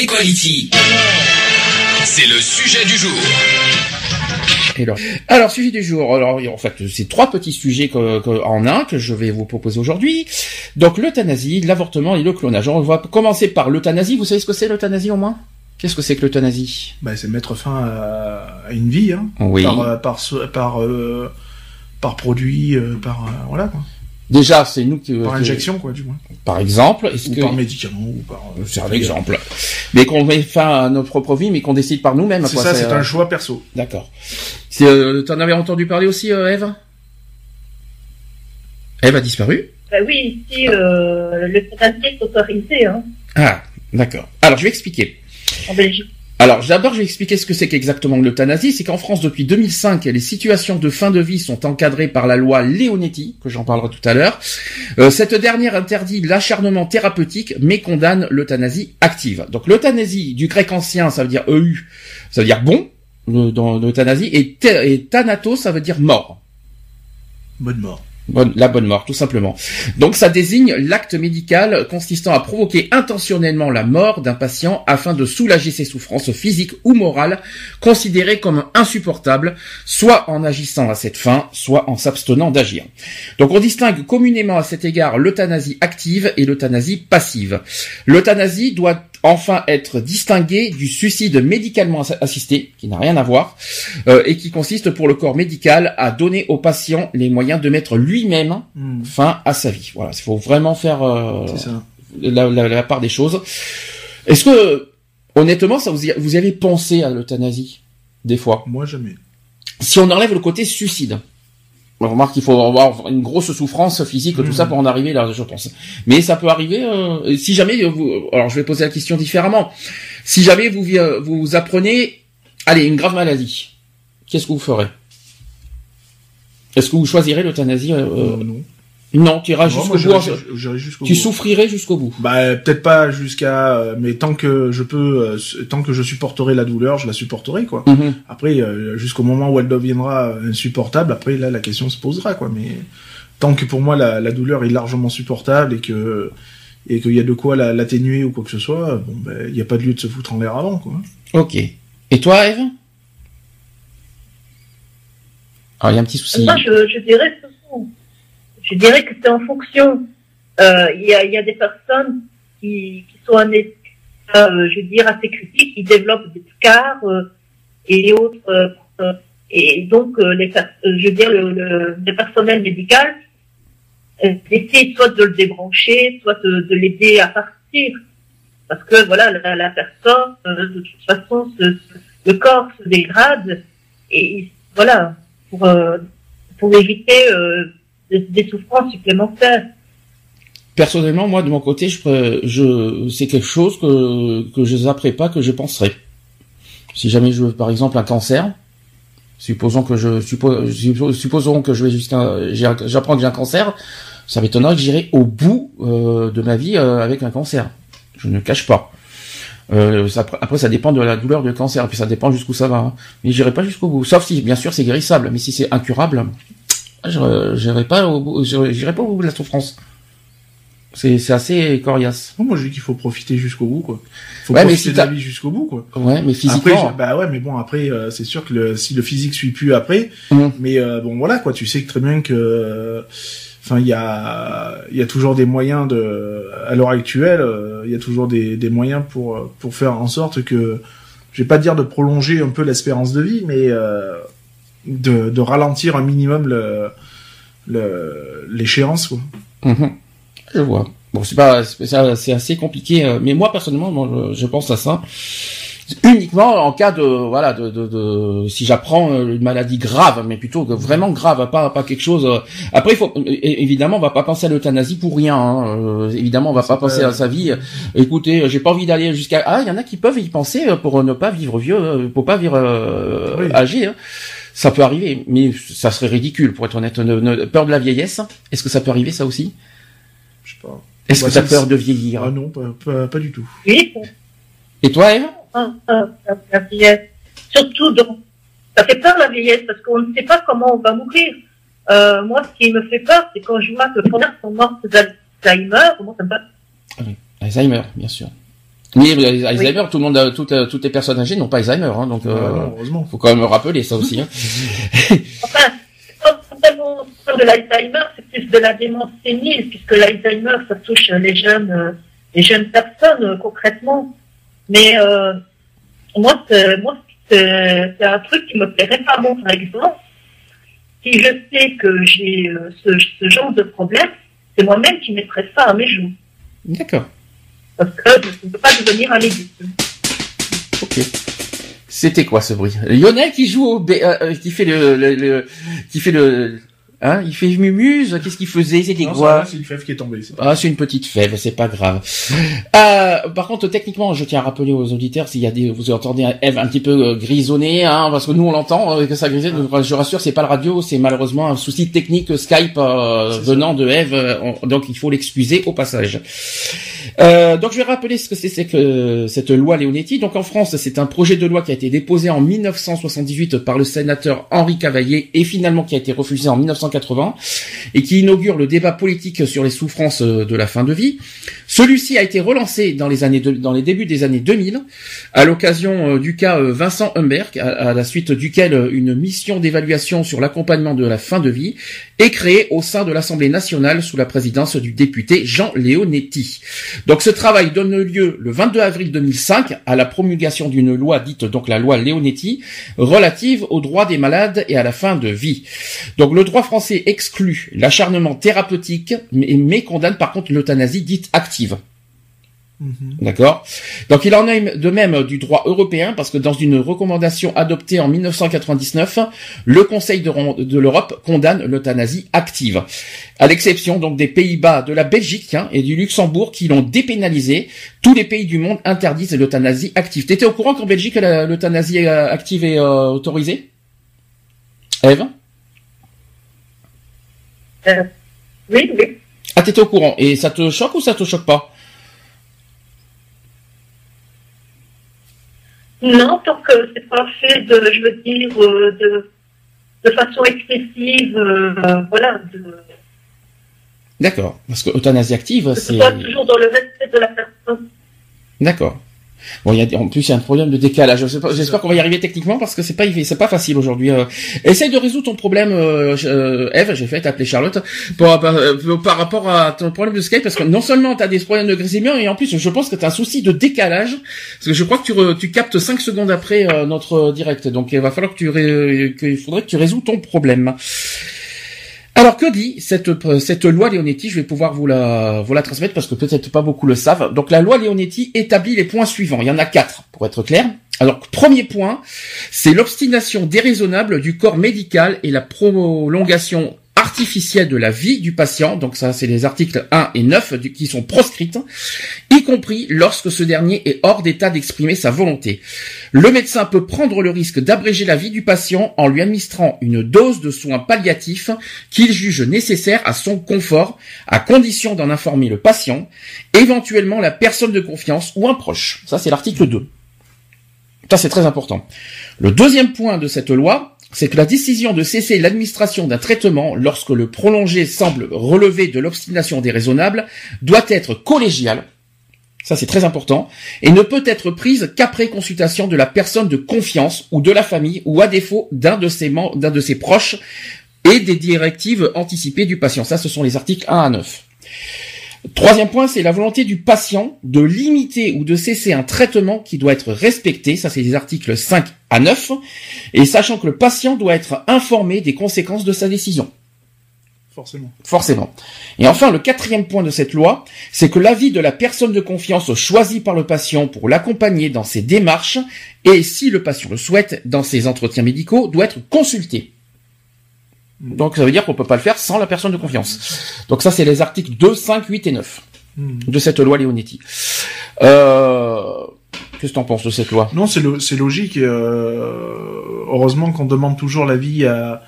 Equality. C'est le sujet du jour. Alors, alors, sujet du jour. Alors, en fait, c'est trois petits sujets que- que- en un que je vais vous proposer aujourd'hui. Donc, l'euthanasie, l'avortement et le clonage. On va commencer par l'euthanasie. Vous savez ce que c'est l'euthanasie au moins? Qu'est-ce que c'est que l'euthanasie? Bah, c'est mettre fin à, à une vie, hein. Oui. Par, euh, par, par, euh, par produit, euh, par, euh, voilà, quoi. Déjà, c'est nous qui... Par qui- injection, quoi, du moins. Par exemple. Est-ce Ou que... par médicament, ou par... euh, C'est un exemple. Mais qu'on met fin à notre propre vie, mais qu'on décide par nous-mêmes. C'est quoi, ça, c'est euh, un choix perso. D'accord. C'est, euh, T'en avais entendu parler aussi, euh, Eve? Eve a disparu? Bah oui, ici, euh, l'euthanasie est autorisée hein, Ah, d'accord. Alors, je vais expliquer. en Belgique. Alors, d'abord, je vais expliquer ce que c'est qu'exactement l'euthanasie. C'est qu'en France, depuis 2005, les situations de fin de vie sont encadrées par la loi Leonetti, que j'en parlerai tout à l'heure. Euh, cette dernière interdit l'acharnement thérapeutique, mais condamne l'euthanasie active. Donc, l'euthanasie, du grec ancien, ça veut dire EU, ça veut dire bon, le- dans l'euthanasie, et, et thanatos, ça veut dire mort. Bonne mort. Bonne- la bonne mort, tout simplement. Donc ça désigne l'acte médical consistant à provoquer intentionnellement la mort d'un patient afin de soulager ses souffrances physiques ou morales considérées comme insupportables, soit en agissant à cette fin, soit en s'abstenant d'agir. Donc on distingue communément à cet égard l'euthanasie active et l'euthanasie passive. L'euthanasie doit enfin être distinguée du suicide médicalement ass- assisté, qui n'a rien à voir, euh, et qui consiste pour le corps médical à donner au patient les moyens de mettre lui-même Hmm. fin à sa vie. Voilà, il faut vraiment faire euh, la, la- la part des choses. Est-ce que, honnêtement, ça vous y, vous y avez pensé à l'euthanasie des fois? Moi, jamais. Si on enlève le côté suicide, on remarque qu'il faut avoir une grosse souffrance physique, tout Mhm. ça pour en arriver là, je pense. Mais ça peut arriver. euh, si jamais vous, alors je vais poser la question différemment. Si jamais vous vi- vous apprenez, allez, une grave maladie, qu'est-ce que vous ferez? Est-ce que vous choisirez l'euthanasie euh, Euh, non. Non, tu iras jusqu'au bout. j'irai jusqu'au Tu bout. souffrirais jusqu'au bout. Bah peut-être pas jusqu'à, euh, mais tant que je peux, euh, tant que je supporterai la douleur, je la supporterai quoi. Mhm. Après, euh, jusqu'au moment où elle deviendra insupportable, après là la question se posera quoi. Mais tant que pour moi la, la douleur est largement supportable et que et qu'il y a de quoi la- l'atténuer ou quoi que ce soit, bon ben il n'y a pas de lieu de se foutre en l'air avant quoi. Ok. Et toi, Eve? Alors, il y a un petit souci. Moi, je, je dirais je dirais que c'est en fonction. Euh, Il y, a, des personnes qui, sont euh, je veux dire, assez critiques, qui développent des scars euh, et autres. et donc, les, je veux dire, le, le, personnel médical essaie soit de le débrancher, soit de, de l'aider à partir. Parce que voilà, la, personne, de toute façon, le corps se dégrade et voilà, pour, pour éviter des, souffrances supplémentaires. Personnellement, moi, de mon côté, je, c'est quelque chose que, je zapperais pas, que je penserais. Si jamais je veux, par exemple, un cancer, supposons que je, suppo- suppo- supposons que je vais jusqu'à, j'apprends que j'ai un cancer, ça m'étonnerait que j'irai au bout euh, de ma vie euh, avec un cancer. Je ne cache pas. Euh, après, ça dépend de la douleur du cancer, puis ça dépend jusqu'où ça va. hein. Mais j'irai pas jusqu'au bout. Sauf si, bien sûr, c'est guérissable. Mais si c'est incurable, j'irai pas au j'irai pas au bout de la souffrance. C'est c'est assez coriace. Non, moi je dis qu'il faut profiter jusqu'au bout quoi. Faut Ouais, mais profiter si de la t'as- vie jusqu'au bout quoi. Ouais, mais Après, physiquement. je- bah ouais, mais bon, après, euh, c'est sûr que le, si le physique suit plus après, Mhm. mais euh, bon, voilà, quoi, tu sais que très bien que, euh, enfin, il y a, il y a toujours des moyens de, à l'heure actuelle, euh, il y a toujours des, des moyens pour, pour faire en sorte que, je vais pas dire de prolonger un peu l'espérance de vie, mais euh, de, de ralentir un minimum le, le, l'échéance, quoi. Mhm. Je vois. Bon, c'est pas, c'est assez compliqué, euh, mais moi personnellement, je, je pense à ça. uniquement en cas de voilà de, de, de si j'apprends euh, une maladie grave mais plutôt vraiment grave pas pas quelque chose euh. après il faut évidemment on va pas penser à l'euthanasie pour rien hein. Euh, évidemment on va pas penser à sa vie écoutez j'ai pas envie d'aller jusqu'à ah il y en a qui peuvent y penser pour ne pas vivre vieux pour pas vivre âgé hein. Ça peut arriver mais ça serait ridicule pour être honnête peur de la vieillesse est-ce que ça peut arriver ça aussi? Je sais pas est-ce que tu as peur de vieillir? Ah non pas, pas, du tout oui et toi Eve? La vieillesse. Surtout, donc, ça fait peur la vieillesse parce qu'on ne sait pas comment on va mourir. Euh, moi, ce qui me fait peur, c'est quand je vois que les gens sont morts d'Alzheimer. Comment ça me ah oui, Alzheimer, bien sûr. Mais Alzheimer, tout le monde, toutes, toutes les personnes âgées n'ont pas Alzheimer, hein, donc euh, heureusement. faut quand même rappeler ça aussi. Hein. enfin, pas de l'Alzheimer, c'est plus de la démence sénile, puisque l'Alzheimer, ça touche les jeunes, euh, les jeunes personnes euh, concrètement. Mais euh, moi, moi c'est un truc qui me plairait pas bon, par exemple. Si je sais que j'ai euh, ce, ce, genre de problème, c'est moi-même qui mettrais ça à mes joues. D'accord. Parce que je ne peux pas devenir un légume. Ok. C'était quoi ce bruit? Lionel qui joue au euh, euh, qui fait le, le, qui fait le Hein, il fait mumuse. Qu'est-ce qu'il faisait? C'était quoi? C'est une fève qui est tombée. ah, c'est une petite fève, c'est pas grave. Euh, par contre, techniquement, je tiens à rappeler aux auditeurs s'il y a des, vous entendez Eve un petit peu euh, grisonner, hein, parce que nous on l'entend euh, que ça grisonne. Je rassure, c'est pas le radio, c'est malheureusement un souci technique Skype venant de Eve, donc il faut l'excuser au passage. Euh, donc je vais rappeler ce que c'est que cette loi Leonetti. Donc en France, c'est un projet de loi qui a été déposé en 1978 par le sénateur Henri Cavaillé et finalement qui a été refusé en 1980 et qui inaugure le débat politique sur les souffrances euh, de la fin de vie. Celui-ci a été relancé dans les années dans les débuts des années 2000 à l'occasion euh, du cas Vincent Humberg à, la suite duquel une mission d'évaluation sur l'accompagnement de la fin de vie est créée au sein de l'Assemblée nationale sous la présidence du député Jean Leonetti. Donc ce travail donne lieu le 22 avril 2005 à la promulgation d'une loi dite donc la loi Leonetti relative aux droits des malades et à la fin de vie. Donc le droit français exclut l'acharnement thérapeutique mais condamne par contre l'euthanasie dite active. Mhm. D'accord Donc il en est de même du droit européen parce que dans une recommandation adoptée en 1999, le Conseil de, l'Europe condamne l'euthanasie active, à l'exception donc des Pays-Bas, de la Belgique hein, et du Luxembourg qui l'ont dépénalisé. Tous les pays du monde interdisent l'euthanasie active. T'étais au courant qu'en Belgique l'euthanasie euh, active est euh, autorisée? Eve? Euh, Oui, oui. Ah t'étais au courant et ça te choque ou ça te choque pas? Non, tant que c'est pas fait de, je veux dire, euh, de, de façon excessive, euh, voilà. De... D'accord, parce que euthanasie active, c'est. toujours dans le respect de la personne. D'accord. Bon, il y a, en plus, il y a un problème de décalage. J'espère qu'on va y arriver techniquement parce que c'est pas, c'est pas facile aujourd'hui. Euh. Essaye de résoudre ton problème, euh, euh Eve. J'ai fait t'appeler Charlotte par, euh, par, rapport à ton problème de Skype parce que non seulement tu as des problèmes de grésillement et en plus, je pense que tu as un souci de décalage parce que je crois que tu, tu captes 5 secondes après notre direct. Donc, il va falloir que tu, ré, qu'il faudrait que tu résous ton problème. Alors que dit cette, cette loi Leonetti? Je vais pouvoir vous la, vous la transmettre parce que peut-être pas beaucoup le savent. Donc la loi Leonetti établit les points suivants. Il y en a quatre pour être clair. Alors premier point, c'est l'obstination déraisonnable du corps médical et la prolongation artificielle de la vie du patient, donc ça c'est les articles 1 et 9 qui sont proscrites, y compris lorsque ce dernier est hors d'état d'exprimer sa volonté. Le médecin peut prendre le risque d'abréger la vie du patient en lui administrant une dose de soins palliatifs qu'il juge nécessaire à son confort, à condition d'en informer le patient, éventuellement la personne de confiance ou un proche. Ça c'est l'article 2. Ça c'est très important. Le deuxième point de cette loi, c'est que la décision de cesser l'administration d'un traitement lorsque le prolongé semble relever de l'obstination déraisonnable doit être collégiale, ça c'est très important, et ne peut être prise qu'après consultation de la personne de confiance ou de la famille ou à défaut d'un de ses d'un de ses proches et des directives anticipées du patient. Ça ce sont les articles 1 à 9. Troisième point, c'est la volonté du patient de limiter ou de cesser un traitement qui doit être respecté. Ça, c'est les articles 5 à 9. Et sachant que le patient doit être informé des conséquences de sa décision. Forcément. Forcément. Et enfin, le quatrième point de cette loi, c'est que l'avis de la personne de confiance choisie par le patient pour l'accompagner dans ses démarches et, si le patient le souhaite, dans ses entretiens médicaux, doit être consulté. Donc ça veut dire qu'on peut pas le faire sans la personne de confiance. Donc ça, c'est les articles 2, 5, 8 et 9 Hmm. de cette loi Leonetti. Euh... Qu'est-ce que t'en penses de cette loi? Non, c'est lo- c'est logique. euh, heureusement qu'on demande toujours l'avis à,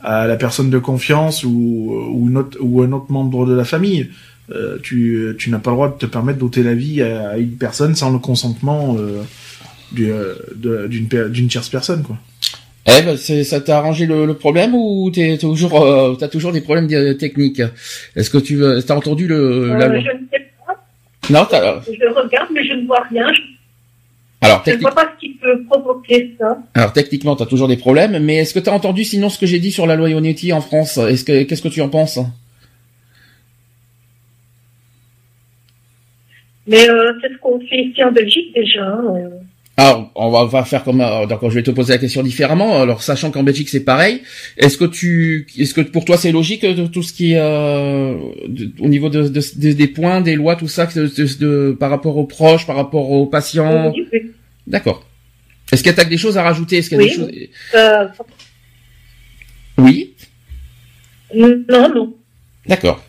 à la personne de confiance ou, ou, un autre membre de la famille. Euh, tu tu n'as pas le droit de te permettre d'ôter l'avis à, à une personne sans le consentement euh, du, de- d'une d'une tierce personne, quoi. Eh ben, ça t'a arrangé le, le problème ou t'es toujours, euh, t'as toujours des problèmes euh, techniques? Est-ce que tu veux- t'as entendu le la Euh, loi? je ne sais pas. Non, t'as, Je regarde, mais je ne vois rien. Je, alors, je ne vois pas ce qui peut provoquer ça. alors techniquement, t'as toujours des problèmes, mais est-ce que t'as entendu sinon ce que j'ai dit sur la loi Ionetti en France? Est-ce que qu'est-ce que tu en penses? Mais euh, c'est ce qu'on fait ici en Belgique déjà. hein, euh. Alors, on va, on va faire comme, euh, d'accord, je vais te poser la question différemment. Alors, sachant qu'en Belgique c'est pareil, est-ce que tu, est-ce que pour toi c'est logique de tout ce qui est euh, de- au niveau de, de- de- des points, des lois, tout ça, de, de- de- par rapport aux proches, par rapport aux patients Oui, oui. D'accord. Est-ce qu'il y a des choses à rajouter? Est-ce qu'il y a Oui. des choses Euh, Oui. non, non. D'accord.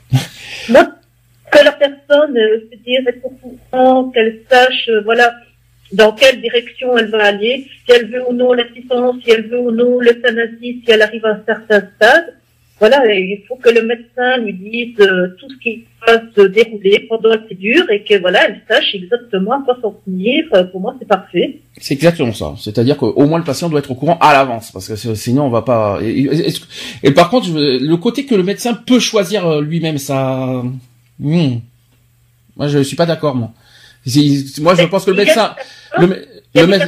Que la personne, euh, je veux dire, qu'elle sache, euh, voilà, dans quelle direction elle va aller, si elle veut ou non l'assistance, si elle veut ou non l'euthanasie, si elle arrive à un certain stade. Voilà, et il faut que le médecin lui dise euh, tout ce qui va se dérouler pendant la procédure et que voilà, elle sache exactement à quoi s'en tenir. Euh, Pour moi, c'est parfait. C'est exactement ça. C'est-à-dire qu'au moins le patient doit être au courant à l'avance, parce que sinon on va pas. Et, par contre, le côté que le médecin peut choisir euh, lui-même, ça. Hmm. Moi, je suis pas d'accord, moi. Moi, je pense que le médecin, le, le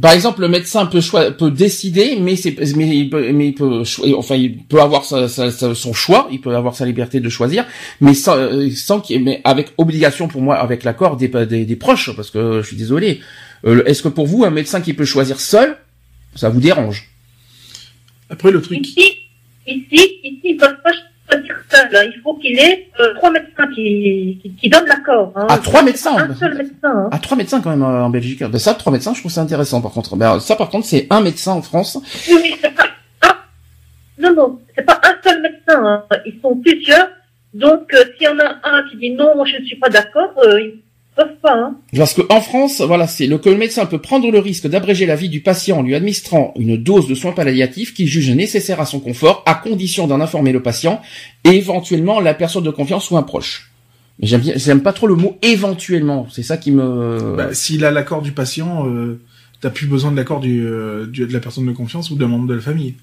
par exemple, le médecin peut peut décider, mais c'est, mais il peut, mais il peut, enfin, il peut avoir sa- sa- sa- son choix, il peut avoir sa liberté de choisir, mais sans, euh, sans qu'il, mais avec obligation pour moi, avec l'accord des, des, des proches, parce que je suis désolé. Euh, est-ce que pour vous, un médecin qui peut choisir seul, ça vous dérange? Après, le truc, Ici, ici, ici, peuvent pas seul. hein. Il faut qu'il ait euh, trois médecins qui, qui, qui donnent l'accord. Hein. Ah, trois médecins Un seul médecin. Hein. Ah, trois médecins quand même euh, en Belgique. Ben, ça, trois médecins, je trouve ça intéressant. Par contre, ben, ça, par contre, c'est un médecin en France. Oui, oui, c'est pas un. Non, non, c'est pas un seul médecin. Hein. Ils sont plusieurs. Donc, euh, s'il y en a un qui dit non, moi je ne suis pas d'accord, euh, ils peuvent pas. Hein. Parce que en France, voilà, c'est le que le médecin peut prendre le risque d'abréger la vie du patient en lui administrant une dose de soins palliatifs qu'il juge nécessaire à son confort, à condition d'en informer le patient et éventuellement la personne de confiance ou un proche. Mais j'aime pas trop le mot éventuellement. C'est ça qui me. bah, s'il a l'accord du patient, euh, t'as plus besoin de l'accord du, euh, du- de la personne de confiance ou d'un membre de la famille.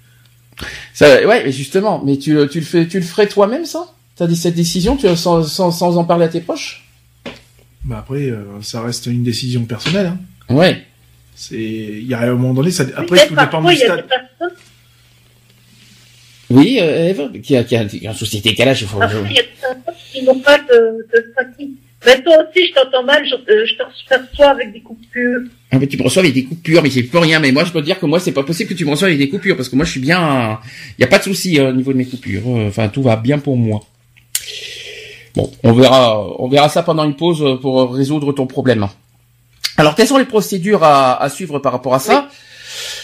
Ça, ouais, mais justement, mais tu, tu le fais, tu le ferais toi-même ça? T'as dit cette décision, tu sans, sans, sans en parler à tes proches? Bah après, euh, ça reste une décision personnelle. Hein. Ouais. C'est, il y a un moment donné, ça, après, tout dépend du il y a stade. Oui, euh, Eve, qui a, qui a, qui a un souci de décalage, il faut. parfois, il y a des personnes qui n'ont pas de, de fatigue. Mais toi aussi, je t'entends mal, je, euh, je te perçois avec des coupures. Ah, mais tu me reçois avec des coupures, mais c'est plus rien. Mais moi, je peux te dire que moi, c'est pas possible que tu me reçoives avec des coupures, parce que moi, je suis bien. Il y a pas de souci euh, au niveau de mes coupures. Enfin, tout va bien pour moi. Bon, on verra, on verra ça pendant une pause pour résoudre ton problème. Alors, quelles sont les procédures à, à suivre par rapport à ça?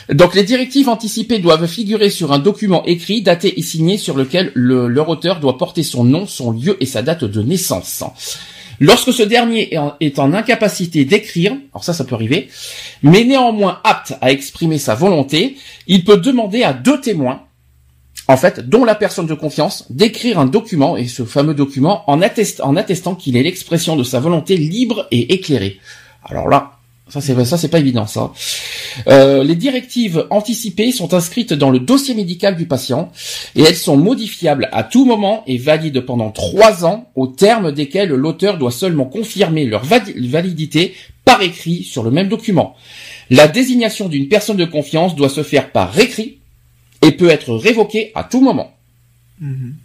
Donc, les directives anticipées doivent figurer sur un document écrit, daté et signé, sur lequel le, leur auteur doit porter son nom, son lieu et sa date de naissance. Lorsque ce dernier est en, est en incapacité d'écrire, alors ça, ça peut arriver, mais néanmoins apte à exprimer sa volonté, il peut demander à deux témoins, en fait, dont la personne de confiance, d'écrire un document, et ce fameux document, en, attest- en attestant qu'il est l'expression de sa volonté libre et éclairée. Alors là, ça c'est pas évident ça. Euh, les directives anticipées sont inscrites dans le dossier médical du patient et elles sont modifiables à tout moment et valides pendant trois ans, au terme desquels l'auteur doit seulement confirmer leur vali- validité par écrit sur le même document. La désignation d'une personne de confiance doit se faire par écrit et peut être révoquée à tout moment. Mhm.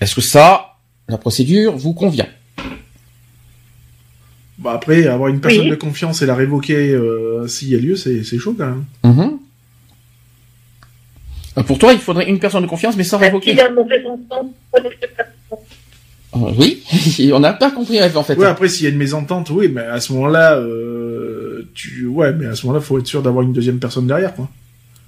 Est-ce que ça, la procédure, vous convient? Bah après, avoir une personne Oui. de confiance et la révoquer euh, s'il y a lieu, c'est, c'est chaud quand même. Mhm. Pour toi, il faudrait une personne de confiance, mais sans révoquer. S'il y a une mauvaise entente, Euh, oui, on n'a pas compris en fait. Ouais, après s'il y a une mésentente, oui, mais à ce moment-là, euh, tu, ouais, mais à ce moment-là, faut être sûr d'avoir une deuxième personne derrière, quoi.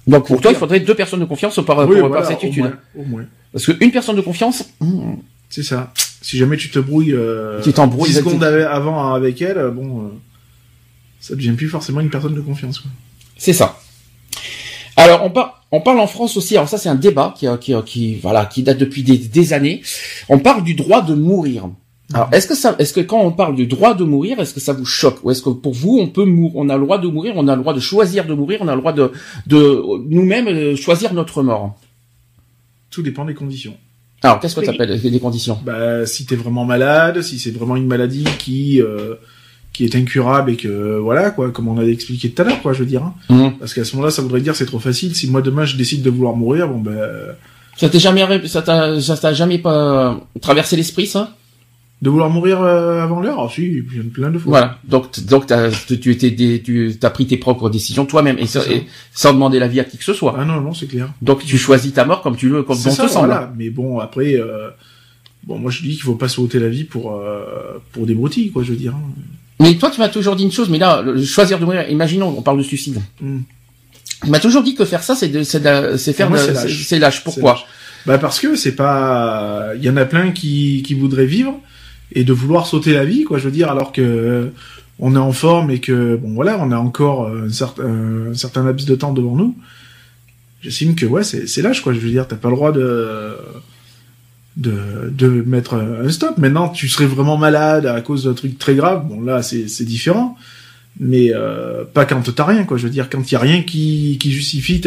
Donc pour toi, il faudrait deux personnes de confiance par, oui, pour, voilà, par cette étude. moins, au moins. Parce qu'une personne de confiance, hmm, C'est ça. Si jamais tu te brouilles, euh, Tu t'embrouilles, 10 ça, secondes avant avec elle, euh, bon, euh, ça devient plus forcément une personne de confiance, c'est ça. Alors on parle, on parle en France aussi. Alors ça, c'est un débat qui, qui, qui, voilà, qui date depuis des, des années. On parle du droit de mourir. Alors, est-ce que ça, est-ce que quand on parle du droit de mourir, est-ce que ça vous choque ou est-ce que pour vous, on peut mourir, on a le droit de mourir, on a le droit de choisir de mourir, on a le droit de, de nous-mêmes euh, choisir notre mort? Tout dépend des conditions. Alors, qu'est-ce que tu appelles les conditions? Bah, si t'es vraiment malade, si c'est vraiment une maladie qui, euh, qui est incurable et que, voilà, quoi, comme on a expliqué tout à l'heure, quoi, je veux dire. hein. Mhm. Parce qu'à ce moment-là, ça voudrait dire c'est trop facile. Si moi demain je décide de vouloir mourir, bon ben, Ça t'est jamais, ça t'a jamais pas traversé l'esprit, ça? De vouloir mourir euh, avant l'heure, ah si, plein- plein de fois. Voilà. Donc, donc tu étais, des- tu as pris tes propres décisions toi-même et, sans- ça. et sans demander l'avis à qui que ce soit. Ah non, non, c'est clair. Donc, tu choisis ta mort comme tu veux, comme bon ça, te semble. voilà. Mais bon, après, euh, bon, moi je dis qu'il faut pas sauter la vie pour euh, pour des broutilles, quoi, je veux dire. hein. Mais toi, tu m'as toujours dit une chose, mais là, le- choisir de mourir, imaginons, on parle de suicide. Hmm. Tu m'as toujours dit que faire ça, c'est de, c'est faire, c'est lâche. Pourquoi? Lâche. Bah parce que c'est pas, il y en a plein qui qui voudraient vivre et de vouloir sauter la vie, quoi, je veux dire, alors que euh, on est en forme et que bon voilà, on a encore euh, un certain un certain laps de temps devant nous. J'estime que ouais, c'est lâche, quoi, je veux dire, t'as pas le droit de de, de mettre un stop. Maintenant, tu serais vraiment malade à cause d'un truc très grave. Bon, là, c'est, différent. Mais euh, pas quand t'as rien, quoi. Je veux dire, quand y a rien qui, qui justifie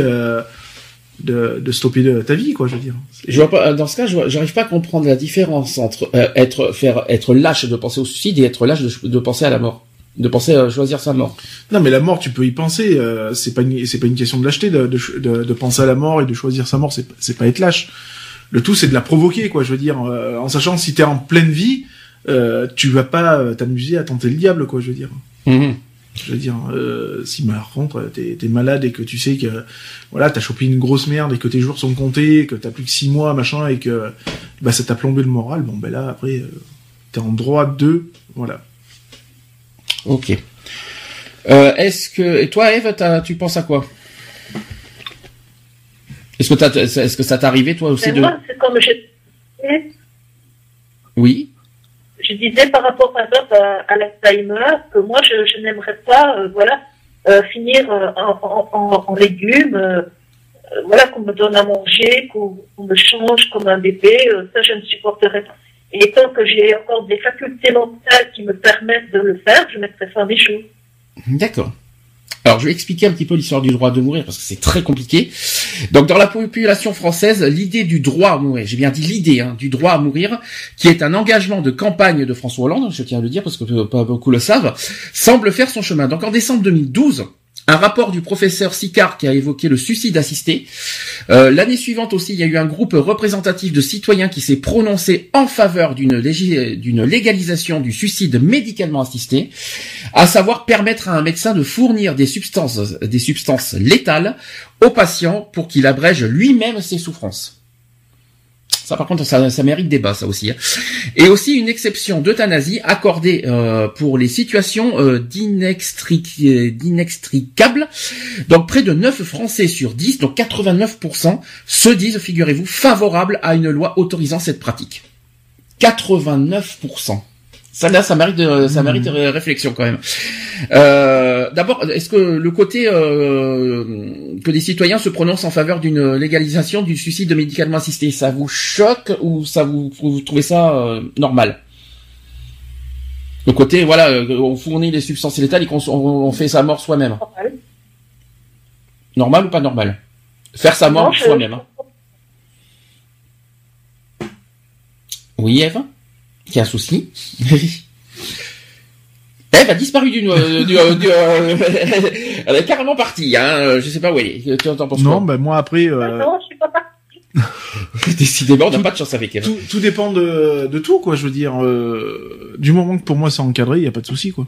de, de stopper de, ta vie, quoi. Je veux dire. C'est- Je vois pas, dans ce cas, j'arrive pas à comprendre la différence entre euh, être, faire, être lâche de penser au suicide et être lâche de, de penser à la mort, de penser à choisir sa mort. Non, mais la mort, tu peux y penser. euh, c'est pas une, c'est pas une question de lâcheté de, de, penser à la mort et de choisir sa mort. C'est, c'est pas être lâche. Le tout, c'est de la provoquer, quoi. Je veux dire, euh, en sachant que si t'es en pleine vie, euh, tu vas pas euh, t'amuser à tenter le diable, quoi. Je veux dire. Mhm. Je veux dire, euh, si par contre t'es es malade et que tu sais que voilà t'as chopé une grosse merde et que tes jours sont comptés, que t'as plus que six mois machin et que bah ça t'a plombé le moral, bon ben là après euh, t'es en droit de voilà. Ok. Euh, est-ce que et toi, Eve, t'as- tu penses à quoi? Est-ce que t'as, est-ce que ça t'est arrivé toi aussi Mais de moi, comme je Oui. Je disais par rapport par exemple à, à l'Alzheimer que moi je, n'aimerais pas euh, voilà euh, finir euh, en, légumes voilà qu'on me donne à manger qu'on me change comme un bébé ça je ne supporterais pas et tant que j'ai encore des facultés mentales qui me permettent de le faire je mettrai fin mes jours D'accord. Alors, je vais expliquer un petit peu l'histoire du droit de mourir parce que c'est très compliqué. Donc, dans la population française, l'idée du droit à mourir, j'ai bien dit l'idée hein, du droit à mourir, qui est un engagement de campagne de François Hollande, je tiens à le dire parce que pas beaucoup le savent, semble faire son chemin. Donc, en décembre 2012, un rapport du professeur Sicard qui a évoqué le suicide assisté. Euh, L'année suivante aussi, il y a eu un groupe représentatif de citoyens qui s'est prononcé en faveur d'une légalisation du suicide médicalement assisté à savoir permettre à un médecin de fournir des substances, des substances létales au patient pour qu'il abrège lui-même ses souffrances. Ça, par contre, ça, ça mérite débat, ça aussi. hein. Et aussi une exception d'euthanasie accordée euh, pour les situations euh, d'inextric- d'inextricables. Donc, près de 9 Français sur 10, donc 89%, se disent, figurez-vous, favorables à une loi autorisant cette pratique. 89%. Ça là, ça mérite, de- ça mérite ré- réflexion quand même. Euh, D'abord, est-ce que le côté euh, que des citoyens se prononcent en faveur d'une légalisation du suicide médicalement assisté, ça vous choque ou ça vous, vous trouvez ça euh, normal? Le côté, voilà, euh, on fournit les substances létales et qu'on on, on fait sa mort soi-même. Normal. Normal ou pas normal? Faire sa mort soi-même. hein. Oui, Eve? Qui a un souci Eve a disparu du... euh, du, euh, du, euh, elle est carrément partie, hein. Je sais pas où elle est. Tu en penses Non, quoi ben moi après non je suis pas partie Décidément, on n'a pas de chance avec Eve. tout, tout dépend de, de tout quoi. Je veux dire, euh, du moment que pour moi c'est encadré, il y a pas de souci quoi.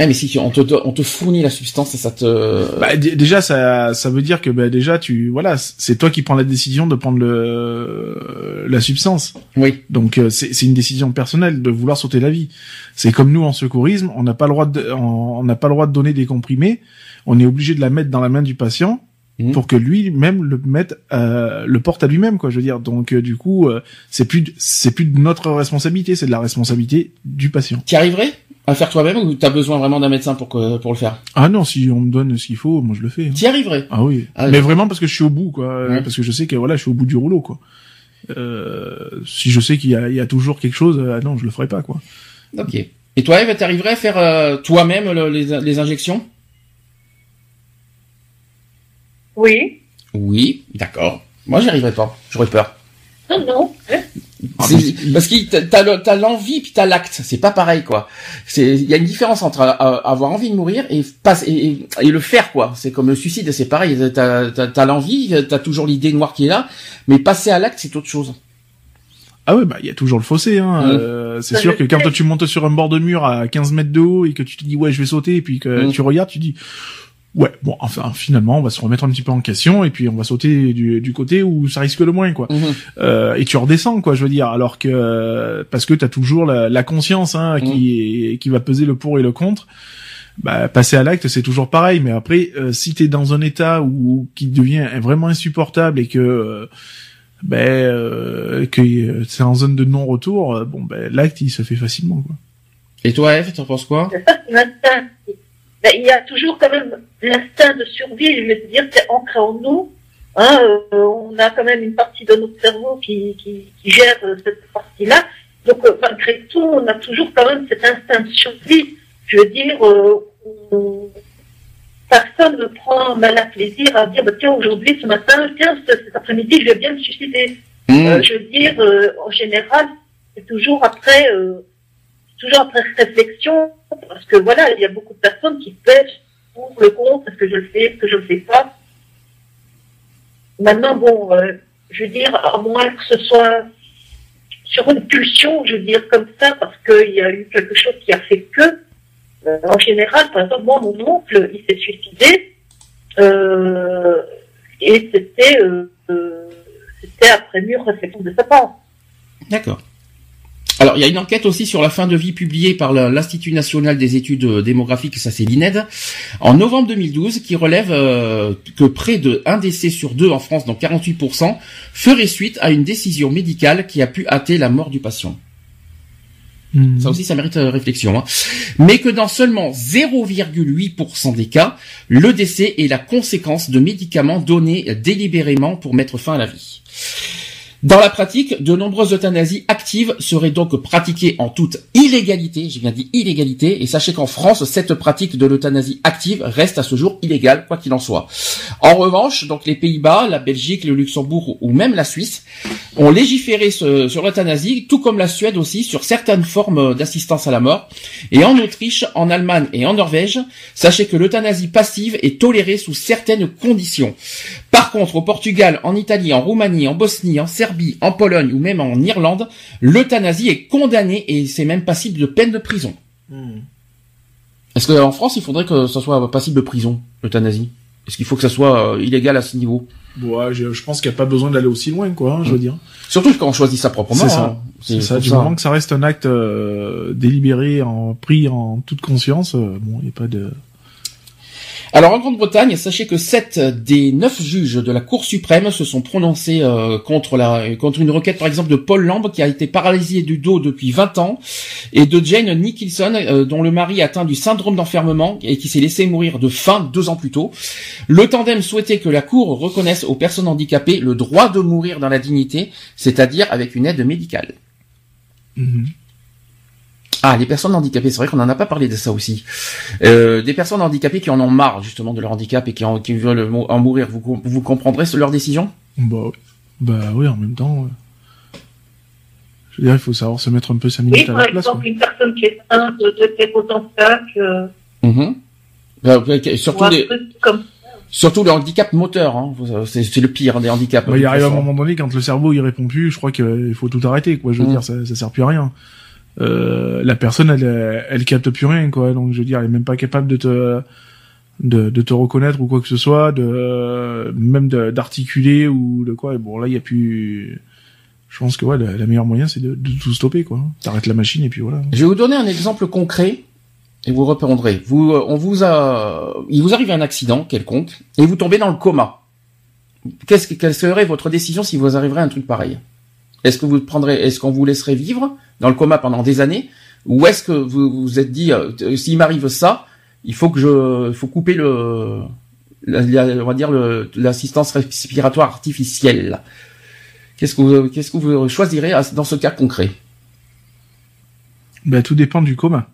Eh, mais si on te, on te fournit la substance et ça te. Bah, déjà, ça, ça veut dire que bah, déjà, tu, voilà, c'est toi qui prends la décision de prendre le, la substance. Oui. Donc euh, c'est une décision personnelle de vouloir sauter la vie. C'est comme nous en secourisme, on n'a pas le droit de, on on n'a pas le droit de donner des comprimés. On est obligé de la mettre dans la main du patient Mhm. pour que lui-même le mette, euh, le porte à lui-même, quoi. Je veux dire. Donc euh, du coup, euh, c'est plus, de- c'est plus de notre responsabilité, c'est de la responsabilité du patient. T'y arriverais à faire toi-même ou t'as besoin vraiment d'un médecin pour que, pour le faire? Ah non, si on me donne ce qu'il faut, moi je le fais. hein. T'y arriverais. Ah oui. Ah, mais oui. vraiment parce que je suis au bout, quoi. Ouais. Parce que je sais que voilà, je suis au bout du rouleau, quoi. Euh, si je sais qu'il y a, il y a toujours quelque chose, euh, ah non, je le ferai pas, quoi. Ok. Et toi, Eve, t'arriverais à faire euh, toi-même le- les, les injections? Oui. Oui, d'accord. Moi, j'y arriverais pas. J'aurais peur. Non, non. Ah, parce que t'as- t'as le- t'as l'envie puis t'as l'acte. C'est pas pareil, quoi. C'est il y a une différence entre euh, avoir envie de mourir et pas et, et- et le faire, quoi. C'est comme le suicide, c'est pareil. T'as t'as- t'as l'envie, t'as toujours l'idée noire qui est là, mais passer à l'acte, c'est autre chose. Ah ouais, bah il y a toujours le fossé. Hein. Mm. Euh, c'est sûr que quand tu montes sur un bord de mur à 15 mètres de haut et que tu te dis ouais, je vais sauter, et puis que Mm. tu regardes, tu dis ouais, bon, enfin finalement, on va se remettre un petit peu en question et puis on va sauter du, du côté où ça risque le moins, quoi. Mhm. Euh, et tu redescends, quoi, je veux dire. Alors que euh, parce que t'as toujours la, la conscience hein, qui qui va peser le pour et le contre. Bah, passer à l'acte, c'est toujours pareil. Mais après, euh, si t'es dans un état où qui devient vraiment insupportable et que euh, ben euh, que euh, c'est en zone de non-retour, bon ben l'acte il se fait facilement quoi. Et toi, Eve, t'en penses quoi C'est ça, c'est l'instinct. Ben, il y a toujours quand même l'instinct de survie, je veux dire, c'est ancré en nous. Hein, euh, on a quand même une partie de notre cerveau qui, qui, qui gère euh, cette partie-là. Donc, euh, malgré tout, on a toujours quand même cet instinct de survie. Je veux dire, euh, on- personne ne prend mal à plaisir à dire, bah, tiens, aujourd'hui, ce matin, tiens, ce- cet après-midi, je vais bien me suicider. Euh, je veux dire, euh, en général, c'est toujours après, euh, toujours après réflexion, parce que voilà, il y a beaucoup de personnes qui pêchent pour le contre, est-ce que je le fais, est-ce que je le fais pas. Maintenant, bon, euh, je veux dire, à moins que ce soit sur une pulsion, je veux dire comme ça, parce qu'il y a eu quelque chose qui a fait que, euh, en général, par exemple, moi, mon oncle, il s'est suicidé, euh, et c'était, c'était après mûre réflexion de sa part. D'accord. Alors, il y a une enquête aussi sur la fin de vie publiée par l'Institut national des études euh, démographiques, ça c'est l'INED, en novembre 2012, qui relève euh, que près de un décès sur deux en France, donc 48%, ferait suite à une décision médicale qui a pu hâter la mort du patient. Ça aussi, ça mérite euh, réflexion. Hein. Mais que dans seulement 0,8% des cas, le décès est la conséquence de médicaments donnés délibérément pour mettre fin à la vie. Dans la pratique, de nombreuses euthanasies actives seraient donc pratiquées en toute illégalité, j'ai bien dit illégalité, et sachez qu'en France, cette pratique de l'euthanasie active reste à ce jour illégale, quoi qu'il en soit. En revanche, donc les Pays-Bas, la Belgique, le Luxembourg ou même la Suisse ont légiféré sur l'euthanasie, tout comme la Suède aussi, sur certaines formes d'assistance à la mort. Et en Autriche, en Allemagne et en Norvège, sachez que l'euthanasie passive est tolérée sous certaines conditions. Par contre, au Portugal, en Italie, en Roumanie, en Bosnie, en Serbie, en Pologne ou même en Irlande, l'euthanasie est condamnée et c'est même passible de peine de prison. Hmm. Est-ce qu'en France, il faudrait que ça soit passible de prison, l'euthanasie? Est-ce qu'il faut que ça soit euh, illégal à ce niveau? Ouais, je, je pense qu'il n'y a pas besoin d'aller aussi loin quoi, hein, je veux dire. Surtout quand on choisit ça proprement. C'est ça. hein. C'est ça. Du moment que ça reste un acte euh, délibéré, en pris en toute conscience, euh, bon, il n'y a pas de. Alors en Grande-Bretagne, sachez que sept des neuf juges de la Cour suprême se sont prononcés euh, contre la contre une requête par exemple de Paul Lamb qui a été paralysé du dos depuis 20 ans et de Jane Nicholson euh, dont le mari atteint du syndrome d'enfermement et qui s'est laissé mourir de faim deux ans plus tôt. Le tandem souhaitait que la Cour reconnaisse aux personnes handicapées le droit de mourir dans la dignité, c'est-à-dire avec une aide médicale. Mhm. Ah, les personnes handicapées, c'est vrai qu'on n'en a pas parlé de ça aussi. Euh, des personnes handicapées qui en ont marre justement de leur handicap et qui, en, qui veulent en mourir, vous, vous comprendrez leur décision? Bah, bah oui, en même temps. euh, Je veux dire, il faut savoir se mettre un peu sa minute Oui, à par la place. exemple, quoi. une personne qui est atteinte de drépanocytaque, euh, Mhm. Euh, ok, ou surtout, un les, truc comme surtout le handicap moteur, hein. Euh, c'est le pire des handicaps. Bah, il arrive à un moment donné, quand le cerveau il répond plus, je crois qu'il faut tout arrêter. Quoi. Je veux Mm. dire, ça, ça sert plus à rien. Euh, la personne, elle, elle capte plus rien, quoi. Donc, je veux dire, elle est même pas capable de te, de, te reconnaître ou quoi que ce soit, de même d'articuler ou de quoi. Et bon, là, il y a plus. Je pense que ouais, la, meilleure moyen, c'est de, tout stopper, quoi. T'arrêtes la machine et puis voilà. Je vais vous donner un exemple concret et vous répondrez. Vous, euh, on vous a, il vous arrive un accident quelconque et vous tombez dans le coma. Qu'est-ce que, quelle serait votre décision si vous arriverez un truc pareil? Est-ce que vous prendrez, est-ce qu'on vous laisserait vivre dans le coma pendant des années ou est-ce que vous vous êtes dit, euh, t- s'il m'arrive ça, il faut que je, il faut couper le, la- la- on va dire l'assistance respiratoire artificielle. Qu'est-ce que vous, qu'est-ce que vous choisirez à- dans ce cas concret? Ben, tout dépend du coma.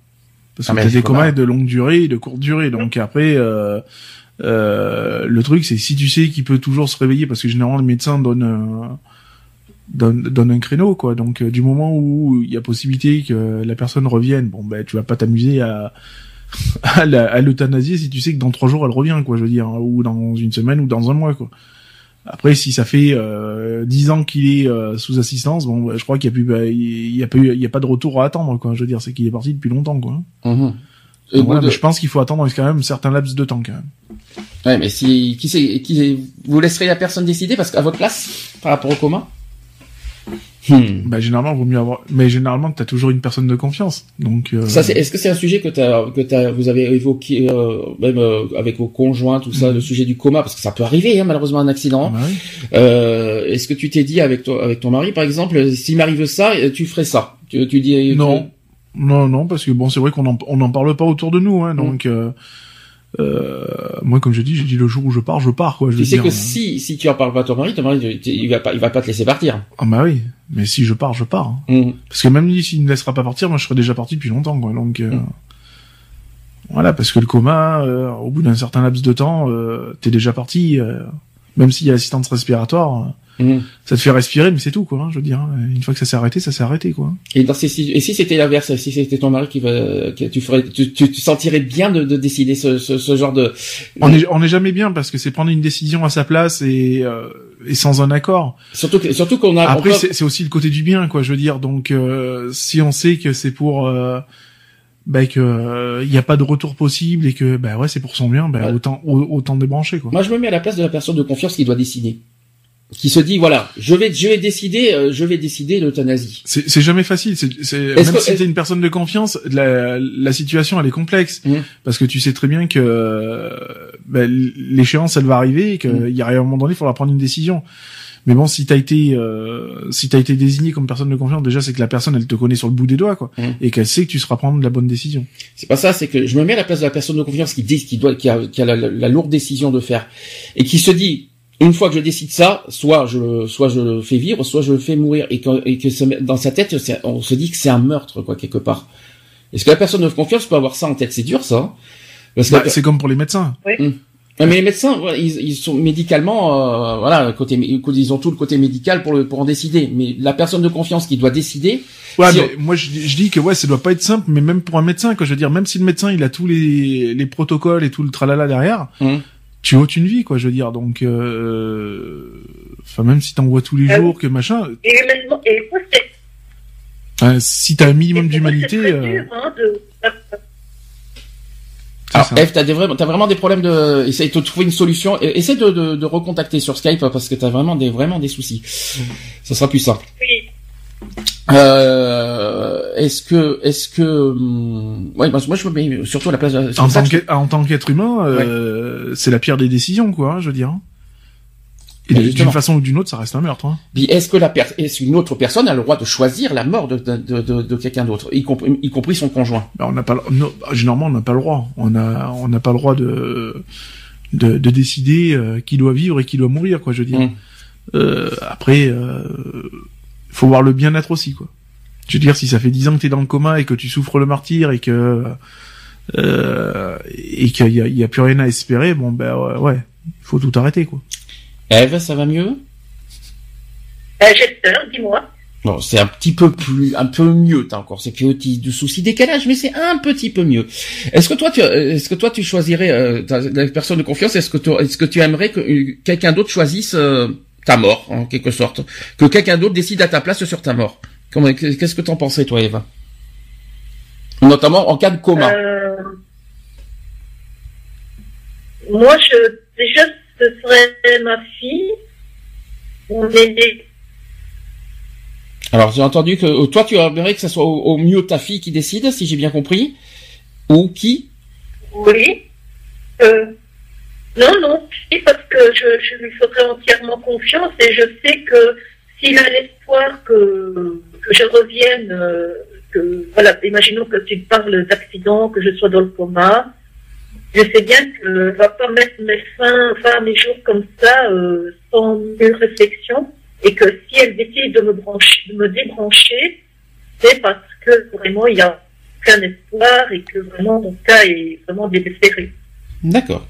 Parce Ah, que le des coma- comas de longue durée et de courte durée. Donc après, euh, euh, le truc, c'est si tu sais qu'il peut toujours se réveiller, parce que généralement le médecin donne un, donne, donne un créneau, quoi. Donc euh, du moment où il y a possibilité que la personne revienne, bon ben tu vas pas t'amuser à à à l'euthanasier si tu sais que dans trois jours elle revient, quoi. Je veux dire, hein, ou dans une semaine ou dans un mois, quoi. Après, si ça fait euh, 10 ans qu'il est euh, sous assistance, bon, bah, je crois qu'il y a plus, bah, il y a pas, il y a pas de retour à attendre, quoi. Je veux dire, c'est qu'il est parti depuis longtemps, quoi. Mhm. Et Donc voilà, de- mais je pense qu'il faut attendre quand même un certain laps de temps, quand même. Ouais, mais si qui c'est qui vous laisserez la personne décider parce qu'à votre place par rapport au coma. Hmm. Bah, généralement, vaut mieux avoir, mais généralement, t'as toujours une personne de confiance. Donc, euh, Ça, c'est, est-ce que c'est un sujet que t'as, que t'as, vous avez évoqué euh, même euh, avec vos conjoints, tout ça, le sujet du coma, parce que ça peut arriver, hein, malheureusement, un accident. bah oui. Euh, est-ce que tu t'es dit avec toi, avec ton mari, par exemple, s'il m'arrive ça, euh, tu ferais ça? Tu, tu dis Non. Non, non, parce que bon, c'est vrai qu'on en, on en parle pas autour de nous, hein, donc, euh, euh, moi, comme je dis, j'ai dit le jour où je pars, je pars, quoi. Je Tu sais dire, que si si tu en parles pas à ton mari, ton mari, il va pas, il va pas te laisser partir. Ah bah oui. Mais si je pars, je pars. hein. Mhm. Parce que même lui, s'il ne laissera pas partir, moi, je serais déjà parti depuis longtemps, quoi. Donc, euh, Mm. voilà, parce que le coma, euh, au bout d'un certain laps de temps, euh, t'es déjà parti. euh, même s'il y a l'assistance respiratoire, euh, Mhm. ça te fait respirer, mais c'est tout, quoi. hein, je veux dire, hein. une fois que ça s'est arrêté, ça s'est arrêté, quoi. Et dans ces si- et si c'était l'inverse, si c'était ton mari qui va, que tu ferais, tu, tu, tu sentirais bien de, de décider ce, ce, ce genre de. On est, on est jamais bien parce que c'est prendre une décision à sa place et, euh, et sans un accord. Surtout que, surtout qu'on a. Après, c'est aussi le côté du bien, quoi. Je veux dire, donc euh, si on sait que c'est pour euh, bah, que il y a pas de retour possible et que bah ouais, c'est pour son bien, bah Ouais. autant au- autant débrancher, quoi. Moi, je me mets à la place de la personne de confiance qui doit décider, qui se dit voilà, je vais, je vais décider, euh, je vais décider l'euthanasie. C'est c'est jamais facile. C'est c'est- Est-ce même que- si t'es une personne de confiance, la, la situation elle est complexe Mhm. parce que tu sais très bien que euh, bah, l'échéance elle va arriver et qu'il Mhm. y a à un moment donné il faudra prendre une décision. Mais bon, si t'as été euh, si t'as été désigné comme personne de confiance, déjà c'est que la personne elle te connaît sur le bout des doigts quoi Mhm. et qu'elle sait que tu seras prendre la bonne décision. C'est pas ça, c'est que je me mets à la place de la personne de confiance qui, dé- qui doit, qui a, qui a la, la- la lourde décision de faire et qui se dit une fois que je décide ça, soit je, soit je le fais vivre, soit je le fais mourir et que, et que dans sa tête, on se dit que c'est un meurtre quoi quelque part. Est-ce que la personne de confiance peut avoir ça en tête? C'est dur ça. hein Parce que Bah, c'est comme pour les médecins. Ouais, mais les médecins, ils, ils sont médicalement, euh, voilà, côté, ils ont tout le côté médical pour le, pour en décider. Mais la personne de confiance qui doit décider, Ouais, Si mais moi je, dis- je dis que ouais, ça doit pas être simple, mais même pour un médecin, quoi. Je veux dire, même si le médecin il a tous les, les protocoles et tout le tralala derrière, Hum. Tu ôtes une vie, quoi. Je veux dire, donc, euh, enfin même si t'en vois tous les Ah oui. jours que machin, Et humainement, et moi, euh, si t'as un minimum et pour moi, c'est d'humanité, euh, hein, de... Alors, ça. Eve, t'as des vraiment, t'as vraiment des problèmes de, essaye de trouver une solution. Et- Essaye de, de, de recontacter sur Skype parce que t'as vraiment des, vraiment des soucis. Ça sera plus simple. Oui. Euh, est-ce que, est-ce que, hum, ouais, moi, moi, je me mets surtout à la place. de- en tant que qu'être en tant qu'être humain, euh, c'est la pire des décisions, quoi. je veux dire. Et d'une façon ou d'une autre, ça reste un meurtre. Hein. Est-ce que la per- est-ce qu'une autre personne a le droit de choisir la mort de, de, de, de- de quelqu'un d'autre, y compris, y compris son conjoint? On n'a pas, le- non, généralement, on n'a pas le droit. On a, on n'a pas le droit de, de, de décider euh, qui doit vivre et qui doit mourir, quoi. Je veux dire. Mm. Euh, après, euh, faut voir le bien-être aussi, quoi. Je veux dire, si ça fait dix ans que t'es dans le coma et que tu souffres le martyr et que euh, et qu'il y a, il y a plus rien à espérer, bon ben ouais, ouais, faut tout arrêter, quoi. Eve, ça va mieux? Euh, J'espère, dis-moi. Bon, c'est un petit peu plus, un peu mieux, t'as encore ces petits de soucis décalage, mais c'est un petit peu mieux. Est-ce que toi, tu, est-ce que toi, tu choisirais euh, ta, la personne de confiance Est-ce que tu, est-ce que tu aimerais que euh, quelqu'un d'autre choisisse euh, ta mort, en quelque sorte, que quelqu'un d'autre décide à ta place sur ta mort Qu'est-ce que t'en penserais, toi, Eva? Notamment en cas de coma. Euh, moi, je, déjà, ce serait ma fille, mon aîné. Alors j'ai entendu que euh, toi tu aimerais que ce soit au, au mieux ta fille qui décide, si j'ai bien compris, ou qui? Oui. Euh, non, non, si, parce que je, je lui ferai entièrement confiance et je sais que s'il a l'espoir que, que je revienne, euh, que, voilà, imaginons que tu parles d'accident, que je sois dans le coma, je sais bien que va pas mettre mes fins, fin à mes jours comme ça, euh, sans une réflexion, et que si elle décide de me brancher, de me débrancher, c'est parce que vraiment il y a aucun espoir et que vraiment mon cas est vraiment désespéré. D'accord.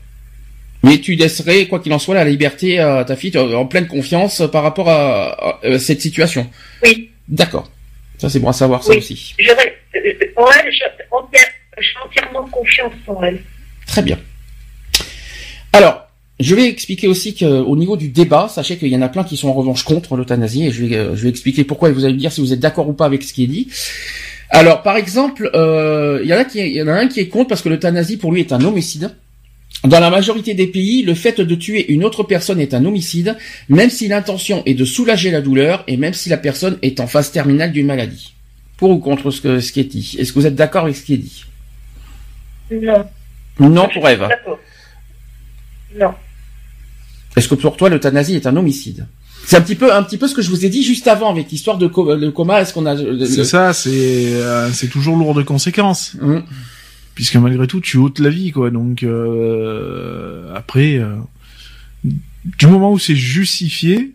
Mais tu laisserais, quoi qu'il en soit, la liberté à ta fille euh, en pleine confiance par rapport à, à, à cette situation. Oui. D'accord. Ça c'est bon à savoir ça Oui. aussi. J'aurais, euh, en elle, j'ai entièrement confiance en elle. Très bien. Alors, je vais expliquer aussi qu'au niveau du débat, sachez qu'il y en a plein qui sont en revanche contre l'euthanasie et je vais, euh, je vais expliquer pourquoi et vous allez me dire si vous êtes d'accord ou pas avec ce qui est dit. Alors, par exemple, euh, il y en a qui, y en a un qui est contre parce que l'euthanasie pour lui est un homicide. Dans la majorité des pays, le fait de tuer une autre personne est un homicide, même si l'intention est de soulager la douleur et même si la personne est en phase terminale d'une maladie. Pour ou contre ce, que, ce qui est dit? Est-ce que vous êtes d'accord avec ce qui est dit? Non. Non pour Eve. D'accord. Non. Est-ce que pour toi l'euthanasie est un homicide? C'est un petit peu un petit peu ce que je vous ai dit juste avant avec l'histoire de co- le coma. Est-ce qu'on a C'est le- ça, c'est euh, c'est toujours lourd de conséquences. Hum, puisque malgré tout tu ôtes la vie quoi donc euh, après euh, du moment où c'est justifié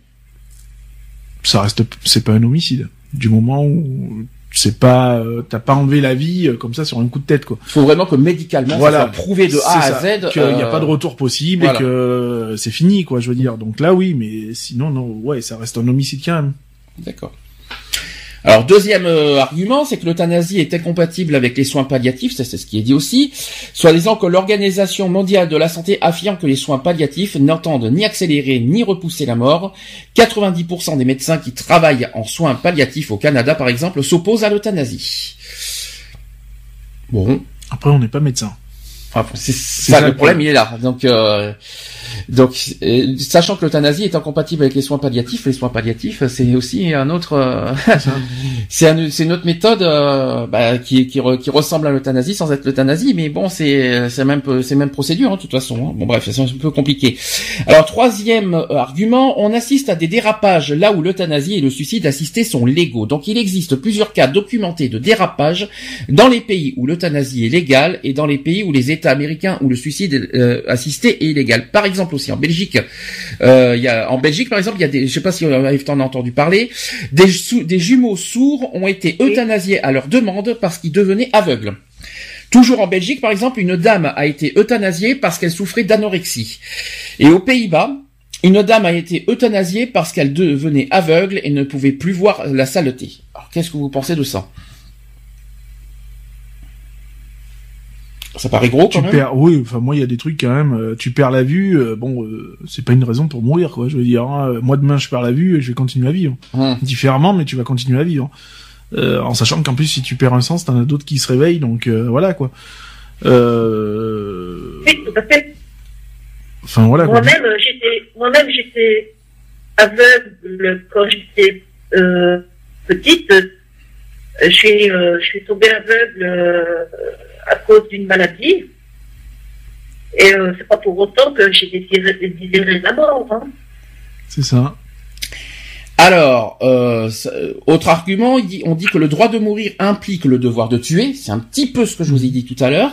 ça reste c'est pas un homicide du moment où c'est pas euh, t'as pas enlevé la vie comme ça sur un coup de tête quoi Il faut vraiment que médicalement Voilà. ça soit prouvé de A à ça, Z. qu'il n'y a pas de retour possible voilà. et que c'est fini quoi je veux dire donc là oui mais sinon non ouais ça reste un homicide quand même D'accord. Alors deuxième euh, argument, c'est que l'euthanasie est incompatible avec les soins palliatifs, c'est ce qui est dit aussi, soit disant que l'Organisation mondiale de la santé affirme que les soins palliatifs n'entendent ni accélérer ni repousser la mort. 90% des médecins qui travaillent en soins palliatifs au Canada par exemple s'opposent à l'euthanasie. Bon, après on n'est pas médecin Enfin, c'est C'est ça, ça le problème, il est là. Donc, euh, donc, euh, sachant que l'euthanasie est incompatible avec les soins palliatifs, les soins palliatifs, c'est aussi un autre, euh, c'est un- c'est une autre méthode euh, bah, qui, qui, re- qui ressemble à l'euthanasie sans être l'euthanasie, mais bon, c'est c'est même c'est même procédure hein, de toute façon. hein. Bon bref, c'est un peu compliqué. Alors troisième euh, argument, on assiste à des dérapages là où l'euthanasie et le suicide assisté sont légaux. Donc il existe plusieurs cas documentés de dérapage dans les pays où l'euthanasie est légale et dans les pays où les États américains où le suicide euh, assisté est illégal. Par exemple aussi en Belgique, euh, y a en Belgique par exemple, il y a des, je sais pas si t'en as entendu parler, des, des jumeaux sourds ont été euthanasiés à leur demande parce qu'ils devenaient aveugles. Toujours en Belgique, par exemple, une dame a été euthanasiée parce qu'elle souffrait d'anorexie. Et aux Pays-Bas, une dame a été euthanasiée parce qu'elle devenait aveugle et ne pouvait plus voir la saleté. Alors, qu'est-ce que vous pensez de ça? Ça paraît gros tu quand même. perds oui enfin moi il y a des trucs quand même euh, tu perds la vue euh, bon euh, c'est pas une raison pour mourir quoi je veux dire hein. Moi demain je perds la vue et je vais continuer à vivre Hum. différemment mais tu vas continuer à vivre Euh, en sachant qu'en plus si tu perds un sens t'en as d'autres qui se réveillent donc euh, voilà quoi euh... Oui, tout à fait. enfin voilà. Moi-même, j'étais, moi-même, j'étais aveugle quand j'étais euh, petite. Je suis, euh, je suis tombée aveugle euh, à cause d'une maladie. Et euh, c'est pas pour autant que j'ai désiré, désiré la mort. Hein. c'est ça Alors, euh, euh, autre argument, on dit que le droit de mourir implique le devoir de tuer. C'est un petit peu ce que je vous ai dit tout à l'heure.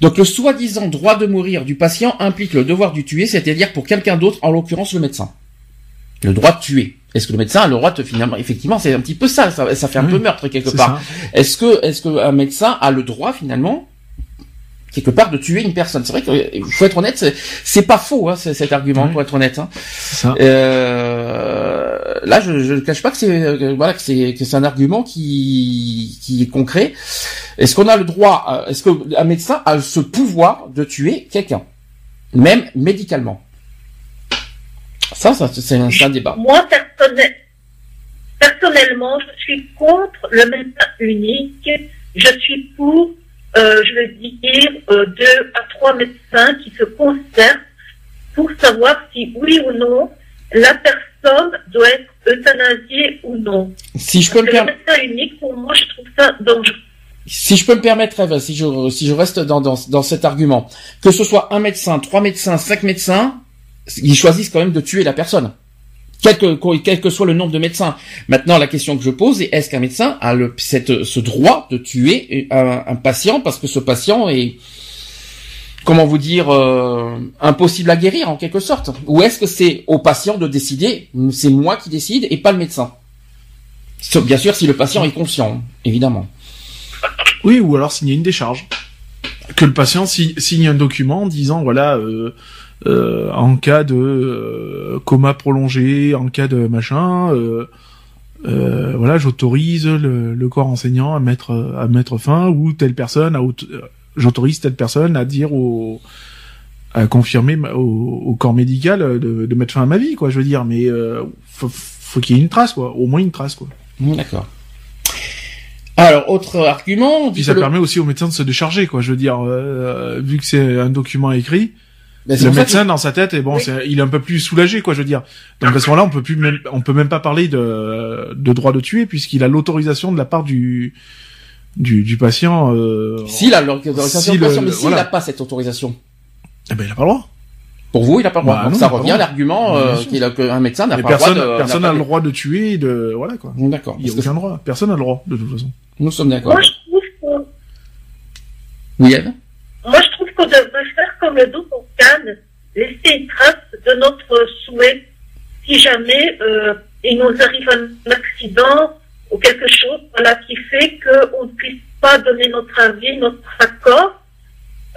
Donc le soi-disant droit de mourir du patient implique le devoir du tuer, c'est-à-dire pour quelqu'un d'autre, en l'occurrence le médecin. Le droit de tuer. Est-ce que le médecin a le droit de finalement, effectivement, c'est un petit peu ça, ça, ça fait un Oui, peu meurtre quelque part. Est-ce que, est-ce que un médecin a le droit finalement quelque part de tuer une personne? C'est vrai qu'il faut être honnête, c'est- pas faux hein, cet argument Oui. pour être honnête. Hein. ça Euh, là, je je ne cache pas que c'est euh, voilà que c'est que c'est un argument qui qui est concret. Est-ce qu'on a le droit Est-ce que un médecin a ce pouvoir de tuer quelqu'un, même médicalement? Ça, ça c'est un, débat. Moi, personnel- personnellement, je suis contre le médecin unique je suis pour, euh, je veux dire, euh, deux à trois médecins qui se concertent pour savoir si oui ou non la personne doit être euthanasiée ou non. Si je peux me permettre. médecin unique, pour moi, je trouve ça dangereux. Si je peux me permettre, Eve, si je, si je reste dans, dans, dans cet argument, que ce soit un médecin, trois médecins, cinq médecins, ils choisissent quand même de tuer la personne. Quel que, soit le nombre de médecins. Maintenant, la question que je pose est est-ce qu'un médecin a le, ce droit de tuer un, un, patient parce que ce patient est, comment vous dire, euh, impossible à guérir en quelque sorte? Ou est-ce que c'est au patient de décider C'est moi qui décide et pas le médecin? Bien sûr, si le patient est conscient, évidemment. Oui, ou alors signer une décharge. Que le patient signe un document disant voilà. Euh, euh, en cas de euh, coma prolongé, en cas de machin, euh, euh voilà, j'autorise le, corps enseignant à mettre à mettre fin ou telle personne, à j'autorise telle personne à dire au à confirmer au, corps médical de, de, mettre fin à ma vie, quoi. Je veux dire, mais faut, faut qu'il y ait une trace, quoi, au moins une trace, quoi. D'accord. Alors, autre argument. Puis ça permet aussi aux médecins de se décharger, quoi. Je veux dire, vu que c'est un document écrit, le médecin dans sa tête, et bon, il est un peu plus soulagé, quoi, je veux dire. Donc à ce moment-là, on peut plus même, on peut même pas parler de, de droit de tuer puisqu'il a l'autorisation de la part du du, du patient. Euh, s'il a l'autorisation du patient, mais s'il n'a pas cette autorisation, eh ben il a pas le droit. Pour vous, il a pas le droit. Bah, Donc ça revient à l'argument euh, qu'il a qu'un médecin n'a pas le droit de. Personne n'a le droit de tuer, de voilà quoi. D'accord. Il n'y a aucun droit. Personne n'a le droit de toute façon. Nous sommes d'accord. Moi, je trouve que. Oui, Eve? Moi, je trouve qu'on devrait faire comme le dos Cannes, laisser une trace de notre souhait si jamais euh, il nous arrive un accident ou quelque chose voilà, qui fait qu'on ne puisse pas donner notre avis, notre accord.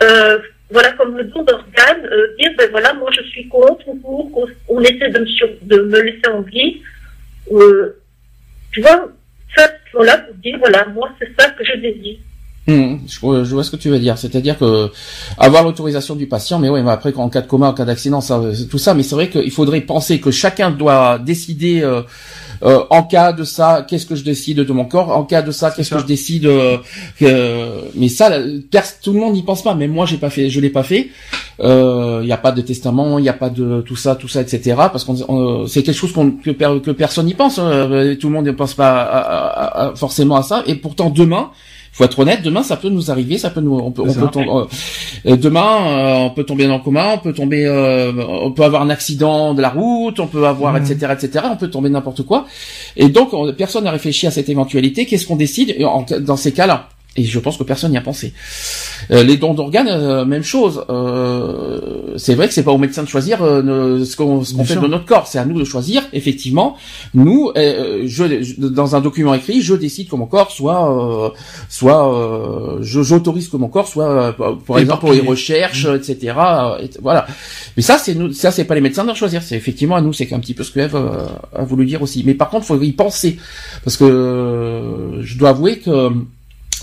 Euh, voilà, comme le don d'organes, euh, dire, ben voilà, moi je suis contre ou pour, on, essaie de me, de me laisser en vie. Euh, tu vois, ça, voilà, pour dire, voilà, moi c'est ça que je désire. Mmh, je, vois ce que tu veux dire, c'est-à-dire que avoir l'autorisation du patient, mais oui, mais après en cas de coma, en cas d'accident, ça, tout ça, mais c'est vrai qu'il faudrait penser que chacun doit décider euh, euh, en cas de ça, qu'est-ce que je décide de mon corps, en cas de ça, qu'est-ce que je décide. Euh, mais ça, tout le monde n'y pense pas. Mais moi, j'ai pas fait, je l'ai pas fait. Il n'y a pas de testament, il n'y a pas de tout ça, tout ça, etc. Parce qu'on, c'est quelque chose qu'on que, que, personne n'y pense. Hein. Tout le monde ne pense pas forcément à ça. Et pourtant, demain faut être honnête, demain ça peut nous arriver, ça peut nous, on peut, on peut tomber, euh, demain euh, on peut tomber dans le coma, on peut tomber, euh, on peut avoir un accident de la route, on peut avoir, etc., mmh. etc., on peut tomber n'importe quoi. Et donc personne n'a réfléchi à cette éventualité. Qu'est-ce qu'on décide? Dans ces cas-là et je pense que personne n'y a pensé. Euh, les dons d'organes, euh, même chose. Euh, c'est vrai que c'est pas au médecin de choisir ce qu'on fait de notre corps. C'est à nous de choisir. Effectivement, nous, je, dans un document écrit, je décide que mon corps soit, soit, j'autorise que mon corps soit, par exemple, pour les recherches, mmh. etc. voilà. Mais ça, c'est nous, ça, c'est pas les médecins de choisir. C'est effectivement à nous. C'est un petit peu ce que Eve a voulu dire aussi. Mais par contre, faut y penser parce que je dois avouer que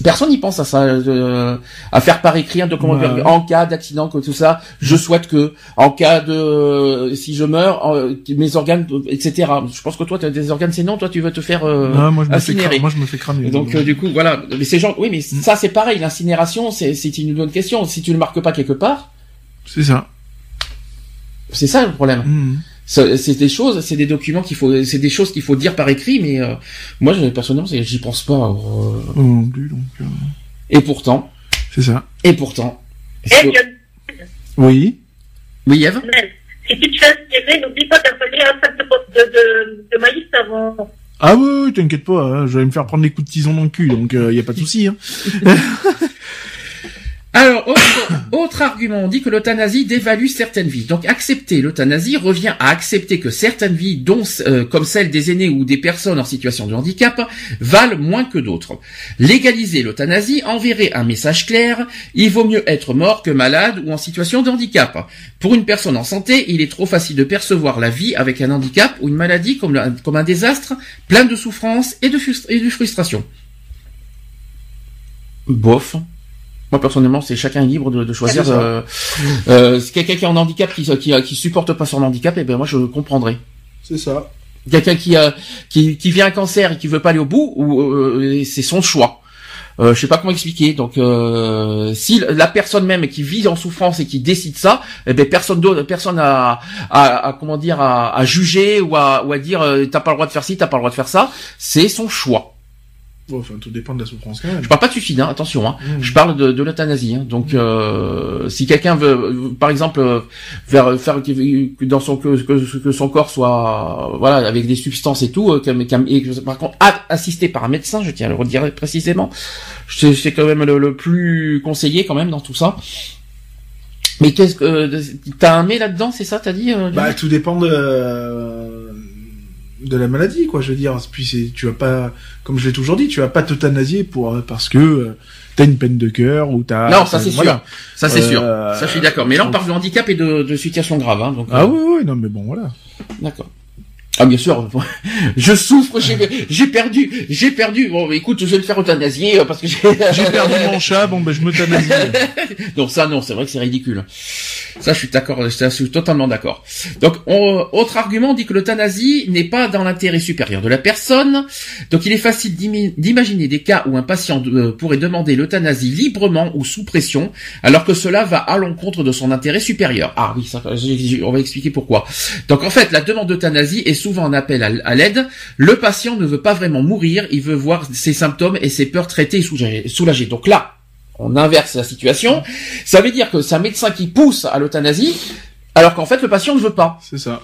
Personne n'y pense à ça, euh, à faire par écrit un document en cas d'accident, tout ça. Je souhaite que, en cas de, si je meurs, mes organes, etc. Je pense que toi, tu as des organes, c'est non. Toi, tu veux te faire euh, non, moi, je incinérer. Me fais moi, je me fais cramer. Donc, euh, du coup, voilà. Mais ces gens, oui, mais mm. ça, c'est pareil. L'incinération, c'est, c'est une bonne question. Si tu ne marques pas quelque part. C'est ça. C'est ça le problème. Mm c'est des choses, c'est des documents qu'il faut, c'est des choses qu'il faut dire par écrit, mais euh, moi, personnellement, j'y pense pas. Euh... Non plus, donc. Euh. Et pourtant. C'est ça. Et pourtant. Que... Oui. Oui, Eve. Si tu te fais inspirer, n'oublie pas d'avaler un sac de, de, de, de maïs avant. Ah oui, t'inquiète pas, hein, je vais me faire prendre des coups de tison dans le cul, donc il euh, y a pas de souci. Hein. Alors, autre, argument, on dit que l'euthanasie dévalue certaines vies. Donc, accepter l'euthanasie revient à accepter que certaines vies, dont euh, comme celle des aînés ou des personnes en situation de handicap, valent moins que d'autres. Légaliser l'euthanasie enverrait un message clair, il vaut mieux être mort que malade ou en situation de handicap. Pour une personne en santé, il est trop facile de percevoir la vie avec un handicap ou une maladie comme, comme un désastre, plein de souffrance et de, et de frustration. Bof. Moi personnellement, c'est chacun libre de, de choisir. Euh, euh, quelqu'un qui est en handicap, qui, qui, qui supporte pas son handicap, et eh ben moi je comprendrai. C'est ça. Quelqu'un qui, qui qui vient un cancer et qui veut pas aller au bout, ou euh, c'est son choix. Euh, je sais pas comment expliquer. Donc, euh, si la personne même qui vit en souffrance et qui décide ça, eh ben personne d'autre, personne à, à, comment dire, à, juger ou à, ou à dire euh, t'as pas le droit de faire ci, t'as pas le droit de faire ça. C'est son choix enfin, tout dépend de la souffrance quand même. Je parle pas de suicide, hein, attention. Hein. Mmh. Je parle de, de l'euthanasie. Hein. Donc, euh, si quelqu'un veut, par exemple, euh, faire, faire que dans son que, que, son corps soit, voilà, avec des substances et tout, euh, et par contre assisté par un médecin, je tiens à le redire précisément, c'est quand même le, le, plus conseillé quand même dans tout ça. Mais qu'est-ce que t'as un mais là-dedans, c'est ça, t'as dit euh, Bah, tout dépend de de la maladie, quoi. Je veux dire, puis c'est, tu vas pas, comme je l'ai toujours dit, tu vas pas t'euthanasier pour euh, parce que euh, t'as une peine de cœur ou t'as. Non, ça c'est sûr. Ça c'est sûr. Euh, ça je suis d'accord. Mais là on parle de handicap et de, de situation grave, hein, donc. Ah oui, oui, non, mais bon, voilà. D'accord. Ah bien sûr, je souffre, j'ai perdu, j'ai perdu. Bon, écoute, je vais le faire euthanasier parce que j'ai perdu mon chat. Bon, ben je m'euthanasie. non, ça non, c'est vrai que c'est ridicule. Ça, je suis totalement d'accord. Donc, autre argument, dit que l'euthanasie n'est pas dans l'intérêt supérieur de la personne. Donc, il est facile d'imaginer des cas où un patient euh, pourrait demander l'euthanasie librement ou sous pression, alors que cela va à l'encontre de son intérêt supérieur. Ah oui, on va expliquer pourquoi. Donc, en fait, la demande d'euthanasie est souvent un appel à, l'aide. Le patient ne veut pas vraiment mourir, il veut voir ses symptômes et ses peurs traitées et soulagées. Donc là, on inverse la situation. Ça veut dire que c'est un médecin qui pousse à l'euthanasie, alors qu'en fait le patient ne veut pas. C'est ça.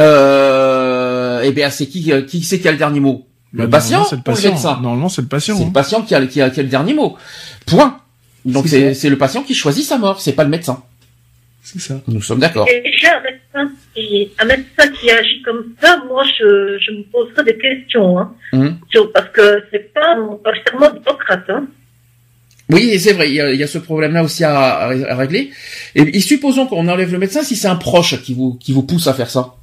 Euh, eh bien, c'est qui qui c'est qui a le dernier mot? Le bah, patient c'est le patient. Normalement, c'est le patient. C'est le hein. patient qui a, qui a, le dernier mot. Point. Donc c'est le patient qui choisit sa mort, c'est pas le médecin. C'est ça. Nous sommes d'accord. Et un médecin, qui, un médecin qui agit comme ça, moi, je, je me poserai des questions, hein. Hum. Parce que c'est pas, pas serment d'Hippocrate, hein. Oui, c'est vrai, il y, a, ce problème-là aussi à, régler. Et, supposons qu'on enlève le médecin si c'est un proche qui vous qui vous pousse à faire ça.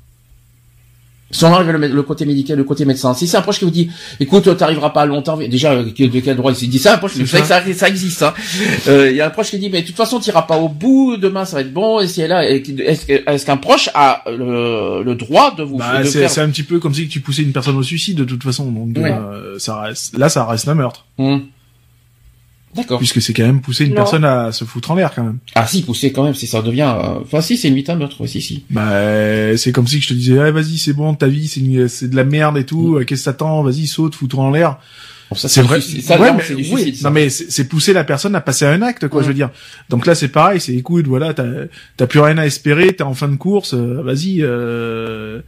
Si on enlève le, côté médical, le côté médecin, si c'est un proche qui vous dit, écoute, t'arriveras pas longtemps, déjà, de quel droit il s'est dit ça, un proche, vous savez que ça, ça existe, hein. Euh, il y a un proche qui dit, mais de toute façon, t'iras pas au bout, demain, ça va être bon, et si elle a, est-ce qu'un proche a le, droit de vous bah, C'est un petit peu comme si tu poussais une personne au suicide, de toute façon, donc, euh, ça reste, là, ça reste un meurtre. Hum. D'accord. Puisque c'est quand même pousser une personne à se foutre en l'air quand même. Ah si, pousser quand même, c'est ça devient. Euh, enfin si, c'est une de meurtre, si si. Bah c'est comme si je te disais, ah, vas-y, c'est bon, ta vie, c'est c'est de la merde et tout. Mm. Qu'est-ce que t'attends Vas-y, saute, fous-toi en l'air. ça c'est vrai. Ça, ouais, mais, du oui. Non mais c'est pousser la personne à passer à un acte, quoi. Je veux dire. Donc là c'est pareil, c'est écoute, voilà, t'as t'as plus rien à espérer, t'es en fin de course, euh, vas-y. Euh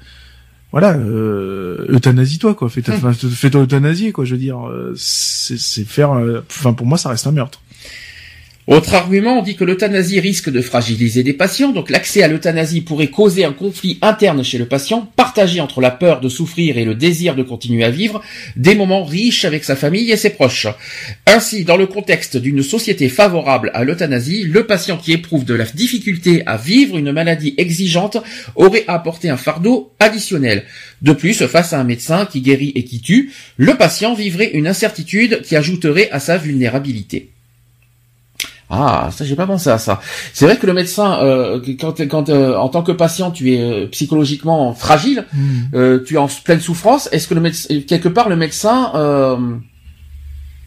voilà, euh, euthanasie-toi quoi, fais-toi fais euthanasier quoi, je veux dire, euh, c'est faire, euh, enfin pour moi ça reste un meurtre. Autre argument, on dit que l'euthanasie risque de fragiliser des patients, donc l'accès à l'euthanasie pourrait causer un conflit interne chez le patient, partagé entre la peur de souffrir et le désir de continuer à vivre des moments riches avec sa famille et ses proches. Ainsi, dans le contexte d'une société favorable à l'euthanasie, le patient qui éprouve de la difficulté à vivre une maladie exigeante aurait apporté un fardeau additionnel. De plus, face à un médecin qui guérit et qui tue, le patient vivrait une incertitude qui ajouterait à sa vulnérabilité. Ah, ça j'ai pas pensé à ça. C'est vrai que le médecin, euh, quand, quand euh, en tant que patient tu es euh, psychologiquement fragile, hmm. tu es en pleine souffrance. Est-ce que le médecin, quelque part le médecin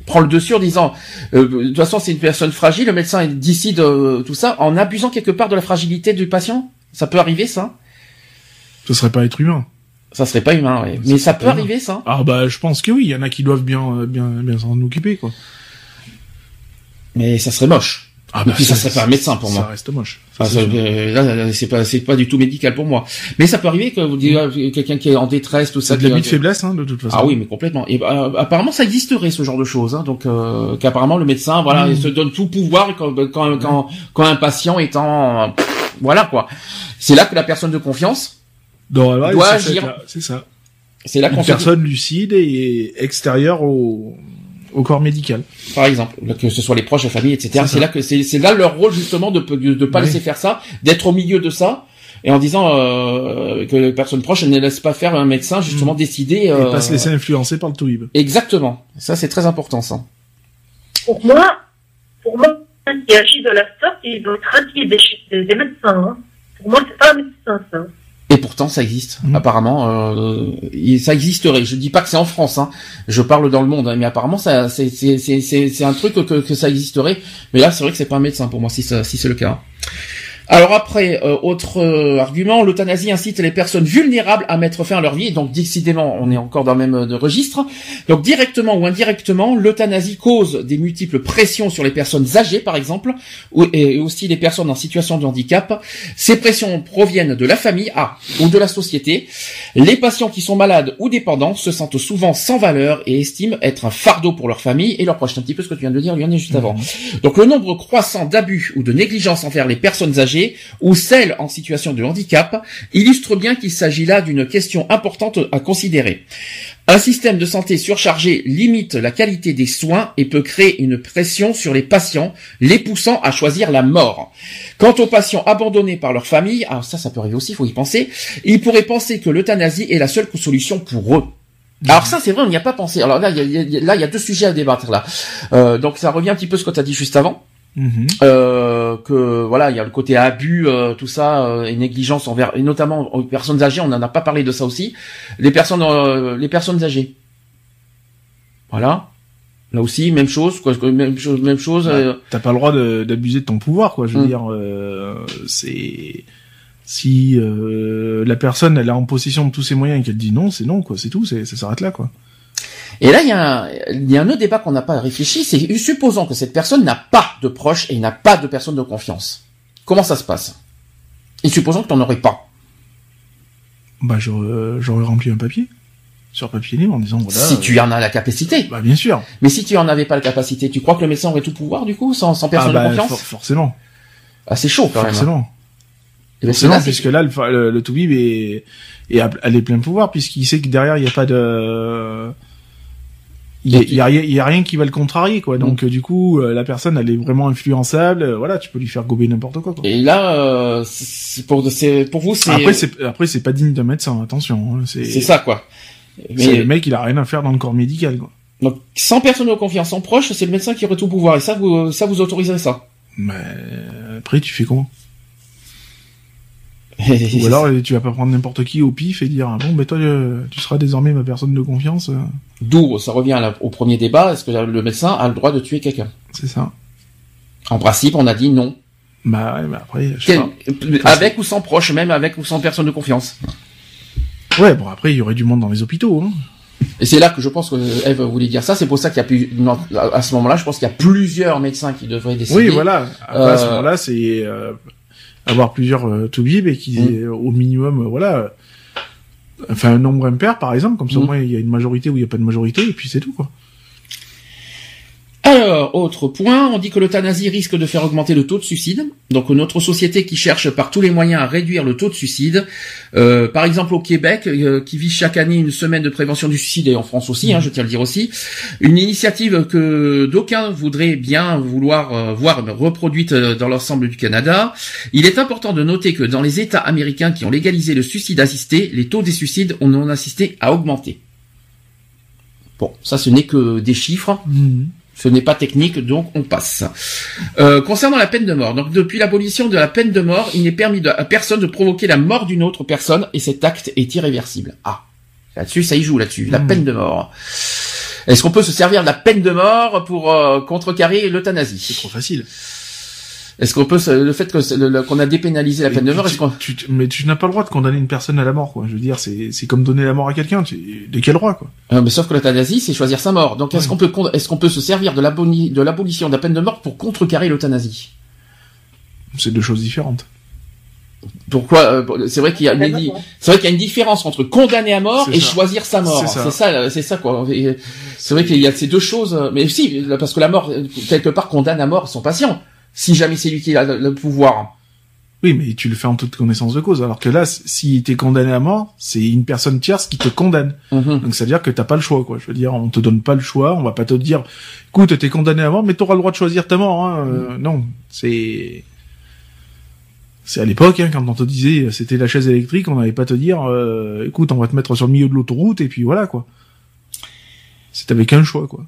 prend le dessus en disant, de toute façon c'est une personne fragile, le médecin décide tout ça en abusant quelque part de la fragilité du patient? Ça peut arriver ça? Ce serait pas être humain. Ça serait pas humain, oui. mais ça peut arriver ça. Ah bah je pense que oui. Il y en a qui doivent bien bien bien s'en occuper quoi mais ça serait moche. Ah bah, puis ça, serait pas un médecin pour moi. Ça reste moche. là, c'est pas, c'est pas du tout médical pour moi. Mais ça peut arriver que vous dites mm. quelqu'un qui est en détresse, tout ça. C'est de l'abus de faiblesse, hein, de toute façon. Ah oui, mais complètement. Et bah, apparemment, ça existerait ce genre de choses. Hein, donc, euh, qu'apparemment le médecin, voilà, mm. il se donne tout pouvoir quand, quand, quand, quand un patient est en, voilà quoi. C'est là que la personne de confiance doit agir. C'est ça. C'est là qu'on personne lucide et extérieure au au corps médical. Par exemple, que ce soit les proches, la famille, etc. C'est là que c'est là leur rôle justement de de, pas laisser faire ça, d'être au milieu de ça et en disant euh, que les personnes proches ne laissent pas faire un médecin justement mm. décider. Euh, et pas se laisser influencer par le touib. Exactement. Ça c'est très important ça. Pour moi, pour moi, qui agit de la sorte, il doit être des, des, médecins. Hein. Pour moi, c'est pas un médecin ça. Et pourtant, ça existe. Mhm. Apparemment, euh, et ça existerait. Je dis pas que c'est en France. Hein. Je parle dans le monde, hein, mais apparemment, ça, c'est, c'est, c'est, c'est, c'est un truc que, que ça existerait. Mais là, c'est vrai que c'est pas un médecin pour moi, si, ça, si c'est le cas. Alors après, euh, autre euh, argument, l'euthanasie incite les personnes vulnérables à mettre fin à leur vie. Donc décidément, on est encore dans le même euh, registre. Donc directement ou indirectement, l'euthanasie cause des multiples pressions sur les personnes âgées, par exemple, ou, et aussi les personnes en situation de handicap. Ces pressions proviennent de la famille, ah, ou de la société. Les patients qui sont malades ou dépendants se sentent souvent sans valeur et estiment être un fardeau pour leur famille et leurs proches. Un petit peu ce que tu viens de dire, Lionel, juste avant. Donc le nombre croissant d'abus ou de négligence envers les personnes âgées ou celles en situation de handicap illustre bien qu'il s'agit là d'une question importante à considérer. Un système de santé surchargé limite la qualité des soins et peut créer une pression sur les patients, les poussant à choisir la mort. Quant aux patients abandonnés par leur famille, ah ça ça peut arriver aussi, il faut y penser, ils pourraient penser que l'euthanasie est la seule solution pour eux. Alors ça c'est vrai, on n'y a pas pensé. Alors là, il y a, il y a- là il y a deux sujets à débattre là. Euh, donc ça revient un petit peu à ce que tu as dit juste avant Mhm. euh, que voilà, il y a le côté abus, euh, tout ça, euh, et négligence envers, et notamment aux personnes âgées. On n'en a pas parlé de ça aussi. Les personnes, euh, les personnes âgées. Voilà. Là aussi, même chose, quoi, même chose, même chose. euh, T'as pas le droit d'abuser de ton pouvoir, quoi. Je veux Mm. dire, euh, c'est si euh, la personne elle est en possession de tous ses moyens et qu'elle dit non, c'est non, quoi. C'est tout, ça s'arrête là, quoi. Et là, il y a un, il y a un autre débat qu'on n'a pas réfléchi, c'est supposons que cette personne n'a pas de proche et n'a pas de personne de confiance. Comment ça se passe? Et supposons que tu n'en aurais pas. Bah j'aurais j'aurais rempli un papier sur papier libre en disant voilà. si euh, tu en as la capacité. Bah bien sûr. Mais si tu en avais pas la capacité, tu crois que le médecin aurait tout pouvoir du coup, sans, sans personne ah bah de confiance? for- forcément, Ah, c'est chaud quand même. forcément. Eh ben, c'est Forcément, là, c'est- puisque là, le, le, le Toubib est, est à, à les pouvoirs, puisqu'il sait que derrière, il n'y a pas de... Il y a, il y a rien, il y a rien qui va le contrarier, quoi. Donc, euh, du coup, euh, la personne, elle est vraiment influençable. euh, voilà, tu peux lui faire gober n'importe quoi, quoi. Et là, euh, c'est pour, c'est pour vous, c'est Après, c'est après c'est pas digne d'un médecin, attention. hein, c'est c'est ça quoi. Mais le mec, il a rien à faire dans le corps médical, quoi. donc sans personne de confiance, sans proche, c'est le médecin qui aurait tout pouvoir. Et ça, vous, ça vous autoriserez ça Mais après, tu fais comment? Ou alors, euh, tu vas pas prendre n'importe qui au pif et dire ah bon, ben toi, euh, tu seras désormais ma personne de confiance. euh, D'où ça revient au premier débat. Est-ce que le médecin a le droit de tuer quelqu'un? C'est ça. En principe, on a dit non. Bah, ouais, mais après, je sais pas. avec ou sans proche, même avec ou sans personne de confiance. Ouais, bon, après, il y aurait du monde dans les hôpitaux, hein. Et c'est là que je pense que Eve voulait dire ça. C'est pour ça qu'il y a plus, non, à ce moment-là, je pense qu'il y a plusieurs médecins qui devraient décider. Oui, voilà. À ce Euh, moment-là, c'est euh, avoir plusieurs euh, toubibs et qui, Mm. au minimum, euh, voilà, euh, enfin un nombre impair, par exemple, comme ça au Mm. moins il y a une majorité ou il y a pas de majorité, et puis c'est tout, quoi. Alors, autre point, on dit que l'euthanasie risque de faire augmenter le taux de suicide. Donc notre société qui cherche par tous les moyens à réduire le taux de suicide, euh, par exemple au Québec, euh, qui vit chaque année une semaine de prévention du suicide, et en France aussi, hein, je tiens à le dire aussi, une initiative que d'aucuns voudraient bien vouloir euh, voir reproduite dans l'ensemble du Canada. Il est important de noter que dans les États américains qui ont légalisé le suicide assisté, les taux des suicides ont assisté à augmenter. Bon, ça ce n'est que des chiffres. Ce n'est pas technique, donc on passe. Euh, concernant la peine de mort, donc depuis l'abolition de la peine de mort, il n'est permis de- à personne de provoquer la mort d'une autre personne et cet acte est irréversible. Ah, là-dessus, ça y joue là-dessus, la Mhm. peine de mort. Est-ce qu'on peut se servir de la peine de mort pour euh, contrecarrer l'euthanasie? C'est trop facile. Est-ce qu'on peut se- le fait que c'est le- le- qu'on a dépénalisé la peine de mort, est-ce qu'on tu- tu- mais tu n'as pas le droit de condamner une personne à la mort, quoi. Je veux dire, c'est c'est comme donner la mort à quelqu'un. Tu... De quel droit, quoi? Euh, mais sauf que l'euthanasie, c'est choisir sa mort. Donc est-ce Ouais. qu'on peut est-ce qu'on peut se servir de l'aboli- de l'abolition de la peine de mort pour contrecarrer l'euthanasie? C'est deux choses différentes. Pourquoi euh, C'est vrai qu'il y a une, c'est vrai qu'il y a une différence entre condamner à mort C'est et ça. choisir sa mort. C'est ça. C'est ça, c'est ça quoi. Et C'est vrai qu'il y a ces deux choses. euh, Mais si, parce que la mort euh, quelque part condamne à mort son patient. Si jamais c'est lui qui a le, pouvoir. Oui, mais tu le fais en toute connaissance de cause. Alors que là, si t'es condamné à mort, c'est une personne tierce qui te condamne. Mhm. Donc ça veut dire que t'as pas le choix, quoi. Je veux dire, on te donne pas le choix, on va pas te dire, écoute, t'es condamné à mort, mais t'auras le droit de choisir ta mort. Hein. Euh, non, c'est c'est à l'époque, hein, quand on te disait c'était la chaise électrique, on n'allait pas te dire, euh, écoute, on va te mettre sur le milieu de l'autoroute et puis voilà, quoi. C'est avec un choix, quoi.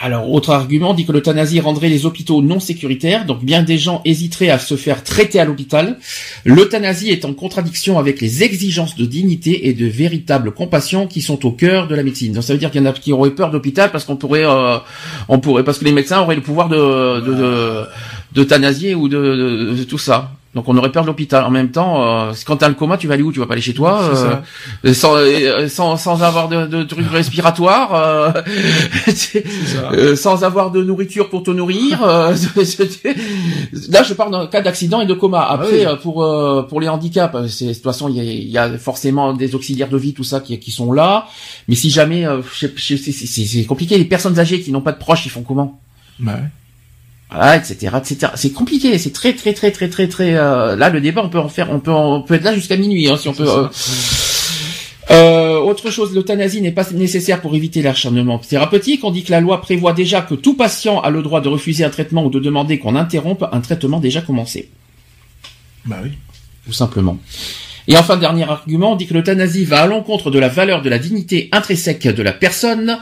Alors, autre argument dit que l'euthanasie rendrait les hôpitaux non sécuritaires, donc bien des gens hésiteraient à se faire traiter à l'hôpital. L'euthanasie est en contradiction avec les exigences de dignité et de véritable compassion qui sont au cœur de la médecine. Donc ça veut dire qu'il y en a qui auraient peur d'hôpital parce qu'on pourrait, euh, on pourrait, parce que les médecins auraient le pouvoir de, de, d'euthanasier ou de tout ça. Donc on aurait peur de l'hôpital. En même temps, euh, quand t'as le coma, tu vas aller où? Tu vas pas aller chez toi, euh, sans, euh, sans, sans avoir de, de trucs respiratoires, euh, euh, sans avoir de nourriture pour te nourrir. euh, Là, je parle d'un cas d'accident et de coma. Après, Ah euh, pour euh, pour les handicaps, c'est de toute façon, il y a, il y a forcément des auxiliaires de vie, tout ça, qui, qui sont là. Mais si jamais, euh, c'est compliqué. Les personnes âgées qui n'ont pas de proches, ils font comment? Ouais. Voilà, etc., etc. C'est compliqué, c'est très, très, très, très, très, très. euh, là, le débat, on peut en faire, on peut, on peut être là jusqu'à minuit, hein, si on peut. euh. Euh, autre chose, l'euthanasie n'est pas nécessaire pour éviter l'acharnement thérapeutique. On dit que la loi prévoit déjà que tout patient a le droit de refuser un traitement ou de demander qu'on interrompe un traitement déjà commencé, Bah oui. tout simplement. Et enfin, dernier argument, on dit que l'euthanasie va à l'encontre de la valeur de la dignité intrinsèque de la personne.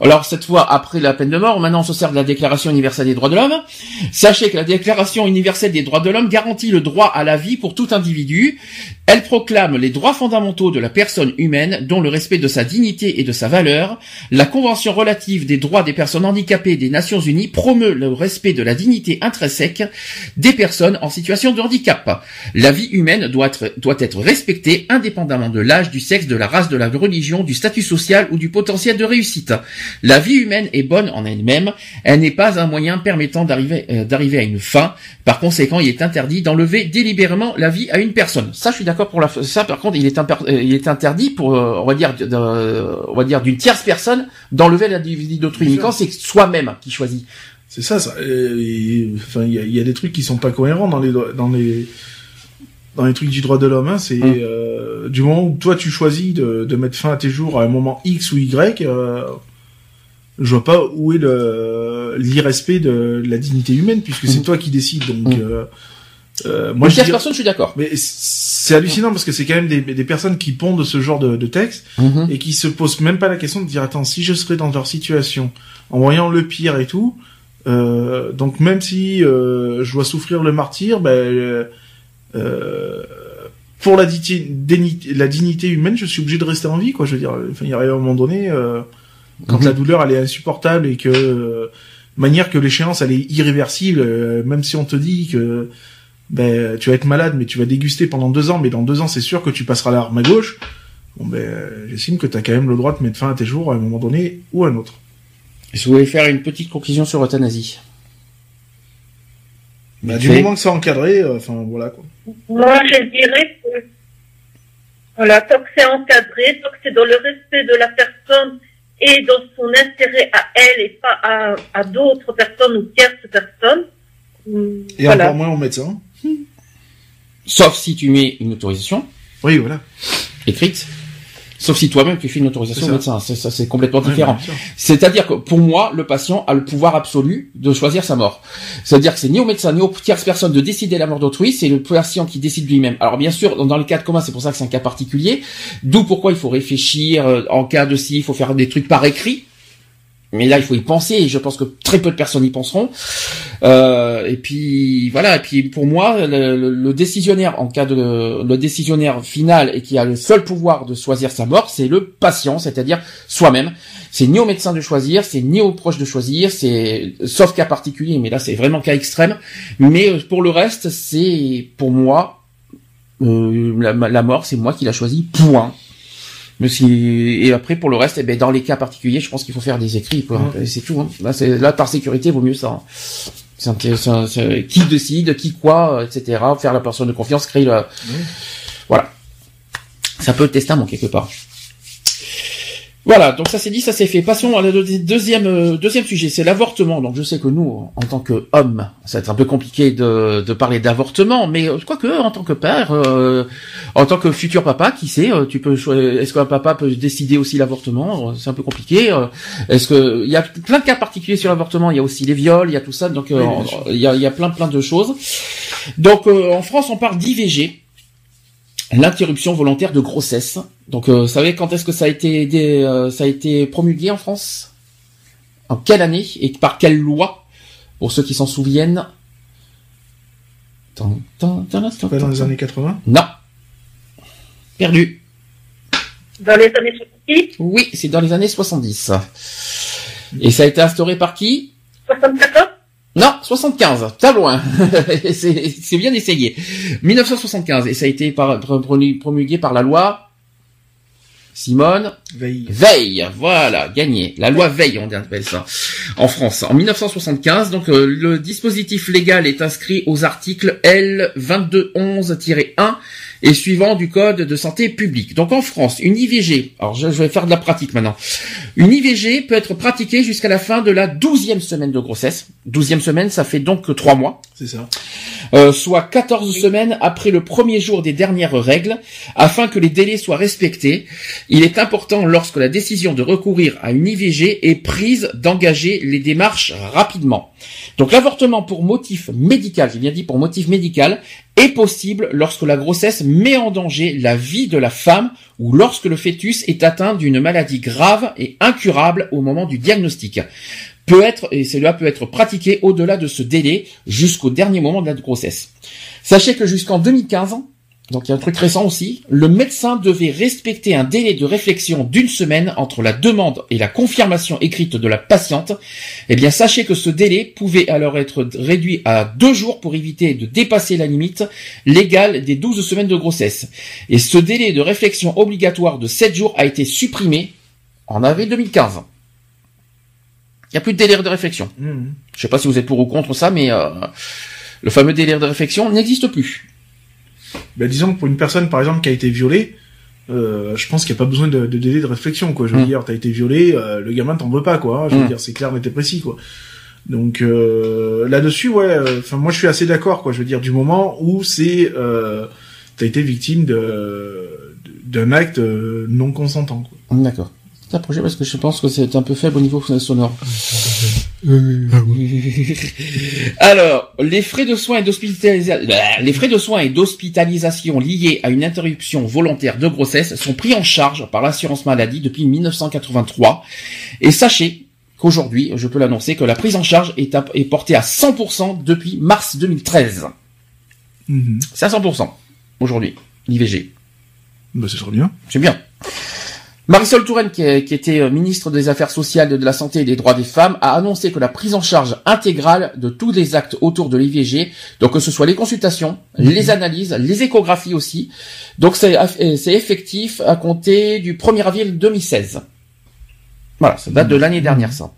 Alors, cette fois, après la peine de mort, maintenant on se sert de la Déclaration universelle des droits de l'homme. Sachez que la Déclaration universelle des droits de l'homme garantit le droit à la vie pour tout individu. Elle proclame les droits fondamentaux de la personne humaine, dont le respect de sa dignité et de sa valeur. La Convention relative des droits des personnes handicapées des Nations Unies promeut le respect de la dignité intrinsèque des personnes en situation de handicap. La vie humaine doit être, doit être respectée indépendamment de l'âge, du sexe, de la race, de la religion, du statut social ou du potentiel de réussite. La vie humaine est bonne en elle-même, elle n'est pas un moyen permettant d'arriver euh, à une fin. Par conséquent, il est interdit d'enlever délibérément la vie à une personne. Ça, je suis d'accord pour la ça. Par contre, il est, imper- euh, il est interdit pour, euh, on va dire, de- on va dire d'une tierce personne d'enlever la vie d'autrui. Mais quand c'est soi-même qui choisit. C'est ça, ça. euh, et- Enfin, il y y a des trucs qui sont pas cohérents dans les dans les dans les trucs du droit de l'homme. Hein, c'est Hum. euh, du moment où toi tu choisis de, de mettre fin à tes jours à un moment X ou Y, euh, je vois pas où est le l'irrespect de la dignité humaine puisque c'est Hum. toi qui décides. Donc Hum. euh, euh, Moi, je personne, je suis d'accord. mais c'est hallucinant parce que c'est quand même des, des personnes qui pondent ce genre de, de texte et qui se posent même pas la question de dire attends si je serais dans leur situation en voyant le pire et tout euh, donc même si euh, je dois souffrir le martyr ben euh, pour la, dignité humaine je suis obligé de rester en vie quoi je veux dire enfin il y a un moment donné euh, quand Mhm. la douleur elle est insupportable et que euh, manière que l'échéance elle est irréversible euh, même si on te dit que ben tu vas être malade mais tu vas déguster pendant deux ans mais dans deux ans c'est sûr que tu passeras l'arme à gauche bon ben j'estime que tu as quand même le droit de mettre fin à tes jours à un moment donné ou à un autre Je voulais faire une petite conclusion sur l'euthanasie. Bah, du moment que c'est encadré euh, enfin voilà quoi Moi, je dirais que, voilà, tant que c'est encadré, tant que c'est dans le respect de la personne et dans son intérêt à elle et pas à, à d'autres personnes ou tierces personnes, et voilà. encore moins au médecin Sauf si tu mets une autorisation oui voilà écrite. Sauf si toi-même tu fais une autorisation au médecin. C'est, ça, c'est complètement différent. C'est-à-dire que pour moi, le patient a le pouvoir absolu de choisir sa mort. C'est-à-dire que c'est ni au médecin ni aux tierces personnes de décider la mort d'autrui, c'est le patient qui décide lui-même. Alors bien sûr, dans le cas de commun, c'est pour ça que c'est un cas particulier. D'où pourquoi il faut réfléchir euh, en cas de si, il faut faire des trucs par écrit. Mais là, il faut y penser, et je pense que très peu de personnes y penseront. Euh, et puis voilà. Et puis pour moi, le, le- le décisionnaire en cas de le décisionnaire final et qui a le seul pouvoir de choisir sa mort, c'est le patient, c'est-à-dire soi-même. C'est ni au médecin de choisir, c'est ni aux proches de choisir, c'est sauf cas particulier, mais là c'est vraiment cas extrême. Mais euh, pour le reste, c'est pour moi euh, la, la mort, c'est moi qui l'a choisi. Point. Mais si, et après pour le reste, eh ben, dans les cas particuliers, je pense qu'il faut faire des écrits. C'est tout. Hein. Là, c'est là par sécurité, vaut mieux ça. hein. C'est un- c'est un- c'est- qui décide, qui quoi, euh, etc. Faire la personne de confiance, créer le. Voilà. C'est un peu le testament quelque part. Voilà, donc ça c'est dit, ça c'est fait. Passons à la deux- deuxième euh, deuxième sujet, c'est l'avortement. Donc je sais que nous, en tant qu'hommes, ça va être un peu compliqué de, de parler d'avortement, mais euh, quoique en tant que père, euh, en tant que futur papa, qui sait, tu peux est-ce qu'un papa peut décider aussi l'avortement C'est un peu compliqué. Est-ce que il y a plein de cas particuliers sur l'avortement Il y a aussi les viols, il y a tout ça, donc euh, Oui, il y a, il y a plein plein de choses. Donc euh, en France, on parle d'IVG l'interruption volontaire de grossesse. Donc, euh, vous savez quand est-ce que ça a été euh, ça a été promulgué en France? En quelle année? Et par quelle loi? Pour ceux qui s'en souviennent. Tant, tant, tant, pas dans les années 80 Non. Perdu. Dans les années 70 Oui, c'est dans les années 70. Et ça a été instauré par qui? 74 non, 75, t'as loin. c'est bien essayé. 1975, et ça a été par, promulgué par la loi Simone Veille. Veille, voilà, gagné. La loi Veille, on appelle ça, en France. En 1975, donc euh, le dispositif légal est inscrit aux articles L 2211-1 et suivant du code de santé publique. Donc en France, une IVG, alors je, vais faire de la pratique maintenant. Une IVG peut être pratiquée jusqu'à la fin de la douzième semaine de grossesse. Douzième semaine, ça fait donc trois mois. C'est ça. Euh, soit 14 semaines après le premier jour des dernières règles, afin que les délais soient respectés. Il est important, lorsque la décision de recourir à une IVG est prise, d'engager les démarches rapidement. Donc l'avortement pour motif médical, j'ai bien dit pour motif médical, est possible lorsque la grossesse met en danger la vie de la femme ou lorsque le fœtus est atteint d'une maladie grave et incurable au moment du diagnostic. Peut être, et cela peut être pratiqué au-delà de ce délai jusqu'au dernier moment de la grossesse. Sachez que jusqu'en 2015, donc il y a un truc récent aussi, le médecin devait respecter un délai de réflexion d'une semaine entre la demande et la confirmation écrite de la patiente. Eh bien, sachez que ce délai pouvait alors être réduit à deux jours pour éviter de dépasser la limite légale des 12 semaines de grossesse. Et ce délai de réflexion obligatoire de 7 jours a été supprimé en avril 2015. Il n'y a plus de délai de réflexion. Je mmh. Je sais pas si vous êtes pour ou contre ça, mais euh, le fameux délai de réflexion n'existe plus ben, disons que pour une personne, par exemple, qui a été violée, euh, je pense qu'il n'y a pas besoin de, de, délai de réflexion, quoi. Je veux mm. dire, t'as été violé, euh, le gamin t'en veut pas, quoi. Hein. Je veux mm. dire, c'est clair, mais t'es précis, quoi. Donc euh, là-dessus, ouais. Euh, enfin, moi, je suis assez d'accord, quoi. Je veux dire, du moment où c'est, euh, t'as été victime de d'un acte non consentant. Quoi. D'accord t'approcher parce que je pense que c'est un peu faible au niveau sonore. Alors, les frais de soins et d'hospitalisation, les frais de soins et d'hospitalisation liés à une interruption volontaire de grossesse sont pris en charge par l'assurance maladie depuis 1983. Et sachez qu'aujourd'hui, je peux l'annoncer, que la prise en charge est, est portée à 100% depuis mars 2013. Mhm. C'est à 100% aujourd'hui, l'IVG. Bah, c'est trop bien. C'est bien. Marisol Touraine, qui, était euh, ministre des Affaires sociales, de la santé et des droits des femmes, a annoncé que la prise en charge intégrale de tous les actes autour de l'IVG, donc que ce soit les consultations, mhm. les analyses, les échographies aussi, donc c'est effectif à compter du 1er avril 2016. Voilà, ça date de mhm. l'année dernière ça.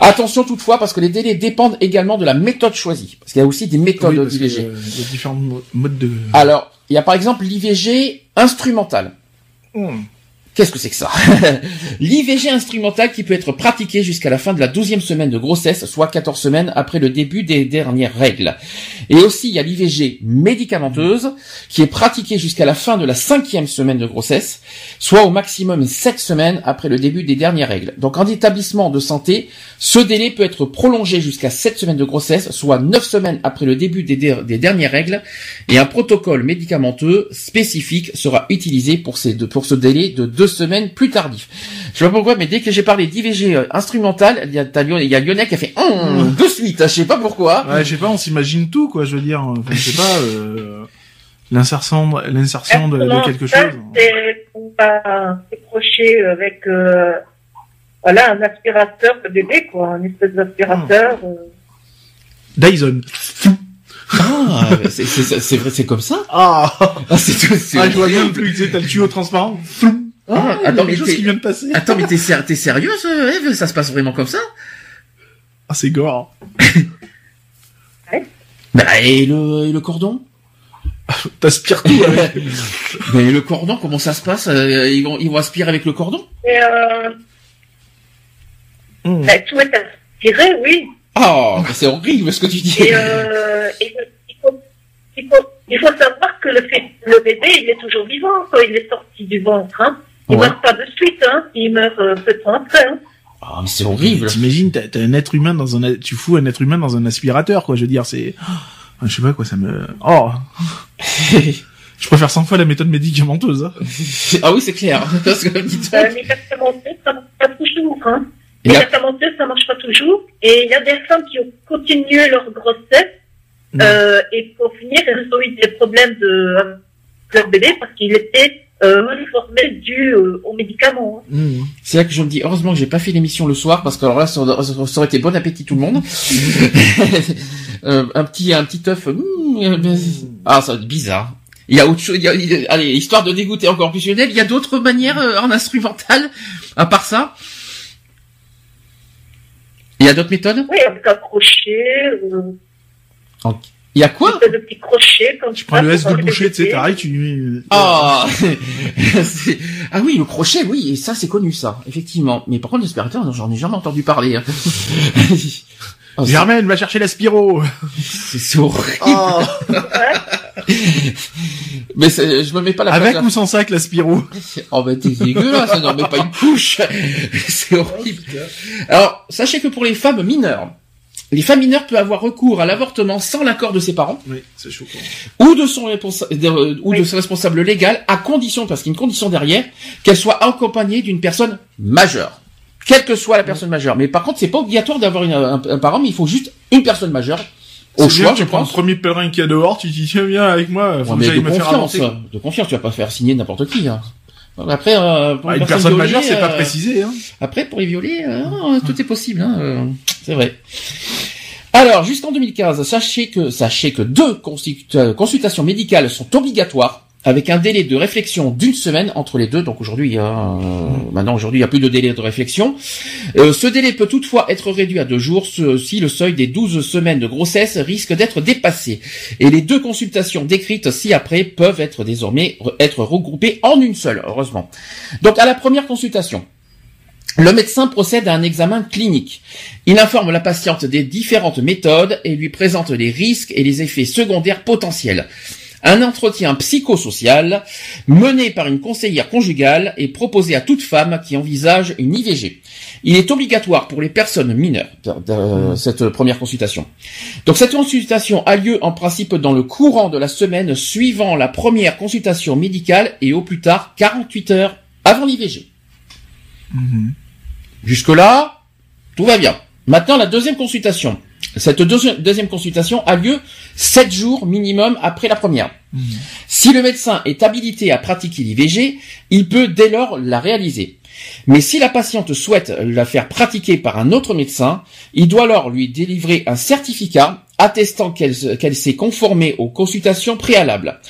Attention toutefois parce que les délais dépendent également de la méthode choisie. Parce qu'il y a aussi des méthodes d'IVG. Il y a différents modes de... Alors, il y a par exemple l'IVG instrumental. Hmm. Qu'est-ce que c'est que ça L'IVG instrumental qui peut être pratiqué jusqu'à la fin de la douzième semaine de grossesse, soit 14 semaines après le début des dernières règles. Et aussi, il y a l'IVG médicamenteuse qui est pratiquée jusqu'à la fin de la cinquième semaine de grossesse, soit au maximum 7 semaines après le début des dernières règles. Donc en établissement de santé, ce délai peut être prolongé jusqu'à 7 semaines de grossesse, soit 9 semaines après le début des, dernières règles, et un protocole médicamenteux spécifique sera utilisé pour ce délai de 2 semaines plus tardif. Je sais pas pourquoi, mais dès que j'ai parlé d'IVG euh, instrumental, il y, a, il y a Lionel qui a fait hum, de suite. Je sais pas pourquoi. Ouais, je sais pas, on s'imagine tout, quoi. Je veux dire, enfin, je sais pas. Euh, l'insertion, l'insertion de, de, quelque chose. C'est pour pas s'écrocher avec euh, voilà un aspirateur de bébé, quoi, un espèce d'aspirateur. Euh. Dyson. Ah, c'est vrai, c'est comme ça. Ah, ah c'est tout. Ah, je vois bien plus. Tu sais, t'as le tuyau transparent. Ah, attends, mais qui vient de passer. Attends, mais t'es t'es sérieuse, Eve? Ça se passe vraiment comme ça? Ah, c'est gore. ouais. Bah, et le, et le cordon? T'aspires tout avec. mais le cordon, comment ça se passe? Euh, ils, vont, ils vont aspirer avec le cordon? Et euh... Mmh. Bah, tout est aspiré, oui. Oh, c'est horrible ce que tu dis. Et, euh, il, faut, il, faut, il, faut, savoir que le, le bébé, il est toujours vivant quand il est sorti du ventre. Hein. Il ouais. meurt pas de suite, hein. il meurt euh, peu de temps après. Hein. Oh, mais c'est horrible. T'imagines, t'as, t'as un être humain dans un, tu fous un être humain dans un aspirateur, quoi. Je veux dire, c'est, oh, je sais pas quoi, ça me, oh. je préfère 100 fois la méthode médicamenteuse. Hein. ah oui, c'est clair. Parce que, euh, médicamenteuse, ça, ça toujours, hein. Et médicamenteuse, ça marche pas toujours. Et il y a des femmes qui ont continué leur grossesse euh, et pour finir, elles ont eu des problèmes de euh, leur bébé parce qu'il était euh, mal formé dû euh, aux médicaments. hein. Mmh. C'est là que je me dis, heureusement que j'ai pas fait l'émission le soir, parce que alors là, ça, aurait- ça aurait été bon appétit tout le monde. Euh, un petit, un petit œuf, mmh, euh, ah, ça va être bizarre. Il y a autre chose, il y a- il y a- allez, histoire de dégoûter encore plus Lionel, il y a d'autres manières euh, en instrumental, à part ça? Il y a d'autres méthodes? Oui, avec un crochet, euh, Il y a quoi comme Tu prends le S de boucher, tu sais, t'arrêtes, tu... Ah C'est- Ah oui, le crochet, oui, et ça c'est connu ça, effectivement. Mais par contre, l'aspirateur, j'en ai jamais entendu parler. hein. Oh, Germaine, va chercher l'aspiro c'est c'est horrible. oh. Mais je me mets pas la Avec place ou sans sac, l'aspiro Oh bah t'es dégueulasse, ça n'en met pas une couche. c'est horrible. Alors, sachez que pour les femmes mineures, les femmes mineures peuvent avoir recours à l'avortement sans l'accord de ses parents Oui, c'est choquant. ou de son de- ou de son responsable légal à condition, parce qu'il y a une condition derrière, qu'elle soit accompagnée d'une personne majeure. Quelle que soit la personne majeure. Mais par contre, c'est pas obligatoire d'avoir un, un parent, mais il faut juste une personne majeure. Au choix, bien, je tu prends le premier pèlerin qu'il y a dehors, tu dis, tiens, viens avec moi, faut Ouais, que j'aille de me faire confiance, avorter. de confiance, tu vas pas faire signer n'importe qui. Hein. Après, euh, pour Ah, les une personne majeure, c'est pas euh, précisé, hein. Après, pour les violer, euh, non, tout est possible, hein, euh, c'est vrai. Alors, jusqu'en 2015, sachez que, sachez que deux euh, consultations médicales sont obligatoires, avec un délai de réflexion d'une semaine entre les deux. Donc aujourd'hui, il y a, euh, maintenant aujourd'hui, il n'y a plus de délai de réflexion. Euh, ce délai peut toutefois être réduit à deux jours si le seuil des 12 semaines de grossesse risque d'être dépassé. Et les deux consultations décrites ci-après peuvent être désormais re- être regroupées en une seule, heureusement. Donc à la première consultation, le médecin procède à un examen clinique. Il informe la patiente des différentes méthodes et lui présente les risques et les effets secondaires potentiels. Un entretien psychosocial mené par une conseillère conjugale est proposé à toute femme qui envisage une IVG. Il est obligatoire pour les personnes mineures, de- de- cette première consultation. Donc cette consultation a lieu en principe dans le courant de la semaine suivant la première consultation médicale et au plus tard 48 heures avant l'IVG. Mhm. Jusque-là, tout va bien. Maintenant, la deuxième consultation. Cette deuxi- deuxième consultation a lieu sept jours minimum après la première. Si le médecin est habilité à pratiquer l'IVG, il peut dès lors la réaliser. Mais si la patiente souhaite la faire pratiquer par un autre médecin, il doit alors lui délivrer un certificat attestant qu'elle se- qu'elle s'est conformée aux consultations préalables.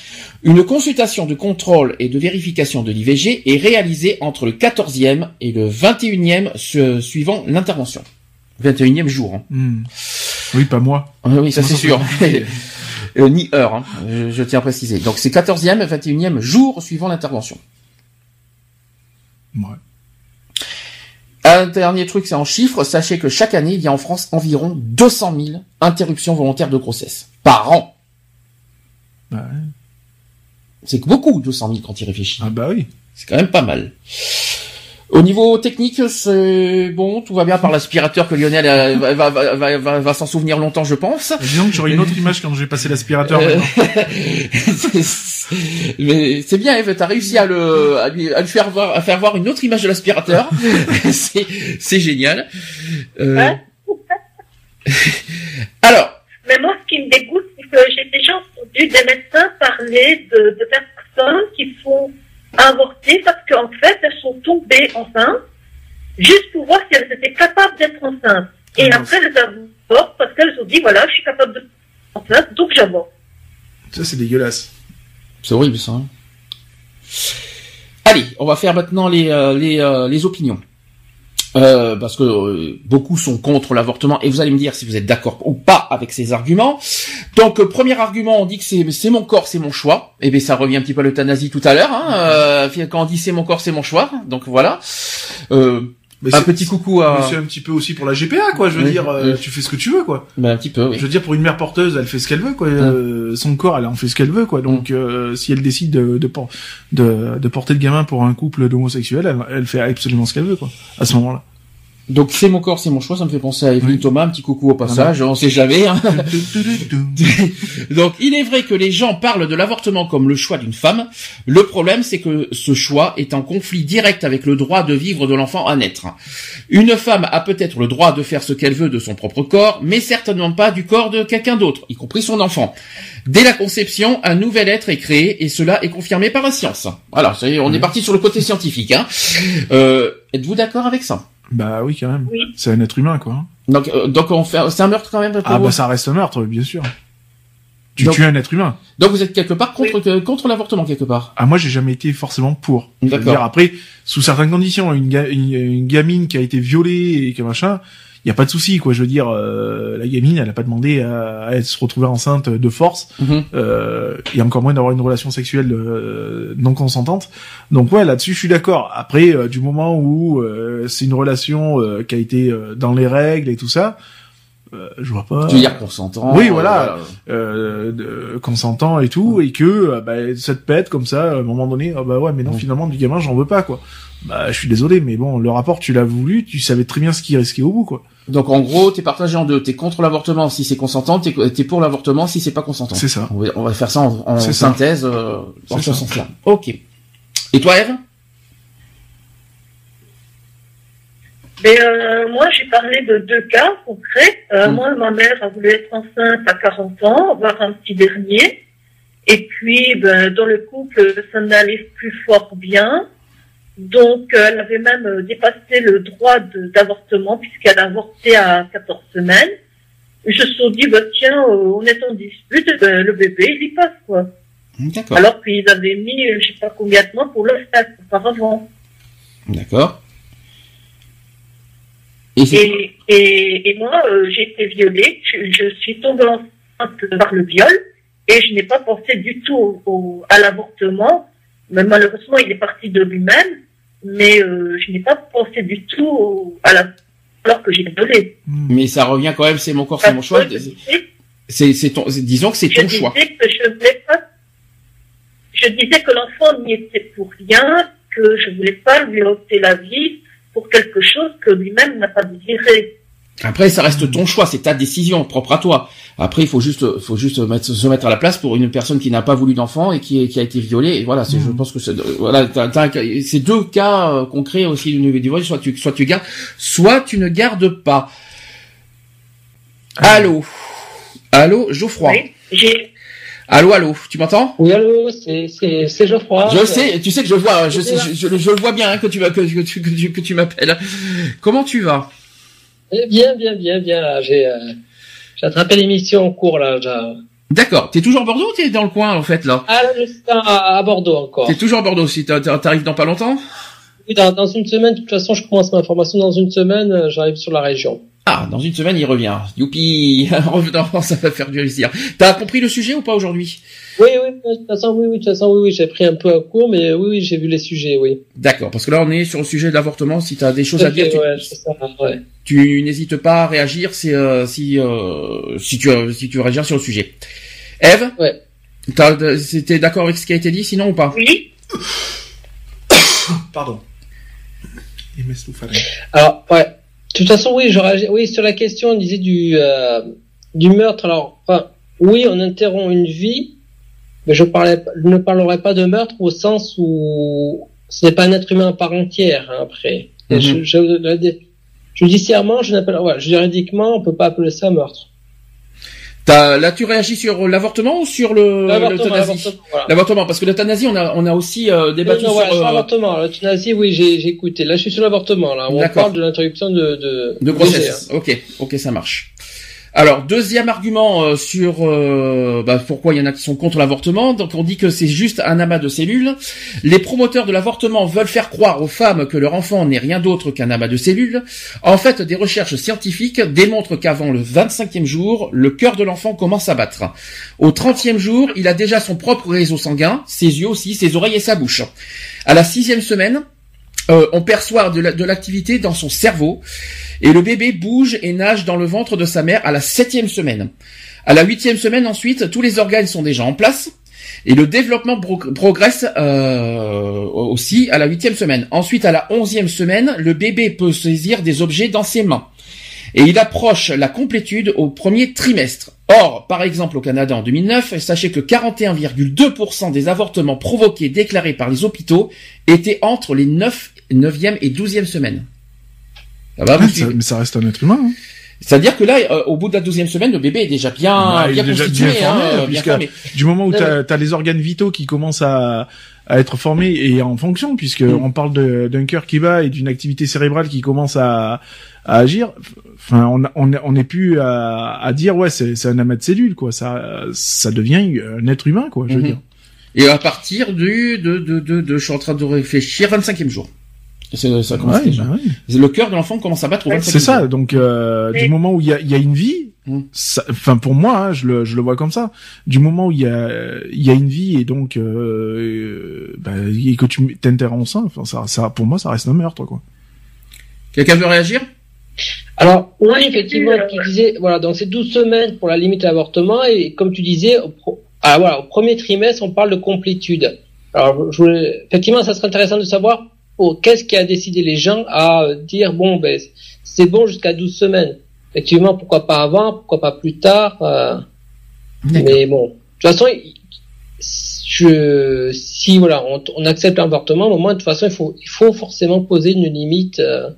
Une consultation de contrôle et de vérification de l'IVG est réalisée entre le 14e et le 21e su- suivant l'intervention. 21e jour. Hein. Mhm. Oui, pas moi. Ah oui, ça c'est sûr. Euh, ni heure, hein. je, je tiens à préciser. Donc c'est 14e et 21e jour suivant l'intervention. Ouais. Un dernier truc, c'est en chiffres. Sachez que chaque année, il y a en France environ 200 000 interruptions volontaires de grossesse par an. Bah, ouais. C'est beaucoup, 200 000 quand il réfléchit. Ah bah oui. C'est quand même pas mal. Au niveau technique, c'est bon, tout va bien par l'aspirateur que Lionel euh, va, va, va, va, s'en souvenir longtemps, je pense. Disons que j'aurai une autre image quand je vais passer l'aspirateur. Euh, Mais c'est bien, Eve, t'as réussi à le, à lui, à lui faire voir, à faire voir une autre image de l'aspirateur. c'est, c'est génial. Euh, Ouais. alors, Mais moi, ce qui me dégoûte, c'est que j'ai déjà entendu des médecins parler de, de personnes qui font avorter parce qu'en fait, elles sont tombées enceintes juste pour voir si elles étaient capables d'être enceintes. Et Ah, après, elles avortent parce qu'elles ont dit, voilà, je suis capable d'être enceinte, donc j'avorte. Ça, c'est dégueulasse. c'est horrible ça. hein. Allez, on va faire maintenant les, euh, les, euh, les opinions. Euh, parce que euh, beaucoup sont contre l'avortement et vous allez me dire si vous êtes d'accord ou pas avec ces arguments. Donc euh, premier argument, on dit que c'est mon corps, c'est mon choix. Et bien ça revient un petit peu à l'euthanasie tout à l'heure. Hein, euh, quand on dit c'est mon corps, c'est mon choix. Donc voilà. Mais un petit coucou à C'est un petit peu aussi pour la GPA, quoi. Je veux Oui, dire, euh, oui. tu fais ce que tu veux, quoi. ben, un petit peu, oui. Je veux dire, pour une mère porteuse, elle fait ce qu'elle veut, quoi. Euh, son corps, elle en fait ce qu'elle veut, quoi. Donc, euh, si elle décide de, de, de porter le gamin pour un couple d'homosexuels, elle, elle fait absolument ce qu'elle veut, quoi. À ce moment-là. Donc c'est mon corps, c'est mon choix, ça me fait penser à Evelyne Thomas, un petit coucou au passage, on sait jamais. hein. Donc il est vrai que les gens parlent de l'avortement comme le choix d'une femme. Le problème c'est que ce choix est en conflit direct avec le droit de vivre de l'enfant à naître. Une femme a peut-être le droit de faire ce qu'elle veut de son propre corps, mais certainement pas du corps de quelqu'un d'autre, y compris son enfant. Dès la conception, un nouvel être est créé et cela est confirmé par la science. Voilà, on est parti sur le côté scientifique. Hein. Euh, Êtes-vous d'accord avec ça? Bah oui, quand même. Oui. C'est un être humain, quoi. Donc, euh, donc on fait, c'est un meurtre quand même. pour Ah vous bah ça reste un meurtre, bien sûr. Tu Donc- tues un être humain. Donc vous êtes quelque part contre que- contre l'avortement quelque part. Ah moi j'ai jamais été forcément pour. Je veux D'accord. dire, après, sous certaines conditions, une, ga- une, une gamine qui a été violée et que machin, y a pas de souci quoi. Je veux dire, euh, la gamine, elle a pas demandé à, à se retrouver enceinte de force, Mhm. euh, et encore moins d'avoir une relation sexuelle euh, non consentante. Donc ouais, là-dessus je suis d'accord. Après, euh, du moment où euh, c'est une relation euh, qui a été euh, dans les règles et tout ça, euh, je vois pas. Tu veux dire consentant. Oui, euh, voilà. euh, de, consentant et tout, et que euh, bah, ça te pète comme ça, à un moment donné, ah bah ouais, mais non, finalement, du gamin, j'en veux pas, quoi. Bah, je suis désolé, mais bon, le rapport, tu l'as voulu, tu savais très bien ce qui risquait au bout, quoi. Donc en gros, t'es partagé en deux. T'es contre l'avortement si c'est consentant, t'es t'es pour l'avortement si c'est pas consentant. C'est ça. On va, on va faire ça en, en synthèse euh, dans C'est ce sens-là. Ok. Et toi, Eve? Mais euh, moi, j'ai parlé de deux cas concrets. Euh, Mm. Moi, ma mère a voulu être enceinte à 40 ans, avoir un petit dernier. Et puis, ben, dans le couple, ça n'allait plus fort bien. Donc, euh, elle avait même euh, dépassé le droit d'avortement puisqu'elle a avorté à 14 semaines. Ils se sont dit, bah, tiens, euh, on est en dispute, ben, le bébé, il y passe, quoi. D'accord. Alors qu'ils avaient mis, je sais pas combien de mois pour le faire auparavant. D'accord. Et Et, et, et moi, euh, j'ai été violée, je, je suis tombée enceinte par le viol, et je n'ai pas pensé du tout au, au- à l'avortement. Mais malheureusement, il est parti de lui-même, mais euh, je n'ai pas pensé du tout au- à la alors que j'ai violé. Mm. mais ça revient quand même. C'est mon corps, c'est mon choix. C'est c'est ton. Disons que c'est ton choix. disais que je voulais pas. Je disais que l'enfant n'y était pour rien, que je voulais pas lui ôter la vie pour quelque chose que lui-même n'a pas désiré. Après, ça reste ton choix, c'est ta décision propre à toi. Après, il faut juste, faut juste mettre, se mettre à la place pour une personne qui n'a pas voulu d'enfant et qui, qui a été violée. Et voilà, c'est, je Mhm. pense que c'est, voilà, c'est deux cas euh, concrets aussi du du divorce. Soit tu, soit tu gardes, soit tu ne gardes pas. Allô, allô, Geoffroy. Oui, Allô, allô, tu m'entends? Oui, allô, c'est, c'est, c'est Geoffroy. Je sais, tu sais que je vois, je sais, je, je, je le vois bien hein, que tu que, que tu, que tu, que tu m'appelles. Comment tu vas? Eh Bien, bien, bien, bien, là, j'ai, euh, attrapé l'émission en cours, là, D'accord. T'es toujours à Bordeaux ou t'es dans le coin en fait là? Ah, là, je suis à, à Bordeaux encore. T'es toujours à Bordeaux si t'a- t'a- t'arrives dans pas longtemps? Oui, dans, dans une semaine, de toute façon, je commence ma formation dans une semaine, euh, j'arrive sur la région. Ah, dans une semaine il revient. Youpi Revenant, ça va faire du plaisir. T'as compris le sujet ou pas aujourd'hui? Oui, oui, de toute façon, oui, oui, de toute façon, oui, oui, j'ai pris un peu à court, mais oui, oui, j'ai vu les sujets, oui. D'accord, parce que là on est sur le sujet de l'avortement. Si t'as des choses à dire, tu, ouais, c'est ça, ouais. tu n'hésites pas à réagir si euh, si euh, si tu euh, si tu veux réagir sur le sujet. Eve? Ouais. T'as- C'était d'accord avec ce qui a été dit, sinon ou pas? Oui, Pardon. Alors, ouais. De toute façon, oui, je oui, sur la question, on disait du, euh, du meurtre. Alors, enfin, oui, on interrompt une vie, mais je parlais, je ne parlerai pas de meurtre au sens où ce n'est pas un être humain à part entière, hein, après. Mhm. je, je- judiciairement, je n'appelle, ouais, juridiquement, on peut pas appeler ça meurtre. Là tu réagis sur l'avortement ou sur le l'euthanasie? l'avortement, voilà. Parce que l'euthanasie, on a on a aussi euh, débattu Non, non, sur sur euh, l'avortement. L'euthanasie, oui, j'ai, j'ai écouté. Là, je suis sur l'avortement, là. On parle de l'interruption de, de, De grossesse. Ok, ok, ça marche. Alors deuxième argument euh, sur euh, bah, pourquoi il y en a qui sont contre l'avortement. Donc on dit que c'est juste un amas de cellules. Les promoteurs de l'avortement veulent faire croire aux femmes que leur enfant n'est rien d'autre qu'un amas de cellules. En fait, des recherches scientifiques démontrent qu'avant le 25e jour, le cœur de l'enfant commence à battre. Au 30e jour, il a déjà son propre réseau sanguin, ses yeux aussi, ses oreilles et sa bouche. À la sixième semaine, euh, on perçoit de la- de l'activité dans son cerveau et le bébé bouge et nage dans le ventre de sa mère à la septième semaine. À la huitième semaine ensuite, tous les organes sont déjà en place. Et le développement pro- progresse euh, aussi à la huitième semaine. Ensuite, à la onzième semaine, le bébé peut saisir des objets dans ses mains. Et il approche la complétude au premier trimestre. Or, par exemple au Canada en 2009, sachez que 41,2% des avortements provoqués déclarés par les hôpitaux étaient entre les 9, 9e et 12e semaines. Ça va, vous Ah, ça- suivez mais ça reste un être humain. hein. C'est-à-dire que là, euh, au bout de la 12e semaine, le bébé est déjà bien, Bah, est bien déjà constitué, bien formé, hein, bien puisque- formé. Du moment où t'as as les organes vitaux qui commencent à, à être formés et en fonction, puisque Mm. on parle d'un cœur qui bat et d'une activité cérébrale qui commence à, à agir. Enfin, on on on n'est plus à, à dire ouais c'est un amas de cellules quoi. Ça ça devient un être humain quoi. Je veux Mhm. dire. Et à partir du, de, de, de, de, je suis en train de réfléchir, 25e jour. C'est- Ça commence Ouais, déjà. bah ouais. Le cœur de l'enfant commence à battre au 25e C'est ça. Donc euh, du moment où il y a, il y a une vie, Mm. ça- enfin pour moi, hein, je le je le vois comme ça. Du moment où il y a il y a une vie et donc euh, euh, bah, et que tu t'interromps ça, enfin ça ça pour moi ça reste un meurtre quoi. Quelqu'un veut réagir? Alors, oui, effectivement, euh, qui disait, voilà, donc c'est 12 semaines pour la limite à l'avortement, et comme tu disais, au, pro- ah, voilà, au premier trimestre, on parle de complétude. Alors, je voulais- effectivement, ça serait intéressant de savoir, oh, qu'est-ce qui a décidé les gens à euh, dire, bon, ben, c'est bon jusqu'à 12 semaines. Effectivement, pourquoi pas avant, pourquoi pas plus tard, euh, mais bon, de toute façon, je, si voilà, on, on accepte l'avortement, au moment de toute façon, il faut, il faut forcément poser une limite euh,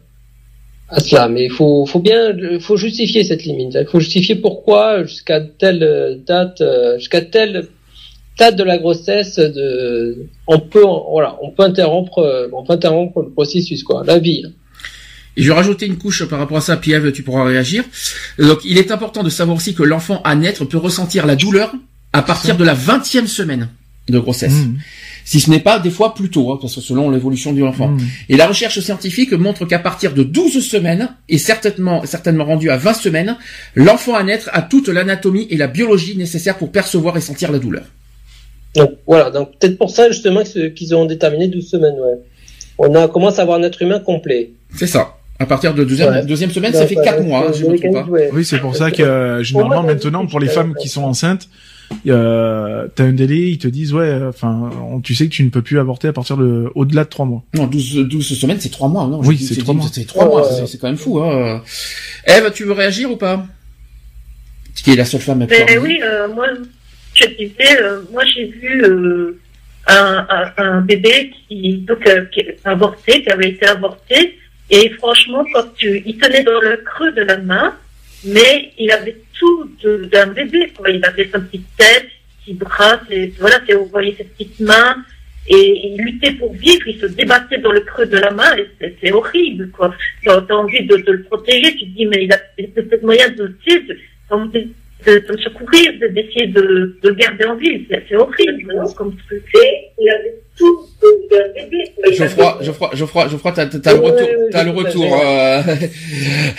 à cela. Mais il faut, faut bien, il faut justifier cette limite. Il faut justifier pourquoi jusqu'à telle euh, date, euh, jusqu'à telle date de la grossesse, de, on peut, voilà, on peut interrompre, euh, on peut interrompre le processus, quoi, la vie. Et je vais rajouter une couche par rapport à ça, puis Eve, tu pourras réagir. Donc, il est important de savoir aussi que l'enfant à naître peut ressentir la douleur à partir de la 20e semaine de grossesse. Mm. Si ce n'est pas des fois plus tôt, hein, parce que selon l'évolution de l'enfant. Mm. Et la recherche scientifique montre qu'à partir de 12 semaines, et certainement, certainement rendu à 20 semaines, l'enfant à naître a toute l'anatomie et la biologie nécessaires pour percevoir et sentir la douleur. Donc voilà, donc peut-être pour ça justement qu'ils ont déterminé 12 semaines, ouais. On a commence à avoir un être humain complet. C'est ça. À partir de deuxième, Ouais. deuxième semaine, ça fait voilà, 4 mois, hein, si je ne me trompe pas. ouais. Oui, c'est pour ça que euh, généralement Pour moi, maintenant pour les femmes qui sont enceintes, euh, t'as un délai, ils te disent ouais, enfin, on- tu sais que tu ne peux plus avorter à partir de au-delà de trois mois. Non, 12, 12 semaines, c'est 3 mois. Non, Oui, c'est j'ai trois dit- mois. C'est 3 mois, c'est- quand même fou. Hein. Eve, tu veux réagir ou pas? Qui est la seule femme à Mais pouvoir- oui, euh, moi, je disais, euh, moi j'ai vu euh, un, un, un bébé qui, donc, euh, qui avorté, qui avait été avorté, et franchement, quand tu, il tenait dans le creux de la main, mais il avait tout d'un bébé, quoi. Il avait sa petite tête, ses bras, ses, voilà, c'est- vous ses petites mains, et il luttait pour vivre, il se débattait dans le creux de la main, et c'est- horrible, quoi. T'as envie de, de le protéger, tu te dis, mais il a peut-être moyen de, tu sais, de, de, secourir, de- d'essayer de, de le garder en vie. C'est c'est horrible hein, comme truc. Il avait tout Geoffroy, Geoffroy, Geoffroy, Geoffroy, t'as, t'as le retour, t'as le je retour. euh,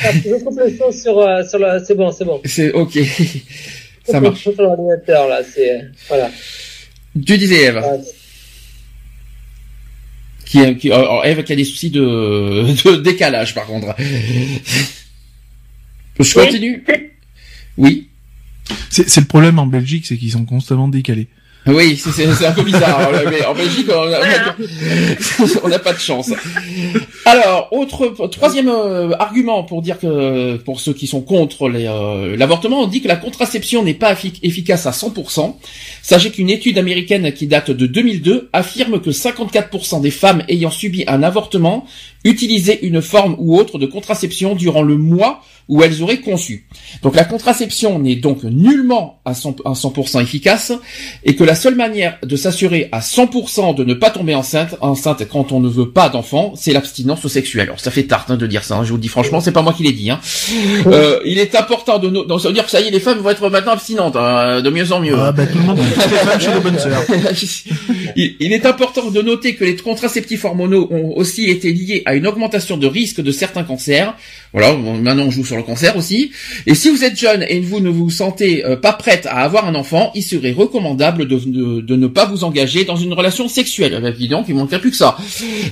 Ah, je coupe le son sur, euh, sur la, c'est bon, c'est bon. c'est ok, ça marche. sur l'ordinateur là, c'est, voilà. Tu disais Eve, qui, qui, alors, Eve qui a des soucis de, de décalage par contre. Je continue. Oui. C'est c'est le problème en Belgique, c'est qu'ils sont constamment décalés. Oui, c'est- c'est c'est un peu bizarre. hein, mais en Belgique, on n'a pas de chance. Alors, autre troisième euh, argument pour dire que pour ceux qui sont contre les, euh, l'avortement, on dit que la contraception n'est pas effi- efficace à 100%. Sachez qu'une étude américaine qui date de 2002 affirme que 54% des femmes ayant subi un avortement utilisaient une forme ou autre de contraception durant le mois où elles auraient conçu. Donc la contraception n'est donc nullement à 100%, à 100% efficace et que la seule manière de s'assurer à 100% de ne pas tomber enceinte, enceinte quand on ne veut pas d'enfant, c'est l'abstinence sexuelle. Alors ça fait tarte hein, de dire ça, hein, je vous le dis franchement, c'est pas moi qui l'ai dit. Hein. Euh, il est important de no- donc ça veut dire que ça y est, les femmes vont être maintenant abstinentes, hein, de mieux en mieux. Ah bah tout le monde, chez les bonnes sœurs. il, il est important de noter que les contraceptifs hormonaux ont aussi été liés à une augmentation de risque de certains cancers. Voilà, maintenant on joue sur sur le cancer aussi. Et si vous êtes jeune et vous ne vous sentez euh, pas prête à avoir un enfant, il serait recommandable de, de, de ne pas vous engager dans une relation sexuelle. Eh évidemment, il manquerait plus que ça.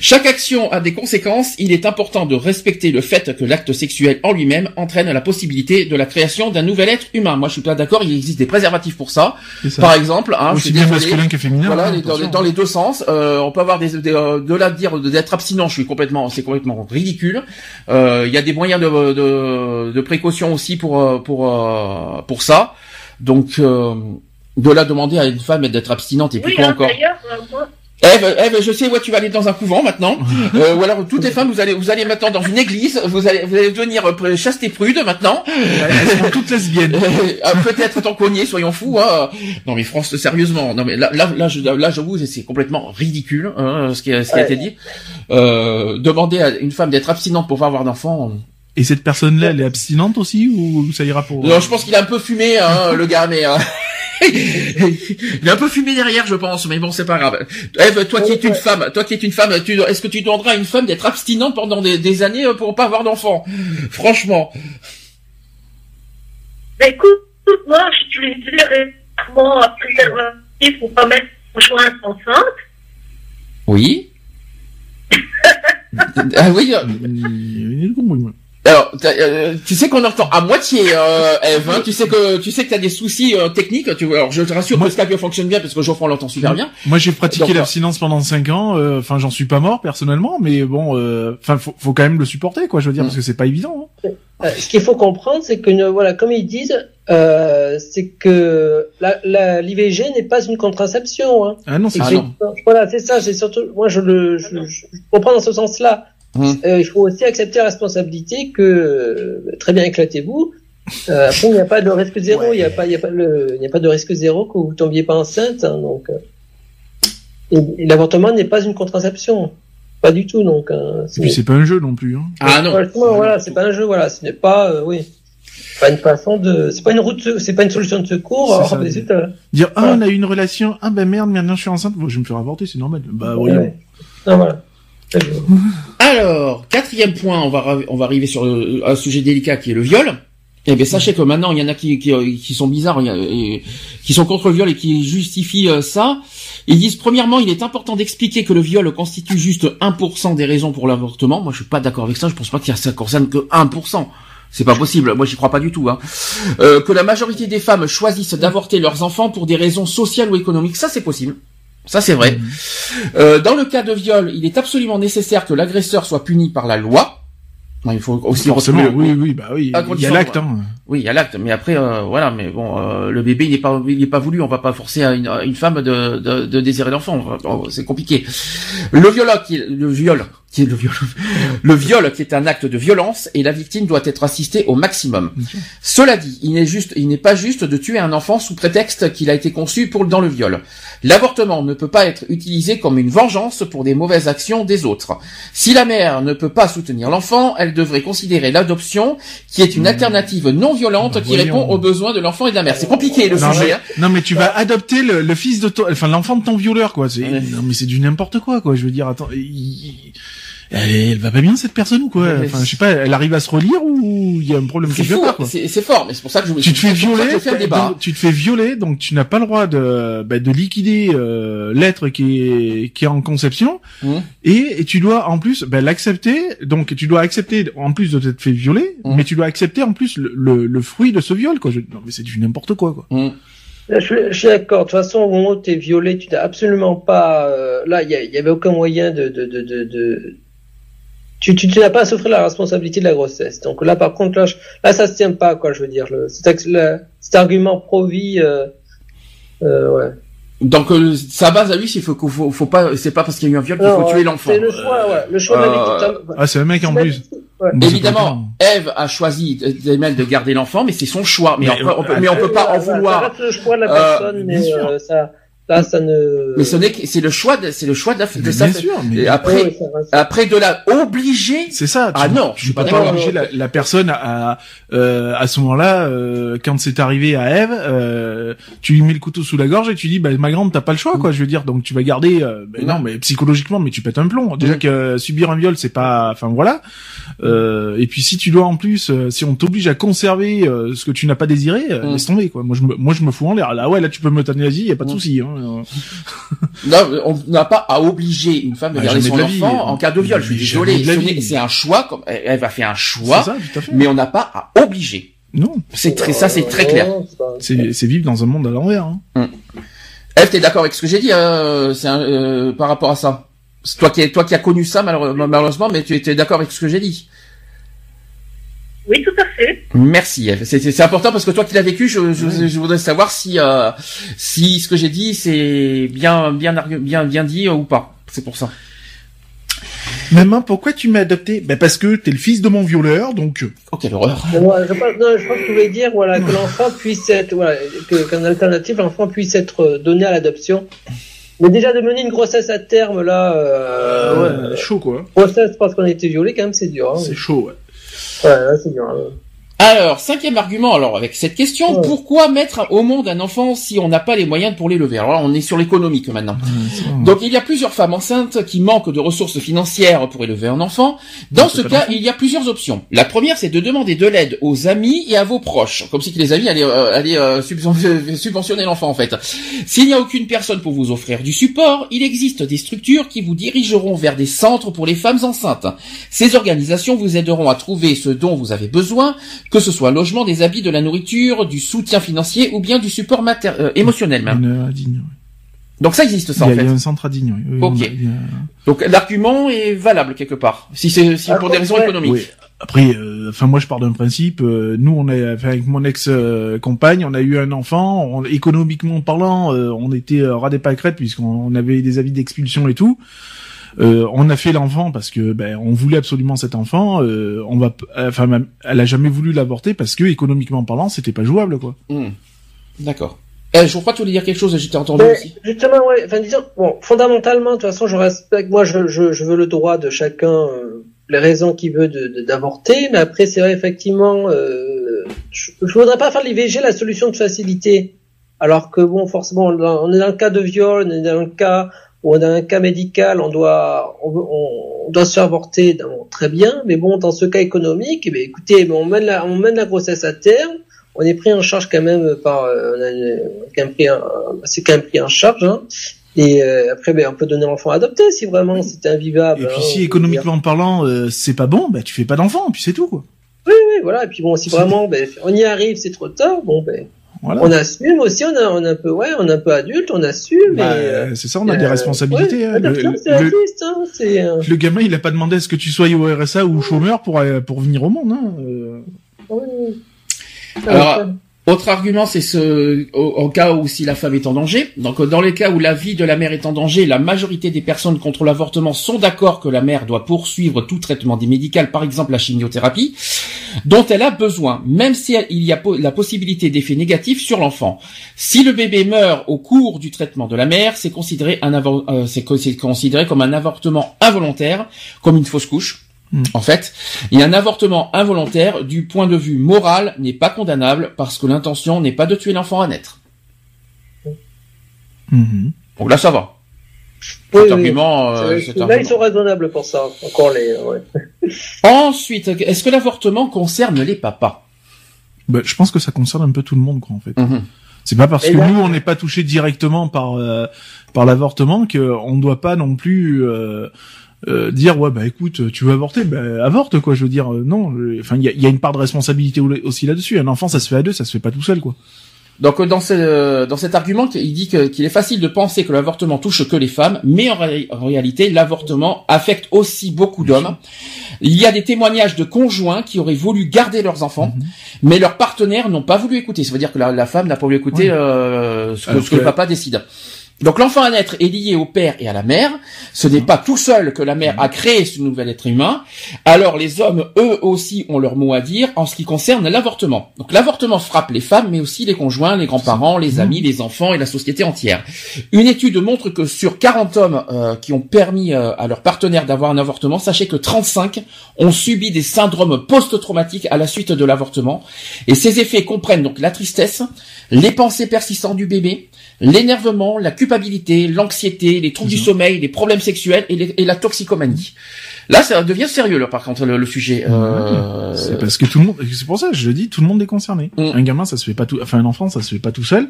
Chaque action a des conséquences. Il est important de respecter le fait que l'acte sexuel en lui-même entraîne la possibilité de la création d'un nouvel être humain. Moi, je suis pas d'accord. Il existe des préservatifs pour ça. Ça. Par exemple, hein, Aussi bien masculin que féminin. Voilà, hein, dans, dans les deux sens. Euh, on peut avoir des, des, euh, de là dire d'être abstinent, je suis complètement, c'est complètement ridicule. Euh, Il y a des moyens de, de, de précaution aussi pour euh, pour euh, pour ça. Donc euh, de là demander à une femme d'être abstinente et puis Oui, quoi hein, encore. euh, Eve, Eve, je sais où tu vas aller dans un couvent maintenant. Euh, ou alors toutes les femmes, vous allez vous allez maintenant dans une église, vous allez vous allez devenir euh, chaste et prude maintenant. Elles sont toutes lesbiennes. Ah, Peut-être tant cogné, soyons fous. Hein. Non mais France, sérieusement. Non mais là, là, là, je, là, j'avoue, c'est complètement ridicule hein, ce qui, a- ce qui a Ouais. été dit. Euh, demander à une femme d'être abstinente pour pas avoir d'enfant. Et cette personne-là, elle est abstinente aussi ou ça ira pour Non, je pense qu'il a un peu fumé, hein, le gars, mais. euh, Il a un peu fumé derrière, je pense, mais bon, c'est pas grave. Eve, toi qui es une femme, toi qui es une femme, tu, est-ce que tu demanderas à une femme d'être abstinente pendant des, des années euh, pour pas avoir d'enfant? Franchement. bah, écoute, moi, j'utilise régulièrement un préservatif pour pas mettre mon joint enceinte. Oui. ah oui. euh, Alors, euh, tu sais qu'on entend à moitié, euh, Eve. hein, tu sais que tu sais que t'as des soucis euh, techniques. Tu vois, alors je te rassure Moi- que Skype fonctionne bien parce que Geoffroy l'entend super bien. Moi, j'ai pratiqué Donc, l'abstinence pendant 5 ans. euh, Enfin, j'en suis pas mort personnellement, mais bon, euh, enfin, faut, faut quand même le supporter, quoi. Je veux dire, Mm. parce que c'est pas évident. hein. Euh, ce qu'il faut comprendre, c'est que, euh, voilà, comme ils disent, euh, c'est que la, la, l'IVG n'est pas une contraception. Hein. Ah non, c'est Ah. Voilà, c'est ça. C'est surtout, moi, je le, je- je comprends dans ce sens-là. Hum. Euh, il faut aussi accepter la responsabilité que euh, très bien éclatez-vous. Euh, après, il n'y a pas de risque zéro. Il n'y a pas, il y a pas le, il n'y a pas de risque zéro que vous tombiez pas enceinte. hein, donc, euh, et, et l'avortement n'est pas une contraception, pas du tout. Donc, hein, Et puis c'est pas un jeu non plus. Hein. Ah non. Franchement, voilà, c'est pas un jeu, voilà, ce n'est pas, euh, oui, pas une façon de, c'est pas une route, c'est pas une solution de secours. Alors, ça. mais zut, euh, Dire ah on a eu une relation, ah ben merde, maintenant je suis enceinte, Bon, je vais me faire avorter, c'est normal. Bah oui. ouais. Non, voilà. Alors, quatrième point, on va on va arriver sur un sujet délicat qui est le viol. Eh bien, sachez que maintenant, il y en a qui, qui, qui sont bizarres, qui sont contre le viol et qui justifient euh, ça. Ils disent, premièrement, il est important d'expliquer que le viol constitue juste 1% des raisons pour l'avortement. Moi, je suis pas d'accord avec ça. Je pense pas que ça concerne que 1%. C'est pas possible. Moi, j'y crois pas du tout. Hein. Euh, que la majorité des femmes choisissent d'avorter leurs enfants pour des raisons sociales ou économiques, ça, c'est possible. Ça, c'est vrai. Euh, dans le cas de viol, il est absolument nécessaire que l'agresseur soit puni par la loi. Il faut aussi Forcément, oui, oui, bah oui. Il y a l'acte. Hein. oui, il y a l'acte, mais après, euh, voilà, mais bon, euh, le bébé, il n'est pas, il est pas voulu. On va pas forcer à une, à une femme de, de, de désirer l'enfant. C'est compliqué. Le viol, le viol, qui est le viol, le viol, qui est un acte de violence, et la victime doit être assistée au maximum. Cela dit, il n'est juste, il n'est pas juste de tuer un enfant sous prétexte qu'il a été conçu pour dans le viol. L'avortement ne peut pas être utilisé comme une vengeance pour des mauvaises actions des autres. Si la mère ne peut pas soutenir l'enfant, elle devrait considérer l'adoption, qui est une alternative non violente Bah, qui voyons. répond aux besoins de l'enfant et de la mère. C'est compliqué le non, sujet. mais, hein. non mais tu vas adopter le, le fils de ton, enfin l'enfant de ton violeur quoi. C'est, Ouais. non mais c'est du n'importe quoi quoi. Je veux dire, attends, il- elle, elle va pas bien cette personne ou quoi Enfin, je sais pas, elle arrive à se relire ou il y a un problème C'est quelque fou, part quoi. c'est c'est fort, mais c'est pour ça que je Tu te fais violer, donc, tu te fais violer, donc tu n'as pas le droit de, bah, de liquider euh, l'être qui est qui est en conception, Mhm. et, et tu dois en plus bah, l'accepter. Donc tu dois accepter en plus de t'être fait violer, Mhm. mais tu dois accepter en plus le, le, le fruit de ce viol quoi. Je- non mais c'est du n'importe quoi quoi. Hum. Je, suis- je suis d'accord. De toute façon, au moment où t'es violé, tu n'as absolument pas. euh, là, il y, a- il y avait aucun moyen de. de, de, de, de- Tu, tu, tu n'as pas à souffrir la responsabilité de la grossesse. Donc là, par contre, là, je- là, ça se tient pas, quoi. Je veux dire, le, cet, le- cet argument pro-vie. Euh, euh, ouais. Donc euh, sa base à lui, c'est faut, qu'il faut, faut pas, c'est pas parce qu'il y a eu un viol qu'il faut ouais, tuer l'enfant. C'est le choix, ouais. Le choix de la euh, victime. Ah c'est un mec en plus. Ouais. Bon, c'est Évidemment, Eve a choisi d'elle de garder l'enfant, mais c'est son choix. Mais, Mais, on peut, on peut- euh, mais on peut pas en vouloir. Ça reste le choix de la Euh, personne, mais euh, ça. Là, ça ne. Mais ce n'est que c'est le choix de c'est le choix de, la, de Mais sa bien sûr, mais Et après après de la obliger. c'est ça. Ah non, je suis pas pas d'accord. obliger la, la personne à euh, à ce moment-là, euh, quand c'est arrivé à Eve, euh, tu lui mets le couteau sous la gorge et tu dis, bah ma grande, t'as pas le choix, quoi. Je veux dire, donc tu vas garder. euh, ben non, mais psychologiquement, mais tu pètes un plomb. Déjà que euh, subir un viol, c'est pas. Enfin voilà. Euh, et puis si tu dois en plus, euh, si on t'oblige à conserver euh, ce que tu n'as pas désiré, euh, Mm. laisse tomber, quoi. Moi je me, moi je me fous en l'air. Là ouais, là tu peux me l'euthanasie, y a pas de Mm. souci. Hein. Non, on n'a pas à obliger une femme de Bah, garder son de la vie. enfant en cas de viol. Je suis désolé, c'est un choix. Comme elle va faire un choix, ça, tout à fait. mais on n'a pas à obliger. Non, C'est très ça, c'est très clair. C'est vivre dans un monde à l'envers. Hein. Eve, t'es d'accord avec ce que j'ai dit euh, c'est un- euh, par rapport à ça? C'est toi qui toi qui as connu ça malheure- malheureusement, mais tu étais d'accord avec ce que j'ai dit. Oui, tout à fait. Merci Eve. C'est important parce que toi qui l'as vécu, je, je, je voudrais savoir si euh, si ce que j'ai dit c'est bien bien bien bien dit euh, ou pas. C'est pour ça. Maman, pourquoi tu m'as adopté? Ben parce que t'es le fils de mon violeur, donc. euh, Oh quelle horreur. Moi, je pense, non, je pense que tu voulais dire, voilà, que l'enfant puisse être, voilà, que, qu'en alternative, l'enfant puisse être euh, donné à l'adoption. Mais déjà de mener une grossesse à terme, là, euh, ouais, chaud quoi. grossesse parce qu'on a été violé, quand même, c'est dur, hein. C'est chaud. Ouais. Ouais, là, c'est dur, hein. Alors, cinquième argument, alors avec cette question, Ouais. pourquoi mettre au monde un enfant si on n'a pas les moyens pour l'élever? Alors là, on est sur l'économique maintenant. Donc, Donc il y a plusieurs femmes enceintes qui manquent de ressources financières pour élever un enfant. Dans ce cas, il y a plusieurs options. La première, c'est de demander de l'aide aux amis et à vos proches, comme si que les amis allaient, euh, allaient euh, subven- subventionner l'enfant en fait. S'il n'y a aucune personne pour vous offrir du support, il existe des structures qui vous dirigeront vers des centres pour les femmes enceintes. Ces organisations vous aideront à trouver ce dont vous avez besoin, que ce soit logement, des habits, de la nourriture, du soutien financier ou bien du support mater- euh, émotionnel même. une, à Digne. Donc ça existe ça il, y en a, fait. il y a un centre à Digne. oui. Oui, Ok. on a- il y a- Donc l'argument est valable quelque part, si c'est si pour des raisons ouais. économiques. Oui. Après, euh, enfin moi je pars d'un principe. euh, nous, on est enfin, avec mon ex euh, compagne, on a eu un enfant. On, économiquement parlant, euh, on était euh, ras des pâquerettes puisqu'on on avait des avis d'expulsion et tout. Euh, on a fait l'enfant parce que ben on voulait absolument cet enfant. Euh, on va, enfin elle a jamais voulu l'avorter parce que économiquement parlant, c'était pas jouable quoi. Hmm. D'accord. Eh, je crois que tu voulais dire quelque chose, j'étais entendu Mais, aussi. justement, ouais, enfin, disons, bon, fondamentalement, de toute façon, je respecte, moi, je, je, je veux le droit de chacun, euh, les raisons qu'il veut de, de- d'avorter, mais après, c'est vrai, effectivement, euh, je, je voudrais pas faire l'IVG la solution de facilité. Alors que, bon, forcément, on est dans- on est dans le cas de viol, on est dans le cas, ou dans un cas médical, on doit, on, on- doit se faire avorter, bon, très bien, mais bon, dans ce cas économique, eh bien, écoutez, mais on mène la, on mène la grossesse à terme, on est pris en charge quand même par, euh, on a une- quand même pris c'est quand même pris en charge, hein. Et euh, après, ben, on peut donner l'enfant adopté si vraiment c'est invivable. Et puis hein, si économiquement parlant, euh, c'est pas bon, ben tu fais pas d'enfant, puis c'est tout quoi. Oui, oui, voilà. Et puis bon, si vraiment, ben, on y arrive, c'est trop tard. Bon, ben, Voilà. on assume aussi. On, a, on est un peu, ouais, on est un peu adulte, on assume. Bah, et, euh, c'est ça, on a des euh, responsabilités. ouais, hein. Le- le- hein, euh, Le gamin, il a pas demandé à ce que tu sois au RSA ou chômeur pour pour venir au monde. Hein. euh. oui. Alors, Ouais, Autre argument, c'est ce, au, cas où si la femme est en danger. Donc, dans les cas où la vie de la mère est en danger, la majorité des personnes contre l'avortement sont d'accord que la mère doit poursuivre tout traitement des médical, par exemple la chimiothérapie, dont elle a besoin, même si il y a la possibilité d'effets négatifs sur l'enfant. Si le bébé meurt au cours du traitement de la mère, c'est considéré euh, comme un avortement involontaire, comme une fausse couche. Hmm. En fait, et un avortement involontaire, du point de vue moral, n'est pas condamnable parce que l'intention n'est pas de tuer l'enfant à naître. Mhm. Donc là, ça va. Oui, Cet oui. argument, euh, cet Là, argument. ils sont raisonnables pour ça. Encore les. Ouais. Ensuite, est-ce que l'avortement concerne les papas? Bah, je pense que ça concerne un peu tout le monde, quoi, en fait. Mhm. C'est pas parce Et que là- nous on n'est pas touché directement par euh, par l'avortement que on ne doit pas non plus euh, euh, dire ouais bah écoute tu veux avorter? Bah avorte quoi je veux dire euh, non enfin il y a, il y a une part de responsabilité au- aussi là-dessus un enfant ça se fait à deux ça se fait pas tout seul quoi Donc euh, dans, ce, dans cet argument, il dit qu'il est facile de penser que l'avortement touche que les femmes, mais en, ré- en réalité, l'avortement affecte aussi beaucoup d'hommes. Il y a des témoignages de conjoints qui auraient voulu garder leurs enfants, Mhm. mais leurs partenaires n'ont pas voulu écouter. Ça veut dire que la, la femme n'a pas voulu écouter Ouais. euh, ce que- le papa décide. Donc l'enfant à naître est lié au père et à la mère. Ce n'est pas tout seul que la mère a créé ce nouvel être humain. Alors les hommes, eux aussi, ont leur mot à dire en ce qui concerne l'avortement. Donc l'avortement frappe les femmes, mais aussi les conjoints, les grands-parents, les amis, les enfants et la société entière. Une étude montre que sur 40 hommes euh, qui ont permis euh, à leur partenaire d'avoir un avortement, sachez que 35 ont subi des syndromes post-traumatiques à la suite de l'avortement. Et ces effets comprennent donc la tristesse, les pensées persistantes du bébé, l'énervement, la culpabilité, l'anxiété, les troubles du sommeil, les problèmes sexuels et, les- et la toxicomanie. Là, ça devient sérieux, là, par contre, le, le sujet. Euh, C'est parce que tout le monde, c'est pour ça que je le dis, tout le monde est concerné. Mm. Un gamin, ça se fait pas tout, enfin un enfant, ça se fait pas tout seul.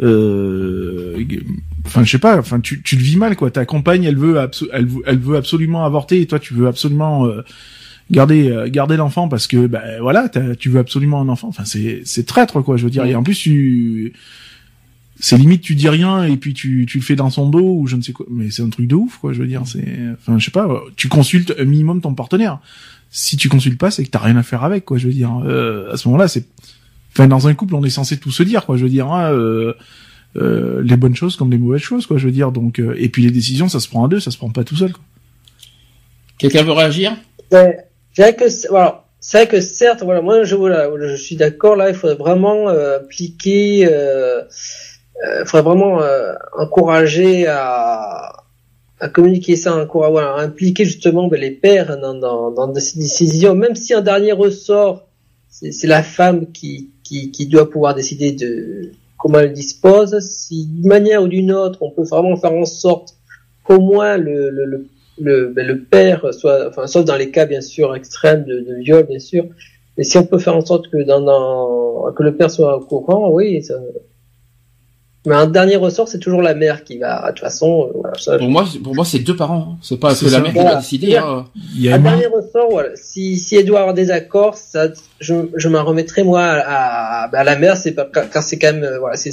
Euh, enfin, je sais pas, enfin tu, tu le vis mal quoi. Ta compagne, elle veut, abso- elle, elle veut absolument avorter et toi, tu veux absolument euh, garder, euh, garder l'enfant parce que, ben voilà, tu veux absolument un enfant. Enfin, c'est, c'est traître quoi, je veux dire. Mm. Et en plus, tu, c'est limite tu dis rien et puis tu, tu le fais dans son dos ou je ne sais quoi. Mais c'est un truc de ouf quoi, je veux dire. C'est, enfin, je sais pas. Tu consultes un minimum ton partenaire si tu consultes pas, c'est que t'as rien à faire avec, quoi. Je veux dire, euh, à ce moment-là, c'est, enfin, dans un couple, on est censé tout se dire, quoi. Je veux dire, hein, euh, euh, les bonnes choses comme les mauvaises choses, quoi. Je veux dire, donc, euh, et puis les décisions, ça se prend à deux, ça se prend pas tout seul. Quoi. Quelqu'un veut réagir? Ouais. C'est vrai que voilà, c'est vrai que certes, voilà, moi je voilà, je suis d'accord là, il faudrait vraiment euh, appliquer, euh, euh, faudrait vraiment euh, encourager à à communiquer ça, encourager, voilà, à impliquer justement ben, les pères dans, dans, dans ces décisions, même si un dernier ressort, c'est c'est la femme qui, qui qui doit pouvoir décider de comment elle dispose. Si d'une manière ou d'une autre, on peut vraiment faire en sorte qu'au moins le, le, le le, ben, le père soit, enfin, sauf dans les cas bien sûr extrêmes de, de viol bien sûr, mais si on peut faire en sorte que dans, dans que le père soit au courant, oui. Ça... Mais un dernier ressort, c'est toujours la mère qui va. De toute façon, euh, voilà, ça, Pour moi, c'est- pour moi, c'est deux parents. C'est pas que la ça. mère qui Voilà. va décider. hein. Il y a un dernier ressort, voilà. Si, si elle doit avoir des accords, ça, je, je m'en remettrai moi à, à, à la mère, c'est pas car c'est quand même, euh, voilà, c'est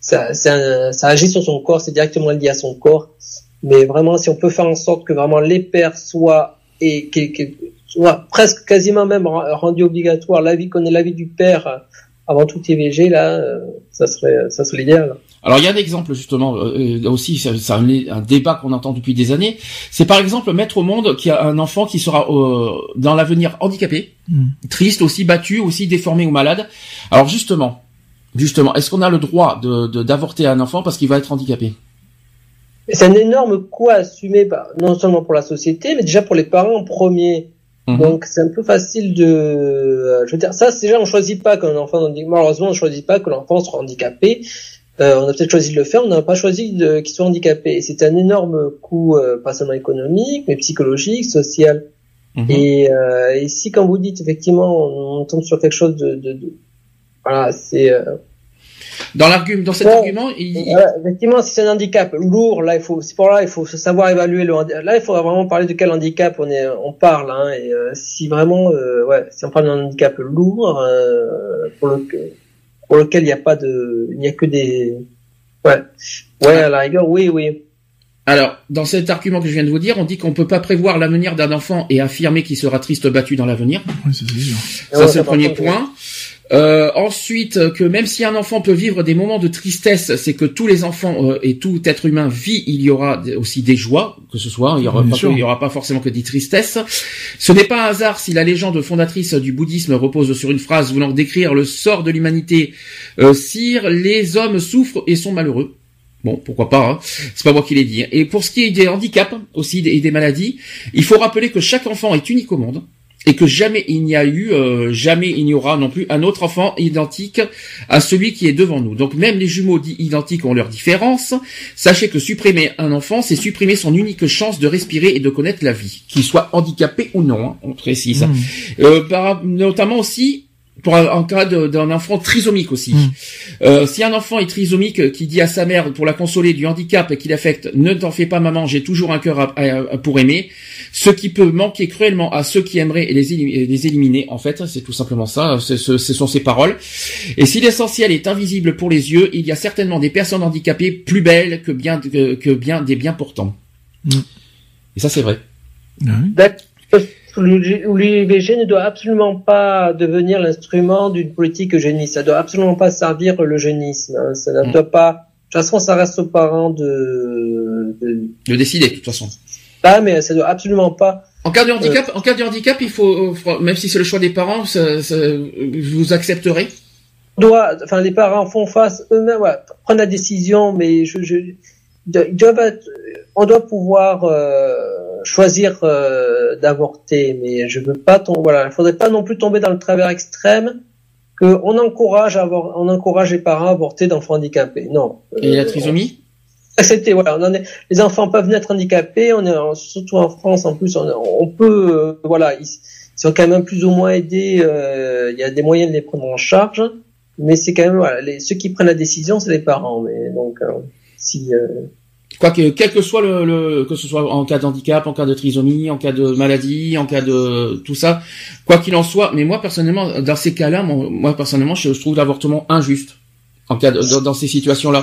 ça, c'est un- ça agit sur son corps, c'est directement lié à son corps. Mais vraiment, si on peut faire en sorte que vraiment les pères soient et que- soient presque quasiment même rendu obligatoire l'avis qu'on ait l'avis du père euh, avant tout IVG, là, euh, ça serait, ça serait l'idéal. Alors il y a un exemple justement euh, euh, aussi, c'est un, un débat qu'on entend depuis des années. C'est par exemple mettre au monde qu'il y a un enfant qui sera euh, dans l'avenir handicapé, Mm. triste, aussi battu, aussi déformé ou malade. Alors justement, justement, est-ce qu'on a le droit de de- d'avorter un enfant parce qu'il va être handicapé? C'est un énorme coût à assumer, bah, non seulement pour la société, mais déjà pour les parents en premier. Mhm. Donc c'est un peu facile de, euh, je veux dire, ça c'est déjà on choisit pas qu'un enfant. Malheureusement, on choisit pas que l'enfant soit handicapé. Euh, on a peut-être choisi de le faire, on n'a pas choisi de- qu'il soit handicapé. Et c'est un énorme coût, euh, pas seulement économique, mais psychologique, social. Mhm. Et, euh, et si quand vous dites effectivement, on, on tombe sur quelque chose de, de, de- voilà, c'est euh, Dans l'argument, dans cet Ouais. argument, il, il- Ouais, effectivement, si c'est un handicap lourd, là, il faut, c'est pour là, il faut savoir évaluer le Là, il faudra vraiment parler de quel handicap on est, on parle, hein, et euh, si vraiment, euh, ouais, si on parle d'un handicap lourd, euh, pour le, pour lequel il n'y a pas de, il n'y a que des, ouais, ouais, à la rigueur, oui, oui. Alors, dans cet argument que je viens de vous dire, on dit qu'on peut pas prévoir l'avenir d'un enfant et affirmer qu'il sera triste battu dans l'avenir. Oui. Ça, c'est le premier point. Euh, ensuite, que même si un enfant peut vivre des moments de tristesse, c'est que tous les enfants euh, et tout être humain vit, il y aura aussi des joies, que ce soit, il y aura, pas, sûr. il y aura pas forcément que des tristesses. Ce n'est pas un hasard si la légende fondatrice du bouddhisme repose sur une phrase voulant décrire le sort de l'humanité. Euh, Sire, les hommes souffrent et sont malheureux. Bon, pourquoi pas, hein. c'est pas moi qui l'ai dit. Et pour ce qui est des handicaps aussi et des maladies, il faut rappeler que chaque enfant est unique au monde et que jamais il n'y a eu, euh, jamais il n'y aura non plus un autre enfant identique à celui qui est devant nous. Donc même les jumeaux dits identiques ont leurs différences. Sachez que supprimer un enfant, c'est supprimer son unique chance de respirer et de connaître la vie, qu'il soit handicapé ou non, hein, on précise. Mm. Euh, par- notamment aussi pour un, en cas d'un enfant trisomique aussi. Mm. Euh, si un enfant est trisomique qui dit à sa mère pour la consoler du handicap qui l'affecte, ne t'en fais pas maman, j'ai toujours un cœur à- à- à- pour aimer, ce qui peut manquer cruellement à ceux qui aimeraient les, éli- les éliminer, en fait, c'est tout simplement ça, c'est- ce, ce sont ses paroles. Et si l'essentiel est invisible pour les yeux, il y a certainement des personnes handicapées plus belles que bien, que, que bien des bien portants. Mm. Et ça c'est vrai. Ah. L'IVG ne doit absolument pas devenir l'instrument d'une politique eugéniste. Ça doit absolument pas servir l'eugénisme. hein. Ça ne Mm. doit pas toute façon, ça reste aux parents de, de, De décider, de toute façon. là, mais ça doit absolument pas. En cas de handicap, en cas de handicap, il faut, euh, même si c'est le choix des parents, ça, ça- vous accepterez? Doit, enfin, les parents font face eux-mêmes, ouais, prennent la décision, mais je, doivent on doit pouvoir euh, choisir euh, d'avorter, mais je veux pas tomber, voilà, il faudrait pas non plus tomber dans le travers extrême que on encourage à avoir, on encourage les parents à avorter d'enfants handicapés. Non. Et la Euh, trisomie accepter voilà on en est les enfants peuvent naître handicapés on est surtout en France en plus on, on peut euh, voilà ils, ils sont quand même plus ou moins aidés euh, il y a des moyens de les prendre en charge mais c'est quand même voilà les, ceux qui prennent la décision c'est les parents mais donc euh, si euh, Quoi que, quel que soit le, le- que ce soit en cas de handicap, en cas de trisomie, en cas de maladie, en cas de tout ça, quoi qu'il en soit. Mais moi personnellement, dans ces cas-là, moi personnellement, je trouve l'avortement injuste. En cas de, dans, ces situations-là,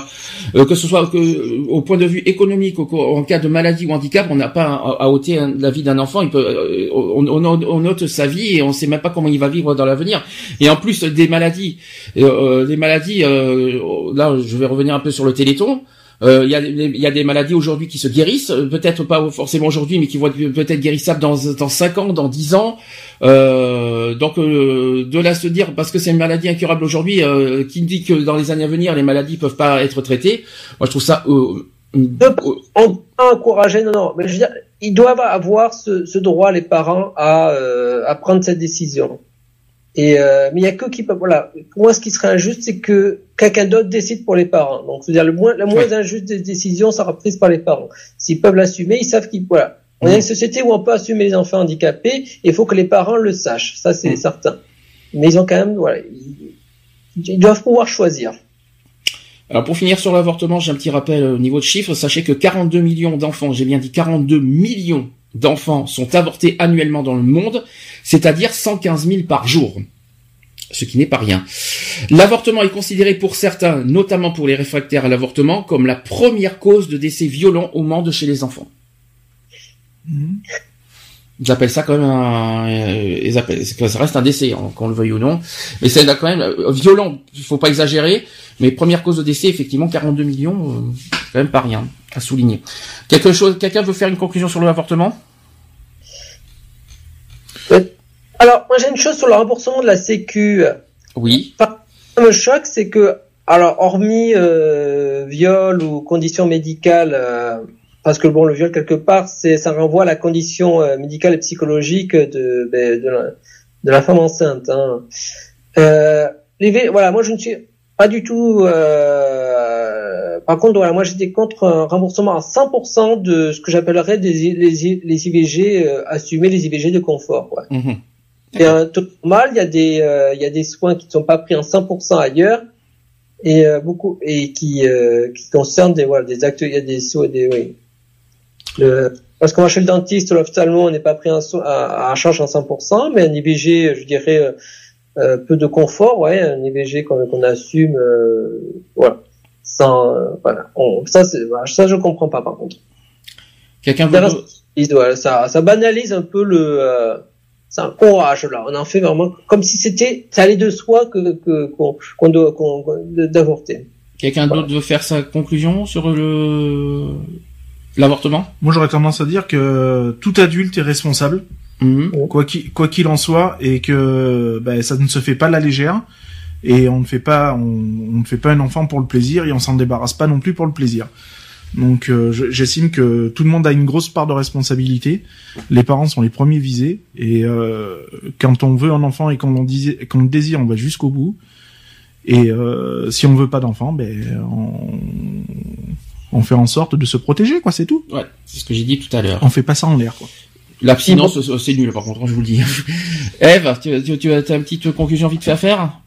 Euh, que ce soit que, euh, au point de vue économique, au, en cas de maladie ou handicap, on n'a pas à, ôter la vie d'un enfant. Il peut, euh, on, on, on ôte sa vie et on sait même pas comment il va vivre dans l'avenir. Et en plus des maladies, euh, des maladies. euh, là, je vais revenir un peu sur le Téléthon. Euh, Il y, a, y a des maladies aujourd'hui qui se guérissent, euh, peut-être pas forcément aujourd'hui, mais qui vont être peut-être guérissables dans dans cinq ans, dans 10 ans. Euh, donc euh, de là se dire parce que c'est une maladie incurable aujourd'hui, euh, qui dit que dans les années à venir les maladies peuvent pas être traitées. Moi je trouve ça. Euh, euh, on peut encourager non non mais je veux dire ils doivent avoir ce, ce droit les parents à euh, à prendre cette décision et euh, mais il y a que qui peuvent voilà. Pour moi ce qui serait injuste c'est que quelqu'un d'autre décide pour les parents. Donc c'est à dire le moins la moins injuste des décisions sera prise par les parents. S'ils peuvent l'assumer ils savent qu'ils voilà. On est une société où on peut assumer les enfants handicapés il faut que les parents le sachent. Ça c'est certain. Mais ils ont quand même voilà ils, ils doivent pouvoir choisir. Alors pour finir sur l'avortement, j'ai un petit rappel au niveau de chiffres. Sachez que 42 millions d'enfants, j'ai bien dit 42 millions d'enfants sont avortés annuellement dans le monde, c'est-à-dire 115 000 par jour. Ce qui n'est pas rien. L'avortement est considéré pour certains, notamment pour les réfractaires à l'avortement, comme la première cause de décès violent au monde chez les enfants. Ils appellent ça quand même un, euh, ils appellent, ça reste un décès, hein, qu'on le veuille ou non. Mais c'est quand même euh, violent, il faut pas exagérer. Mais première cause de décès, effectivement, 42 millions, euh, c'est quand même pas rien à souligner. Quelque chose, quelqu'un veut faire une conclusion sur l'avortement Alors, moi j'ai une chose sur le remboursement de la Sécu. Oui. Ce qui me choque, c'est que, alors, hormis euh, viol ou conditions médicales, euh, parce que bon, le viol quelque part, c'est ça renvoie à la condition euh, médicale et psychologique de ben, de, la, de la femme enceinte. Hein. Euh, les voilà, moi je ne suis pas du tout. euh, par contre, voilà, moi j'étais contre un remboursement à 100% de ce que j'appellerais des les, les IVG euh, assumés, les IVG de confort. Ouais. Mhm. C'est un taux normal. Il y a des euh, il y a des soins qui ne sont pas pris en 100% ailleurs et euh, beaucoup et qui euh, qui concernent des voilà des actes. Il y a des soins des oui. Le, parce qu'on va chez le dentiste, l'ophtalmo, on n'est pas pris en so- à, à charge en 100%, mais un IVG, je dirais, euh, euh, peu de confort, ouais, un IVG qu'on qu'on assume, euh, voilà, sans, euh, voilà. On, ça, c'est, voilà, ça, je comprends pas, par contre. Quelqu'un veut... ça, ça banalise un peu le, c'est un courage là. On en fait vraiment comme si c'était, ça allait de soi que que qu'on qu'on doit qu'on qu'on- d'avorter. Quelqu'un d'autre veut faire sa conclusion sur le l'avortement? Moi, j'aurais tendance à dire que tout adulte est responsable, Mhm. quoi qu'il quoi qu'il en soit, et que ben, ça ne se fait pas à la légère, et on ne fait pas on, on ne fait pas un enfant pour le plaisir, et on s'en débarrasse pas non plus pour le plaisir. Donc, euh, je- j'estime que tout le monde a une grosse part de responsabilité. Les parents sont les premiers visés, et euh, quand on veut un enfant et qu'on le désire, on va jusqu'au bout. Et euh, si on veut pas d'enfant, ben on, on fait en sorte de se protéger, quoi, c'est tout. Ouais, c'est ce que j'ai dit tout à l'heure. On fait pas ça en l'air, quoi. L'abstinence, c'est- c'est nul, par contre, hein, je vous le dis. Eve, tu, tu, tu as une petite conclusion vite fait à faire?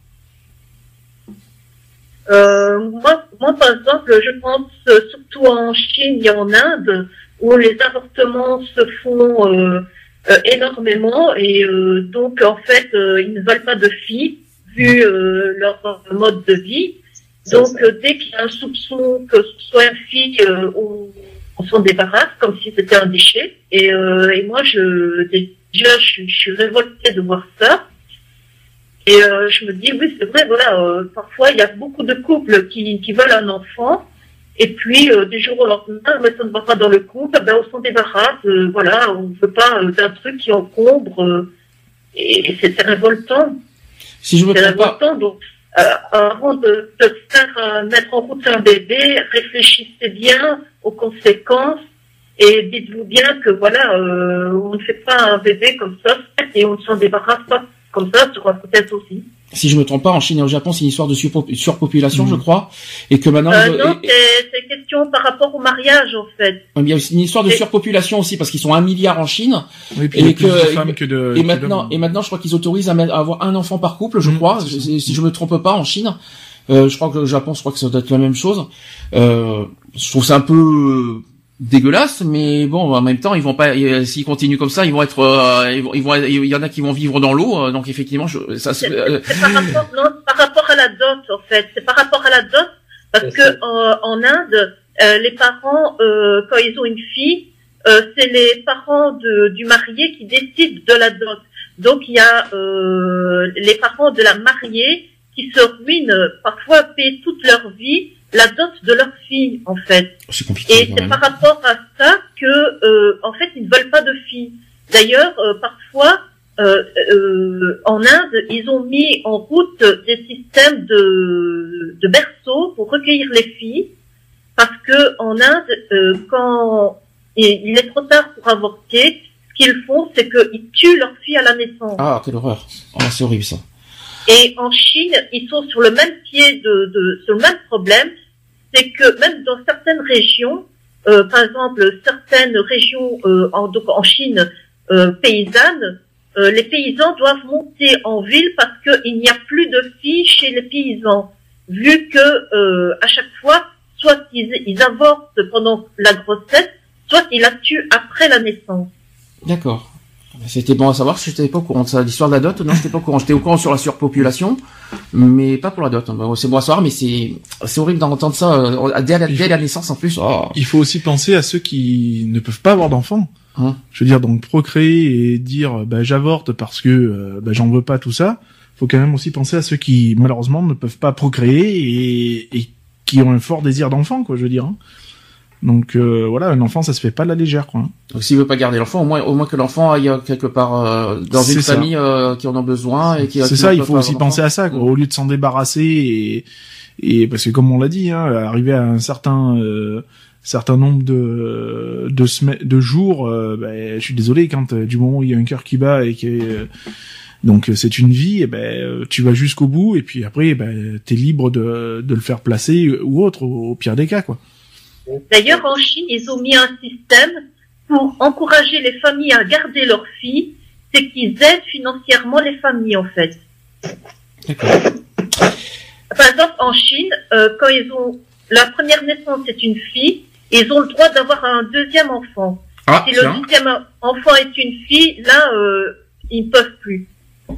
Euh, moi, moi, par exemple, je pense euh, surtout en Chine et en Inde, où les avortements se font euh, euh, énormément et euh, donc en fait, euh, ils ne veulent pas de filles vu euh, leur mode de vie. Donc dès qu'il y a un soupçon que ce soit une fille, euh, on, on s'en débarrasse comme si c'était un déchet. Et, euh, et moi, je déjà, je, suis- je suis révoltée de voir ça. Et euh, je me dis, oui, c'est vrai, voilà, euh, parfois il y a beaucoup de couples qui, qui veulent un enfant Et puis, euh, du jour au lendemain, mais ça ne va pas dans le couple, ben, on s'en débarrasse. voilà, on ne veut pas d'un truc qui encombre. et, et c'est révoltant. Si je me C'est trompe pas, révoltant. Donc, avant de, de faire mettre en route un bébé, réfléchissez bien aux conséquences et dites-vous bien que voilà, on ne fait pas un bébé comme ça et on ne s'en débarrasse pas comme ça sur un peut-être aussi. si je me trompe pas, en Chine et au Japon, c'est une histoire de surpo- surpopulation, Mhm. je crois, et que maintenant, Euh, non, c'est c'est question par rapport au mariage en fait. il y a aussi une histoire de surpopulation aussi, parce qu'ils sont un milliard en Chine, Oui, puis Et il y a plus que- de et- femmes que de. et que maintenant, et maintenant, je crois qu'ils autorisent à, mettre- à avoir un enfant par couple, je Mhm, crois, si, si je me trompe pas, en Chine. Euh, je crois que le Japon, je crois que ça doit être la même chose. Euh, je trouve ça un peu euh, dégueulasse, mais bon, en même temps, ils vont pas, euh, s'ils continuent comme ça, ils vont être, euh, ils vont, ils vont, il y en a qui vont vivre dans l'eau, euh, donc effectivement, je, ça, se- C'est euh, c'est par rapport, non, c'est par rapport à la dot en fait. C'est par rapport à la dot parce que ça. en, en Inde, euh, les parents, euh, quand ils ont une fille, euh, c'est les parents de, du marié qui décident de la dot. Donc il y a euh, les parents de la mariée qui se ruinent parfois paient toute leur vie la dot de leur fille en fait. c'est compliqué. Et c'est par rapport à ça que, euh, en fait, ils ne veulent pas de filles. D'ailleurs, euh, parfois, euh, euh, en Inde, ils ont mis en route des systèmes de, de berceaux pour recueillir les filles, parce que en Inde, euh, quand il est trop tard pour avorter, ce qu'ils font, c'est qu'ils tuent leurs filles à la naissance. Ah, quelle horreur. Ah, c'est horrible ça. Et en Chine, ils sont sur le même pied de, sur le même problème, c'est que même dans certaines régions, euh, par exemple certaines régions euh, en, Chine euh, paysannes, euh, les paysans doivent monter en ville parce qu'il n'y a plus de filles chez les paysans, vu que à chaque fois, soit ils, ils avortent pendant la grossesse, soit ils la tuent après la naissance. D'accord. C'était bon à savoir, je n'étais pas au courant de ça. L'histoire de la dot, non, j'étais pas au courant. J'étais au courant sur la surpopulation, mais pas pour la dot. C'est bon à savoir, mais c'est, c'est horrible d'entendre ça euh, dès, la, dès la naissance en plus. Oh. Il faut aussi penser à ceux qui ne peuvent pas avoir d'enfants. Hein? Je veux dire, donc procréer et dire bah, j'avorte parce que euh, bah, j'en veux pas tout ça. Faut quand même aussi penser à ceux qui malheureusement ne peuvent pas procréer et, et qui ont un fort désir d'enfant, quoi. Je veux dire. hein. Donc euh, voilà, un enfant, ça se fait pas à la légère, quoi. Donc s'il veut pas garder l'enfant, au moins, au moins que l'enfant aille euh, quelque part euh, dans une ça. famille euh, qui en a besoin et qui. C'est ça, il faut aussi penser à ça, quoi. Au lieu de s'en débarrasser et, et parce que comme on l'a dit, hein, arriver à un certain euh, certain nombre de de, semaines, de jours, ben, je suis désolé quand du moment où il y a un cœur qui bat et que donc c'est une vie, et ben euh, tu vas jusqu'au bout et puis après ben t'es libre de de le faire placer ou autre au, au pire des cas quoi. D'ailleurs, en Chine, ils ont mis un système pour encourager les familles à garder leurs filles, c'est qu'ils aident financièrement les familles, en fait. D'accord. Par exemple, en Chine, euh, quand ils ont la première naissance, c'est une fille, ils ont le droit d'avoir un deuxième enfant. Ah, Si le deuxième enfant est une fille, là, euh, ils ne peuvent plus.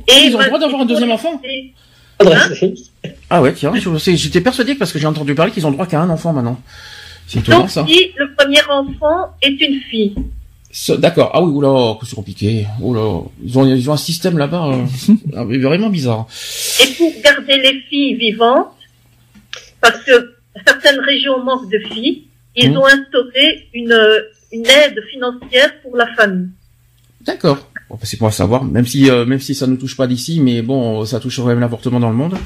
Et Ils ont le droit d'avoir un deuxième enfant Et- Adressé. Ah ouais, tiens, j'étais persuadé parce que j'ai entendu parler qu'ils ont le droit qu'à un enfant maintenant. C'est étonnant Donc, ça. si le premier enfant est une fille, D'accord. Ah oui, oula, que c'est compliqué. Oula, ils ont, ils ont un système là-bas euh, ah, vraiment bizarre. Et pour garder les filles vivantes, parce que certaines régions manquent de filles, ils Mhm. ont instauré une, une aide financière pour la famille. D'accord. Bon, bah, c'est pour savoir, même si euh, même si ça ne touche pas d'ici, mais bon, ça touche quand même l'avortement dans le monde.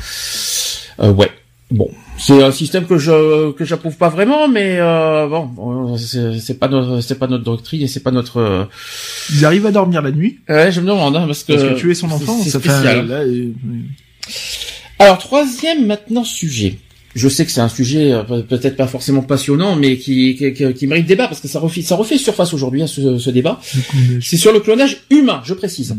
Euh, ouais. Bon, c'est un système que je que j'approuve pas vraiment, mais euh, bon, c'est pas notre c'est pas notre doctrine et c'est pas notre. euh, Ils arrivent à dormir la nuit Ouais, je me demande hein, parce que parce que tuer son enfant, c'est ça fait spécial. là, Alors troisième maintenant sujet. Je sais que c'est un sujet euh, peut- peut-être pas forcément passionnant, mais qui, qui, qui- qui mérite débat parce que ça refait, ça refait surface aujourd'hui hein, ce, ce débat. C'est sur le clonage humain, je précise.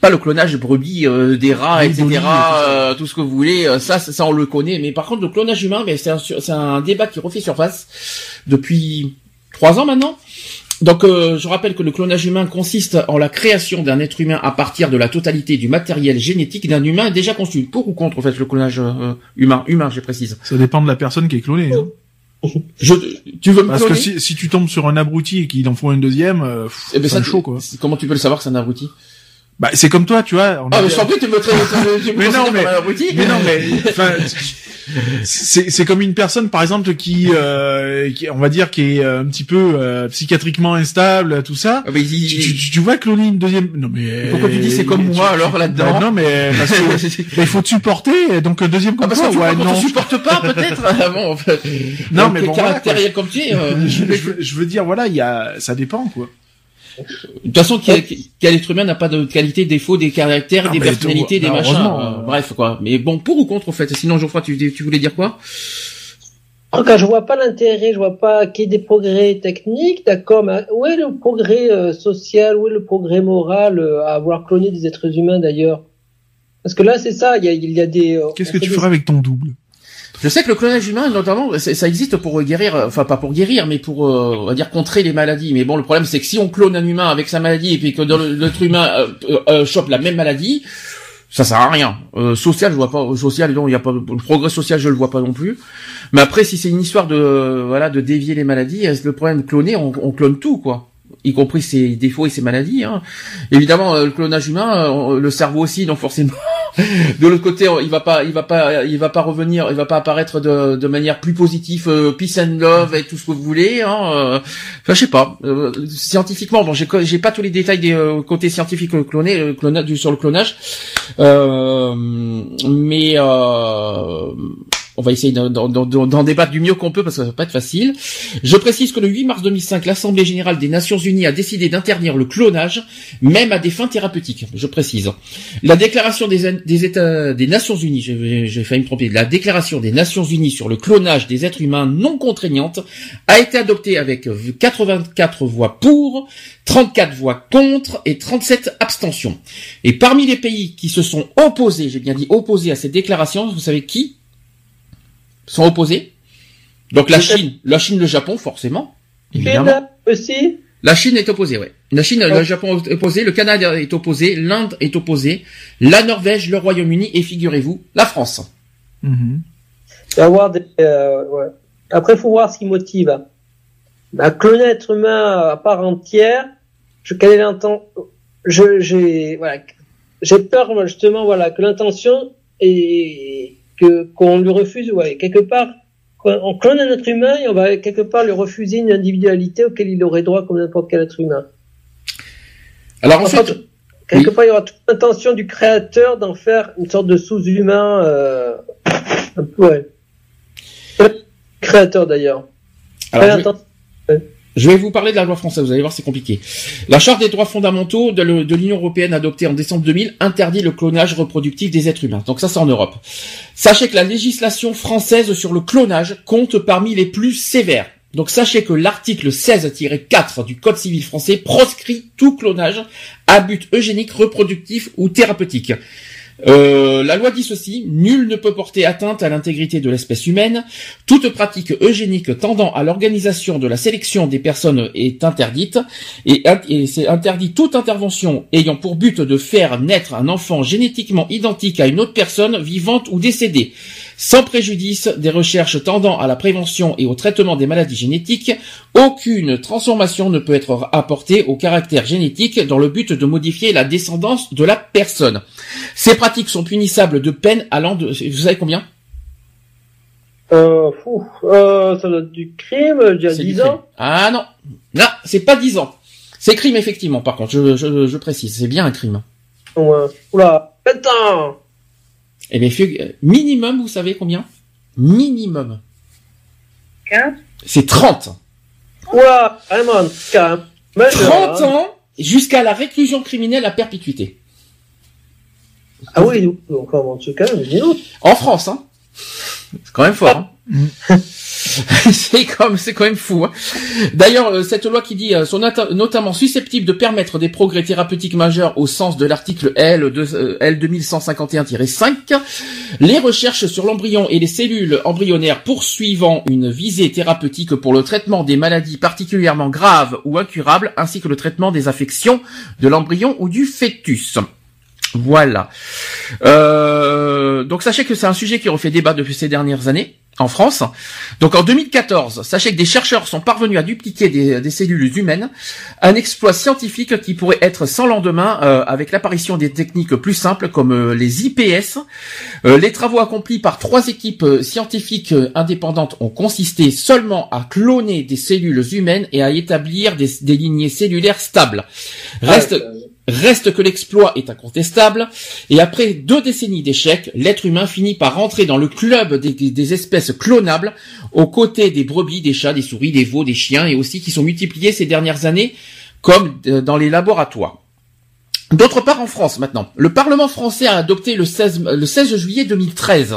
Pas le clonage de brebis, euh, des rats, etc. brebis tout euh, tout ce que vous voulez. euh, ça, ça, on le connaît. Mais par contre, le clonage humain, mais c'est un, c'est un débat qui refait surface depuis trois ans maintenant. Donc, euh, je rappelle que le clonage humain consiste en la création d'un être humain à partir de la totalité du matériel génétique d'un humain déjà conçu. Pour ou contre, en fait, le clonage euh, humain, humain, je précise. ça dépend de la personne qui est clonée. Hein. Je, tu veux me Parce que si, si tu tombes sur un abruti et qu'il en faut un deuxième, euh, pff, Eh ben, c'est chaud quoi. c'est- Comment tu peux le savoir que c'est un abruti? Bah, c'est comme toi, tu vois. on Ah, a- mais je prie, tu me traites, tu me Mais non, mais-. Mais non, mais enfin, c'est c'est comme une personne, par exemple, qui, euh, qui on va dire, qui est euh, un petit peu euh, psychiatriquement instable, tout ça. Ah, mais il- Tu, tu, tu vois cloner une deuxième. Non mais. Pourquoi tu dis c'est comme moi, alors, là-dedans Bah, Non mais parce que il faut te supporter. Donc un deuxième Ah, comme parce toi, que tu ouais, ne non. supportes pas, peut-être. Ah, bon, en fait. Non, Donc, mais bon, voilà, caractère comme tu es. euh, je, je veux- je veux dire, voilà, il y a, ça dépend quoi. De toute façon, quel, quel être humain n'a pas de qualité, défaut, des caractères, Ah, des personnalités, tout- des bah, machins. euh, bref, quoi. Mais bon, pour ou contre, en fait? Sinon, Geoffroy, tu, tu voulais dire quoi? En tout cas, je vois pas l'intérêt, je vois pas qu'il y ait des progrès techniques, d'accord, mais où est le progrès euh, social, où est le progrès moral euh, à avoir cloné des êtres humains d'ailleurs? Parce que là, c'est ça, il y a, il y a des... euh, Qu'est-ce que tu des- feras avec ton double? Je sais que le clonage humain, notamment, ça existe pour guérir, euh, enfin pas pour guérir, mais pour, euh, on va dire, contrer les maladies. Mais bon, le problème, c'est que si on clone un humain avec sa maladie et puis que l'être humain euh, euh, euh, chope la même maladie, ça sert à rien. Euh, social, je vois pas. Social, non, il y a pas le progrès social, je le vois pas non plus. Mais après, si c'est une histoire de, euh, voilà, de dévier les maladies, euh, le problème de cloner, on, on clone tout, quoi. Y compris ses défauts et ses maladies. Hein. Évidemment, euh, le clonage humain, euh, le cerveau aussi, donc forcément. de l'autre côté, il va pas, il va pas, il va pas revenir, il va pas apparaître de, de manière plus positive, euh, peace and love et tout ce que vous voulez. Hein, euh, enfin, je sais pas. Scientifiquement, bon, j'ai, pas tous les détails des côtés scientifiques clonés, clona- du, sur le clonage, mais on va essayer d'en, débattre du mieux qu'on peut parce que ça va pas être facile. Je précise que le 8 mars 2005, l'Assemblée générale des Nations Unies a décidé d'interdire le clonage, même à des fins thérapeutiques. Je précise. La déclaration des, États, des Nations Unies, j'ai failli me tromper, la déclaration des Nations Unies sur le clonage des êtres humains non contraignante a été adoptée avec 84 voix pour, 34 voix contre et 37 abstentions. Et parmi les pays qui se sont opposés, j'ai bien dit opposés à cette déclaration, vous savez qui? Sont opposés Donc la Chine, la Chine, le Japon, forcément. Évidemment. Chine aussi La Chine est opposée, ouais. La Chine, le Japon est opposé, le Canada est opposé, l'Inde est opposé, la Norvège, le Royaume-Uni et figurez-vous, la France. Il va y avoir des, euh, ouais. Après, faut voir ce qui motive. Bah, cloner un être humain à part entière, je, quelle est l'intention, je, j'ai, voilà, j'ai peur, moi, justement, voilà, que l'intention est, que, qu'on lui refuse, ouais, quelque part, on clone un être humain et on va quelque part lui refuser une individualité auquel il aurait droit comme n'importe quel être humain. Alors en fait, quelque oui. part, il y aura toute l'intention du créateur d'en faire une sorte de sous-humain, euh, un peu, ouais. Créateur d'ailleurs. alors, je, je vais vous parler de la loi française, vous allez voir, c'est compliqué. La Charte des droits fondamentaux de, l'Union européenne adoptée en décembre 2000 interdit le clonage reproductif des êtres humains. Donc ça, c'est en Europe. Sachez que la législation française sur le clonage compte parmi les plus sévères. Donc sachez que l'article 16-4 du Code civil français proscrit tout clonage à but eugénique, reproductif ou thérapeutique. Euh, la loi dit ceci, nul ne peut porter atteinte à l'intégrité de l'espèce humaine, toute pratique eugénique tendant à l'organisation de la sélection des personnes est interdite, et, et c'est interdit toute intervention ayant pour but de faire naître un enfant génétiquement identique à une autre personne vivante ou décédée, sans préjudice des recherches tendant à la prévention et au traitement des maladies génétiques, aucune transformation ne peut être apportée au caractère génétique dans le but de modifier la descendance de la personne. Ces pratiques sont punissables de peine allant de, vous savez combien? Euh, fou, euh, ça doit être du crime, il y a C'est du 10 crime. ans. Ah non, non, c'est pas 10 ans. C'est crime effectivement. Par contre, je, je, je précise, c'est bien un crime. Ouais. Oula, putain Eh bien, euh, minimum, vous savez combien? Minimum. 15 C'est 30. Oula, vraiment, carrément. Majeur, 30 hein. ans jusqu'à la réclusion criminelle à perpétuité. Ah oui, donc, en tout cas. En France, hein. C'est quand même fort, hein. c'est comme, c'est quand même fou. Hein. D'ailleurs, euh, cette loi qui dit euh, sont nota- notamment susceptibles de permettre des progrès thérapeutiques majeurs au sens de l'article L, de- euh, L 2151-5, les recherches sur l'embryon et les cellules embryonnaires poursuivant une visée thérapeutique pour le traitement des maladies particulièrement graves ou incurables, ainsi que le traitement des affections de l'embryon ou du fœtus. Voilà. Euh, donc sachez que c'est un sujet qui refait débat depuis ces dernières années. en France. Donc en 2014, sachez que des chercheurs sont parvenus à dupliquer des, cellules humaines, un exploit scientifique qui pourrait être sans lendemain euh, avec l'apparition des techniques plus simples comme euh, les IPS. Les travaux accomplis par trois équipes scientifiques indépendantes ont consisté seulement à cloner des cellules humaines et à établir des, lignées cellulaires stables. Reste, Reste que l'exploit est incontestable, et après deux décennies d'échecs, l'être humain finit par rentrer dans le club des, espèces clonables, aux côtés des brebis, des chats, des souris, des veaux, des chiens, et aussi qui sont multipliés ces dernières années, comme euh, dans les laboratoires. D'autre part, en France maintenant, le Parlement français a adopté le 16, le 16 juillet 2013,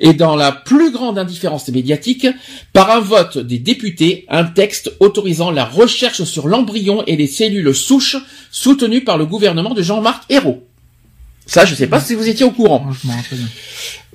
et dans la plus grande indifférence médiatique, par un vote des députés, un texte autorisant la recherche sur l'embryon et les cellules souches soutenu par le gouvernement de Jean-Marc Ayrault. Ça, je sais pas si vous étiez au courant.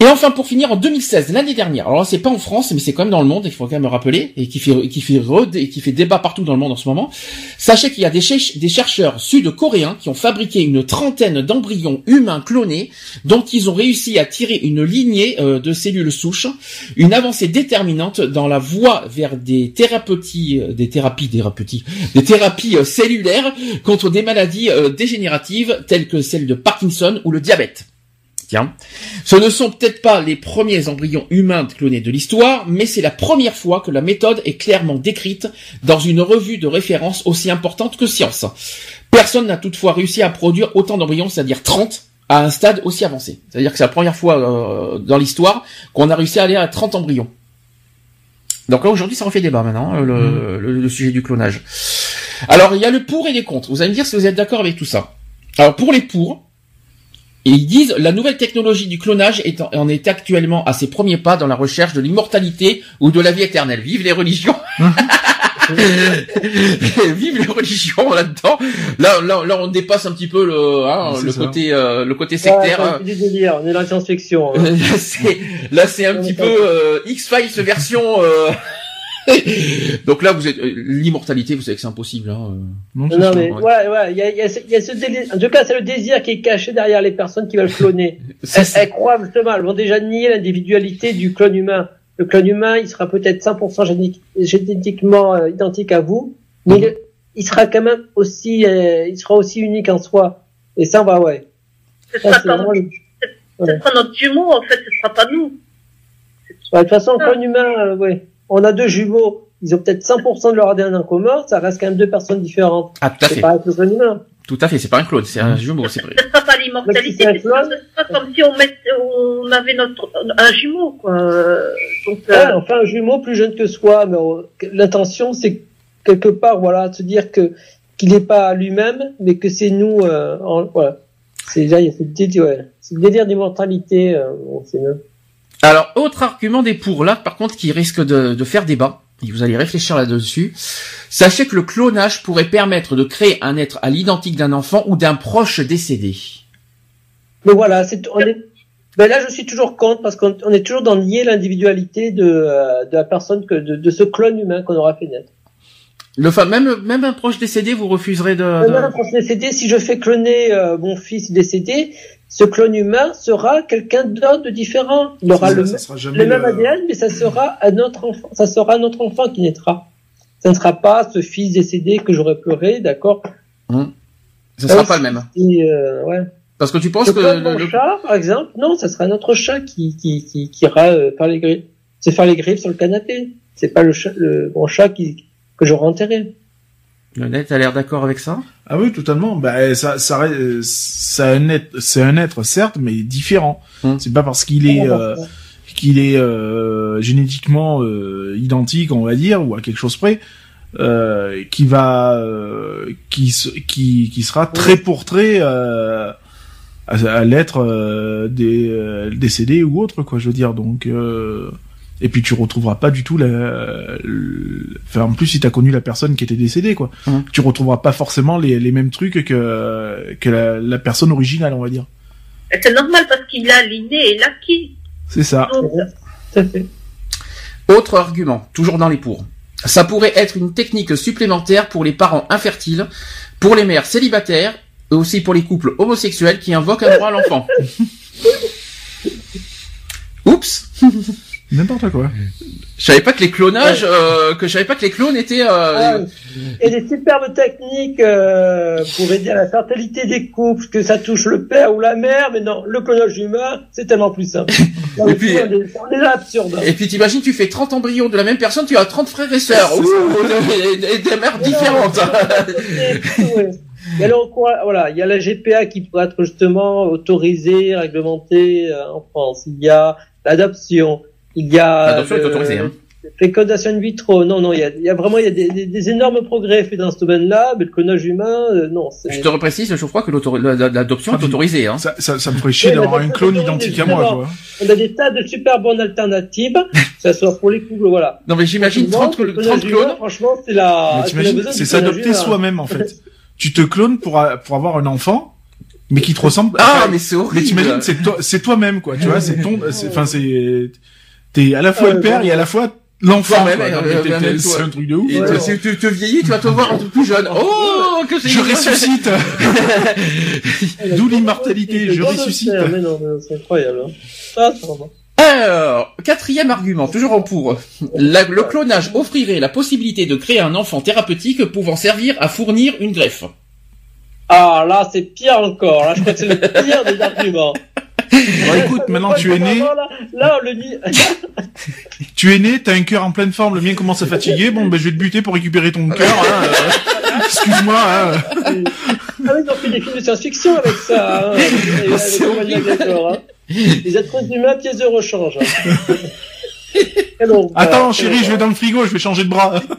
Et enfin, pour finir, en 2016, l'année dernière, alors c'est pas en France, mais c'est quand même dans le monde, il faut quand même me rappeler, et qui fait, qui fait, et qui fait débat partout dans le monde en ce moment. Sachez qu'il y a des, chercheurs sud-coréens qui ont fabriqué une trentaine d'embryons humains clonés, dont ils ont réussi à tirer une lignée euh, de cellules souches, une avancée déterminante dans la voie vers des thérapeutiques, euh, des thérapies, thérapeutiques, des thérapies euh, cellulaires contre des maladies dégénératives telles que celles de Parkinson ou le diabète. Tiens. Ce ne sont peut-être pas les premiers embryons humains clonés de l'histoire, mais c'est la première fois que la méthode est clairement décrite dans une revue de référence aussi importante que Science. Personne n'a toutefois réussi à produire autant d'embryons, c'est-à-dire 30, à un stade aussi avancé. C'est-à-dire que c'est la première fois euh, dans l'histoire qu'on a réussi à aller à 30 embryons. Donc là aujourd'hui ça refait débat maintenant, euh, mmh. le, le, sujet du clonage. Alors il y a le pour et les contre. Vous allez me dire si vous êtes d'accord avec tout ça. Alors pour les pour, et ils disent la nouvelle technologie du clonage est en, est actuellement à ses premiers pas dans la recherche de l'immortalité ou de la vie éternelle. Vive les religions. Vive les religions là-dedans. Là, là, là, on dépasse un petit peu le, hein, le côté, euh, le côté sectaire. Ah, délire. On est dans la science-fiction. Hein. là, c'est un petit peu euh, X-Files version. Euh, Donc là, vous êtes euh, l'immortalité, vous savez que c'est impossible. Hein. Euh. Non, mais ouais, ouais, il y a, y, a, y a, ce délire. En tout cas, c'est le désir qui est caché derrière les personnes qui veulent cloner. elles, croient justement, elles vont déjà nier l'individualité du clone humain. Le clone humain, il sera peut-être 100% génétiquement euh, identique à vous, mais mhm. il, sera quand même aussi, il sera aussi unique en soi. Et ça, va, ouais. Ce sera, notre jumeau, en fait, ce sera pas nous. de toute façon, le clone humain, ouais on a deux jumeaux, ils ont peut-être 100% de leur ADN en commun, ça reste quand même deux personnes différentes. Ah, tout à fait. C'est pas un Tout à fait, c'est pas un clone, c'est un jumeau, c'est vrai. Ce sera pas l'immortalité, c'est pas comme si on, met, on avait notre, un jumeau, quoi. Donc, euh... enfin, un jumeau plus jeune que soi, mais l'intention, c'est quelque part, voilà, de se dire que, qu'il n'est pas lui-même, mais que c'est nous, euh, voilà. C'est là, il y a cette délire, ouais. C'est le délire d'immortalité, euh, c'est mieux. Alors, autre argument des pour, là, par contre, qui risque de, faire débat, et vous allez réfléchir là-dessus, sachez que le clonage pourrait permettre de créer un être à l'identique d'un enfant ou d'un proche décédé. Mais voilà, c'est, on est, ben là, je suis toujours contre parce qu'on est toujours dans nier l'individualité de, euh, de la personne que de, ce clone humain qu'on aura fait naître. Le même même un proche décédé, vous refuserez de. Même un proche décédé, si je fais cloner euh, mon fils décédé, ce clone humain sera quelqu'un d'autre de différent. Il aura le, même ADN, mais ça sera un autre enfant. Ça sera notre enfant qui naîtra. Ça ne sera pas ce fils décédé que j'aurais pleuré, d'accord hum. Ça ne sera pas le même. Euh, ouais. Parce que tu penses que mon chat, par exemple, non, ça sera notre chat qui qui qui, qui ira euh, faire les griffes, c'est faire les griffes sur le canapé. C'est pas le chat, le mon chat qui que j'aurai enterré. Le net a l'air d'accord avec ça? Ah oui, totalement. Bah, ça, ça, ça un être, c'est un être certes, mais différent. Hum. C'est pas parce qu'il est, euh, qu'il est euh, génétiquement euh, identique, on va dire, ou à quelque chose près, euh, qui va, euh, qui, qui, qui sera très pour très à, à l'être des décédé ou autre, quoi. Je veux dire, donc. Et puis tu retrouveras pas du tout la. Enfin, en plus, si t'as connu la personne qui était décédée, quoi, mmh. tu retrouveras pas forcément les, les mêmes trucs que que la, la personne originale, on va dire. C'est normal parce qu'il a l'idée et l'acquis. C'est ça. Autre argument, toujours dans les pour. Ça pourrait être une technique supplémentaire pour les parents infertiles, pour les mères célibataires, et aussi pour les couples homosexuels qui invoquent un droit à l'enfant. Oups N'importe quoi. Je savais pas que les clonages, euh, que je savais pas que les clones étaient. Ah, Euh, et des superbes techniques euh, pour aider à la fertilité des couples, que ça touche le père ou la mère, mais non, le clonage humain, c'est tellement plus simple. Et puis- c'est on est là absurde. hein. Et puis t'imagines, tu fais 30 embryons de la même personne, tu as 30 frères et sœurs. Ouh, et, et des mères différentes. Ouais. Il y a le recours à- voilà, il y a la GPA qui pourrait être justement autorisée, réglementée euh, en France. Il y a l'adoption. Il y a L'adoption est le- autorisée, hein. fécondation in vitro. Non, non, il y a, il y a vraiment il y a des, des- des énormes progrès faits dans ce domaine-là, mais le clonage humain, euh, non. Je te reprécise, je crois que l'adoption est autorisée. Hein. Ça, ça, ça me ferait chier Oui, mais d'avoir ça, un clone identique à moi, quoi. On a des tas de super bonnes alternatives, que ce soit pour les couples, voilà. Non mais j'imagine 30, le clonage 30 humain, clones. Franchement, c'est la. Mais c'est s'adopter soi-même, en fait. tu te clones pour, a- pour avoir un enfant, mais qui te ressemble. Ah enfin, mais c'est mais horrible. t'imagines, c'est toi, c'est toi-même, quoi. Tu vois, c'est ton, enfin, c'est, t'es à la fois le père et à la fois l'enfant. Quoi. euh, euh, même. C'est un truc de ouf. Et Ouais. tu, tu te vieillis, tu vas te voir un peu plus jeune. Oh que c'est Je ressuscite. D'où l'immortalité, je ressuscite. mais c'est incroyable. Hein. Ça, c'est vraiment- Alors, quatrième argument, toujours en pour. La- le clonage offrirait la possibilité de créer un enfant thérapeutique pouvant servir à fournir une greffe. Ah, là, c'est pire encore. Là, je crois que c'est le pire des arguments. Bon, écoute, maintenant tu es né, Là, là, on le dit. tu es né, t'as un cœur en pleine forme, le mien commence à fatiguer, bon, ben, je vais te buter pour récupérer ton cœur, hein, euh, Excuse-moi, hein. Ah oui, ils ont fait des films de science-fiction avec ça. Hein. Avec. D'accord, hein. Les êtres humains, pièces de rechange. Hein. Attends, chérie, je vais dans le frigo, je vais changer de bras.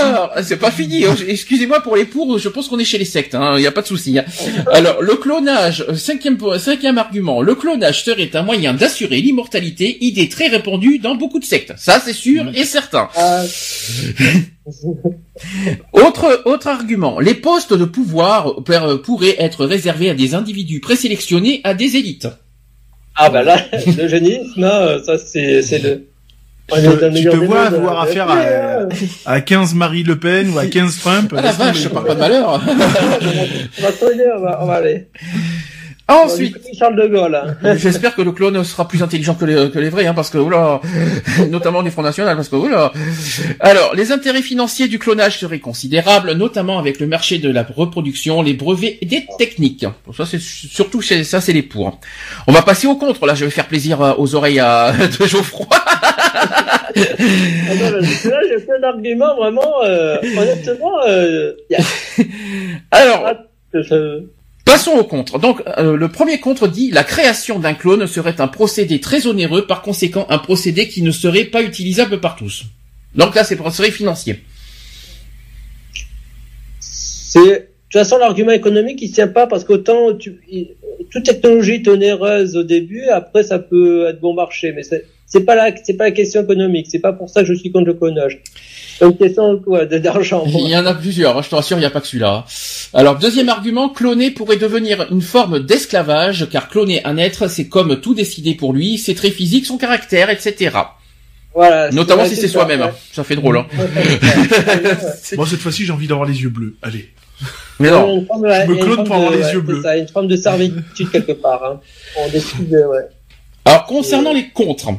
Alors, c'est pas fini. hein. Excusez-moi pour les pour. Je pense qu'on est chez les sectes. Il n'y a pas de souci. hein. Alors, le clonage. euh, Cinquième cinquième argument. Le clonage serait un moyen d'assurer l'immortalité, idée très répandue dans beaucoup de sectes. Ça, c'est sûr et certain. Ah, Autre autre argument. Les postes de pouvoir pourraient être réservés à des individus présélectionnés à des élites. Ah, bah là, le génisme, hein, ça, c'est, c'est le. on est te- dans le tu te vois avoir euh, affaire à-. À 15 Marie Le Pen ou à 15 Trump. Ah la vache, je parle pas de malheur. On va tourner, on va, on va aller. Ensuite, Charles de Gaulle. hein. J'espère que le clone sera plus intelligent que les, que les vrais, hein, parce que oula, notamment du Front National, parce que oula. Alors, les intérêts financiers du clonage seraient considérables, notamment avec le marché de la reproduction, les brevets et des techniques. Ça, c'est surtout ça, c'est les pour. On va passer au contre. Là, je vais faire plaisir euh, aux oreilles à, de Geoffroy. Ah là, j'ai plein d'arguments, vraiment, euh, honnêtement, euh, Alors, je- Passons au contre. Donc, euh, le premier contre dit la création d'un clone serait un procédé très onéreux, par conséquent un procédé qui ne serait pas utilisable par tous. Donc là, c'est pour serait financier. c'est, de toute façon, l'argument économique, il tient pas parce qu'autant toute technologie est onéreuse au début, après, ça peut être bon marché, mais c'est, c'est pas la, c'est pas la question économique, c'est pas pour ça que je suis contre le clonage. C'est une question, quoi, d'argent. Il y en a plusieurs, hein, je te rassure, il n'y a pas que celui-là. Alors, deuxième argument, cloner pourrait devenir une forme d'esclavage, car cloner un être, c'est comme tout décider pour lui, ses traits physiques, son caractère, etc. Voilà. Notamment si c'est soi-même. hein. Ça fait drôle. Hein. Bon, cette fois-ci, j'ai envie d'avoir les yeux bleus. Allez. Mais non. une forme, Je me clone forme pour avoir de- les ouais, yeux bleus. Ça, une forme de servitude quelque part. Hein. On décide, de- ouais. Alors, concernant les contres,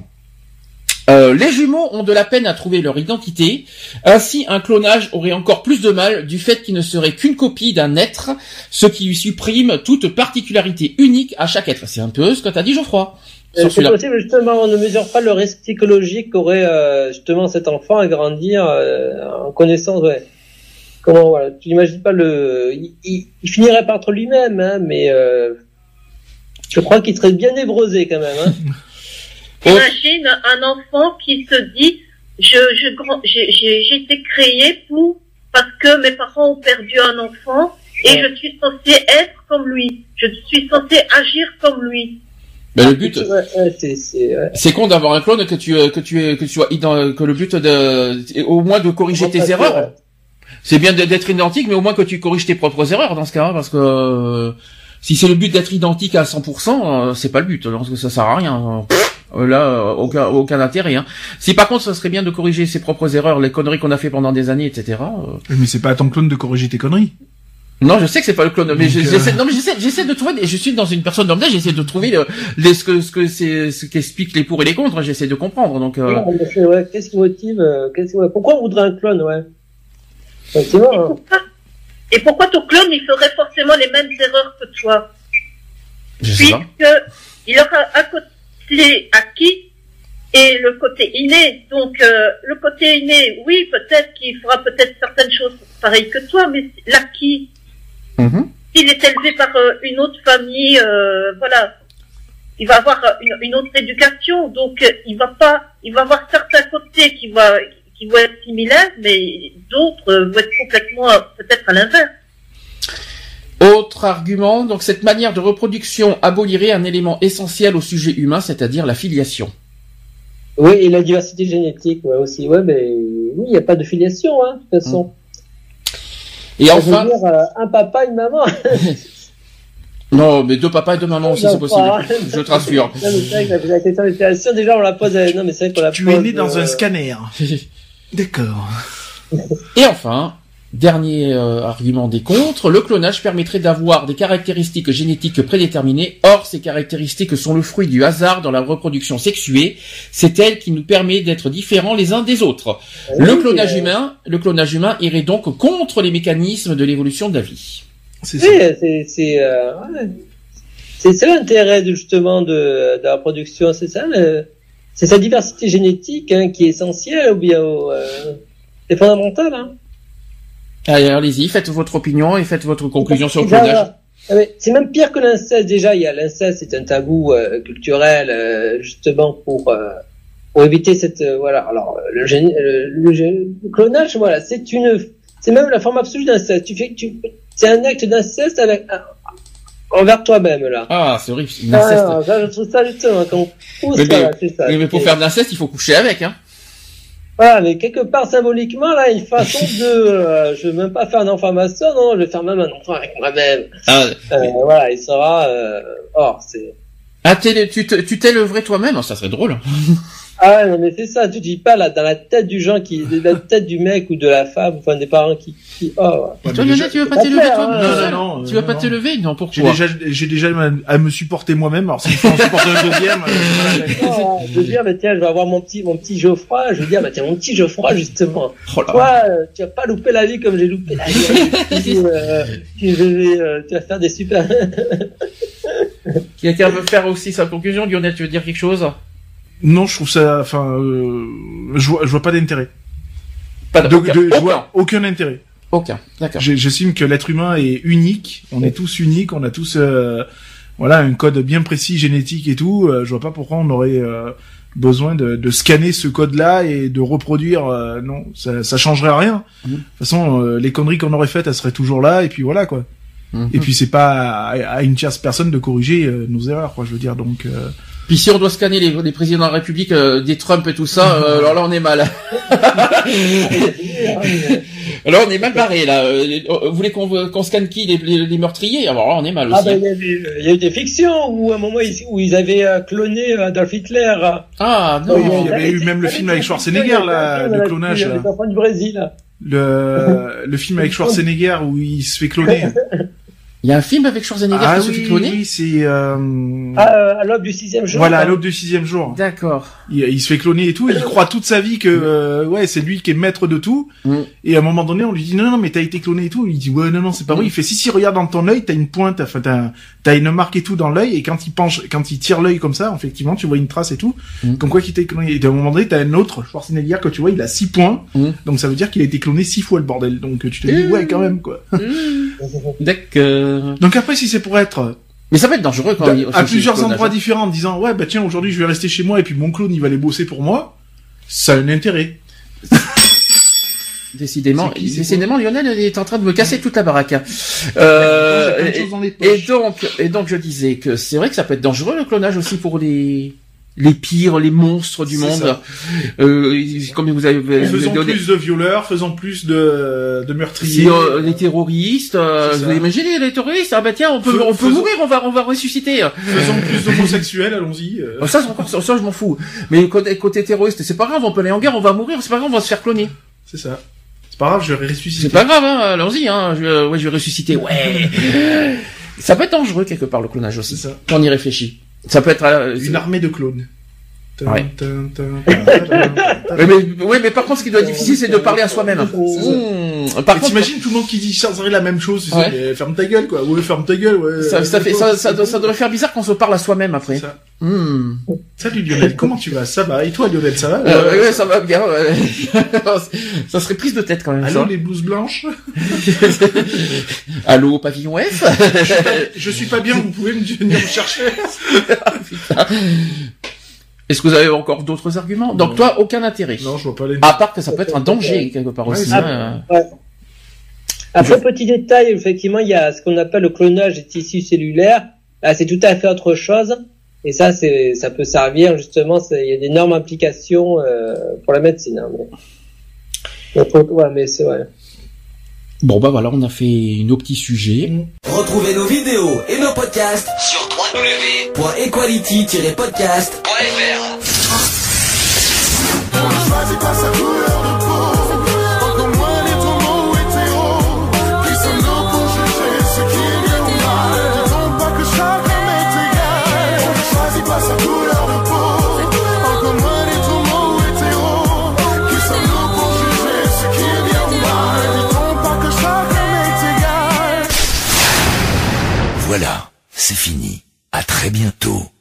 euh, les jumeaux ont de la peine à trouver leur identité. Ainsi, un clonage aurait encore plus de mal du fait qu'il ne serait qu'une copie d'un être, ce qui lui supprime toute particularité unique à chaque être. C'est un peu ce que t'as dit, Geoffroy. Euh, C'est possible, justement, on ne mesure pas le risque psychologique qu'aurait euh, justement cet enfant à grandir euh, en connaissance. Ouais. Comment voilà, tu n'imagines pas le, il, il- il finirait par être lui-même, hein, mais euh, je crois qu'il serait bien névrosé quand même. Hein. Imagine un enfant qui se dit, je, je, j'ai, j'ai, j'ai été créé pour, parce que mes parents ont perdu un enfant et Ouais. je suis censé être comme lui. Je suis censé agir comme lui. Ben, le but, c'est, c'est, ouais. c'est con d'avoir un clone que tu, euh, que tu, es- que tu sois que le but de, est au moins de corriger tes erreurs. C'est bien d'être identique, mais au moins que tu corriges tes propres erreurs dans ce cas, parce que euh, si c'est le but d'être identique à 100%, euh, c'est pas le but, parce que ça sert à rien. Euh, Là, euh, aucun, aucun intérêt. Hein. Si par contre, ça serait bien de corriger ses propres erreurs, les conneries qu'on a fait pendant des années, etc. euh, Mais c'est pas à ton clone de corriger tes conneries. Non, je sais que c'est pas le clone, mais je- euh, j'essaie, non, mais j'essaie, j'essaie de trouver, je suis dans une personne lambda, j'essaie de trouver le, les, ce que, ce que c'est, ce qu'expliquent les pour et les contre, j'essaie de comprendre, donc, euh, Ouais, Qu'est-ce qui motive euh, qu'est-ce qui- ouais, Pourquoi on voudrait un clone, ouais? Et hein. pourquoi, et pourquoi ton clone, il ferait forcément les mêmes erreurs que toi? Je sais pas. Puisque il aura un côté acquis et le côté inné. Donc, euh, le côté inné, oui, peut-être qu'il fera peut-être certaines choses pareilles que toi, mais l'acquis, Mhm. s'il est élevé par euh, une autre famille, euh, voilà, il va avoir une, une autre éducation, donc il va pas, il va avoir certains côtés qui va, qui vont être similaires, mais d'autres vont être complètement peut-être à l'inverse. Autre argument, donc cette manière de reproduction abolirait un élément essentiel au sujet humain, c'est-à-dire la filiation. Oui, et la diversité génétique, ouais, aussi. Ouais, mais oui, il n'y a pas de filiation, hein, de toute façon. Et Ça veut enfin, dire, euh, un papa, une maman. non, mais deux papas et deux mamans aussi, c'est possible. Je te rassure. Non, mais c'est vrai que la question de filiation, déjà, on la pose, à- non, mais c'est vrai qu'on la Tu pose. es né dans euh, un scanner. D'accord. Et enfin, dernier euh, argument des contre, le clonage permettrait d'avoir des caractéristiques génétiques prédéterminées. Or, ces caractéristiques sont le fruit du hasard dans la reproduction sexuée. C'est elle qui nous permet d'être différents les uns des autres. oui, Le clonage euh, humain, le clonage humain irait donc contre les mécanismes de l'évolution de la vie. C'est Oui, ça. c'est, c'est, euh, ouais. c'est, c'est l'intérêt justement de, de la production, c'est ça, le- c'est sa diversité génétique, hein, qui est essentielle ou bien, au, euh, c'est fondamental, hein. Allez, allez-y, faites votre opinion et faites votre conclusion sur le Déjà, clonage. ah c'est même pire que l'inceste. Déjà, il y a l'inceste, c'est un tabou euh, culturel, euh, justement pour euh, pour éviter cette euh, voilà. Alors euh, le, gén- le, le le clonage, voilà, c'est une, c'est même la forme absolue d'inceste. Tu fais, tu, c'est un acte d'inceste avec envers toi-même là. Ah, c'est horrible, Ah, je trouve ça justement quand on pousse, Mais- voilà, c'est ça. Mais pour faire de l'inceste, il faut coucher avec, hein. Voilà, mais quelque part symboliquement là, une façon de, euh, je veux même pas faire un enfant à ma soeur, non, je vais faire même un enfant avec moi-même. Ah, Euh, voilà, il sera, euh, or c'est. ah, tu te- tu t'es levré toi-même, ça serait drôle. Ah non mais c'est ça, tu dis pas là dans la tête du gens qui, de la tête du mec ou de la femme, enfin des parents qui, qui oh. Ouais, toi, déjà- tu veux pas t'élever toi hein. Non, non, non, Tu veux euh, pas non. t'élever Non, J'ai pourquoi déjà, j'ai déjà à me supporter moi-même. Alors faut en supporter un deuxième, euh. Oh, je veux dire, bah, tiens, je vais avoir mon petit, mon petit Geoffroy. Je veux dire, bah, tiens, mon petit Geoffroy, justement. Oh là. Toi, euh, tu vas pas louper la vie comme j'ai loupé la vie. tu, euh, tu, vais, tu vas faire des super. Quelqu'un veut faire aussi sa conclusion Lionel, tu veux dire quelque chose? Non, je trouve ça, enfin, euh, je vois, je vois pas d'intérêt. Pas de, De- aucun. de- je vois aucun intérêt. Aucun. D'accord. J'estime que l'être humain est unique. On est tous uniques. On a tous, euh, voilà, un code bien précis génétique et tout. Euh, je vois pas pourquoi on aurait euh, besoin de, de scanner ce code-là et de reproduire. euh, non, ça, ça changerait rien. Mhm. De toute façon, euh, les conneries qu'on aurait faites, elles seraient toujours là. Et puis voilà quoi. Mhm. Et puis c'est pas à, à une tierce personne de corriger euh, nos erreurs, quoi. Je veux dire donc. Euh, Puis si on doit scanner les, les présidents de la République, euh, des Trump et tout ça, euh, alors là on est mal. alors on est mal barré là. Euh, euh, Vous voulez qu'on qu'on scanne qui les, les, les meurtriers? Alors là on est mal Ah aussi. ben il y, a eu, il y a eu des fictions où à un moment ils, où ils avaient euh, cloné Adolf Hitler. Ah Oh, non. il y avait eu même le film avec Schwarzenegger, là, le clonage, là. Du Brésil. le le film avec Schwarzenegger où il se fait cloner. Il y a un film avec Schwarzenegger ah qui se oui, fait cloner oui, c'est. euh, Ah, euh, à l'aube du sixième jour. Voilà, à l'aube du sixième jour. D'accord. Il, il se fait cloner et tout, et il croit toute sa vie que euh, ouais, c'est lui qui est maître de tout. Mm. Et à un moment donné, on lui dit non non, mais t'as été cloné et tout. Il dit ouais non non, c'est pas vrai. Mm. Il fait si si, regarde dans ton œil, t'as une pointe, enfin t'as t'as une marque et tout dans l'œil, et quand il penche, quand il tire l'œil comme ça, effectivement, tu vois une trace et tout. Mm. Comme quoi qu'il était cloné. Et à un moment donné, t'as un autre Schwarzenegger que tu vois, il a six points. Mm. Donc ça veut dire qu'il a été cloné six fois le bordel. Donc tu te dis Mm. ouais quand même quoi. D'accord. Donc après, si c'est pour être Mais ça peut être dangereux quand il- à plusieurs endroits différents en disant ouais bah tiens aujourd'hui je vais rester chez moi et puis mon clone il va aller bosser pour moi ça a un intérêt Décidément, décidément, Lionel est en train de me casser toute la baraque. hein. Euh, et, et donc, et donc, je disais que c'est vrai que ça peut être dangereux le clonage aussi pour les les pires, les monstres du monde. Euh, comme vous avez faisons donné- plus de violeurs faisons plus de de meurtriers euh, les terroristes, euh, vous imaginez les terroristes Ah bah tiens, on peut Fais- on peut faisons- mourir, on va on va ressusciter. faisons plus d'homosexuels allons-y euh. Oh, ça, encore, ça, ça, je m'en fous. Mais côté, côté terroriste, c'est pas grave, on peut aller en guerre, on va mourir, c'est pas grave, on va se faire cloner. c'est ça C'est pas grave, je vais ressusciter. C'est pas grave, hein, allons-y, hein. Je, ouais, je vais ressusciter. Ouais. ça peut être dangereux quelque part le clonage aussi. C'est ça. Quand on y réfléchit. Ça peut être euh, Une armée de clones. Ouais. Ouais, mais, ouais, mais par contre, ce qui doit être difficile, c'est de parler à soi-même. Mmh. Par contre, T'imagines tout le monde qui dit sans arrêt la même chose, sais, ferme ta gueule quoi, ouais ferme ta gueule, ouais. ça, ça fait, ça, ça, doit- ça devrait faire bizarre qu'on se parle à soi-même après. Ça. Mmh. Salut Lionel, comment tu vas? Ça va? Et toi Lionel, ça va? Euh, Ouais. ça va bien. ouais. ça serait prise de tête quand même. Allô ça. les blouses blanches? Allô, pavillon F? Je suis pas bien, vous pouvez me venir me chercher Est-ce que vous avez encore d'autres arguments? Donc toi, aucun intérêt. Non, je vois pas les. À part que ça peut être un danger quelque part Ouais, aussi. hein. Après, petit détail, effectivement, il y a ce qu'on appelle le clonage des tissus cellulaires. Là, c'est tout à fait autre chose. Et ça, c'est, ça peut servir justement. Il y a d'énormes implications euh, pour la médecine. Hein, mais... Ouais, c'est vrai. Bon bah voilà, on a fait nos petits sujets. Retrouvez nos vidéos et nos podcasts sur www.equality-podcast.fr pour Voilà, c'est fini à très bientôt.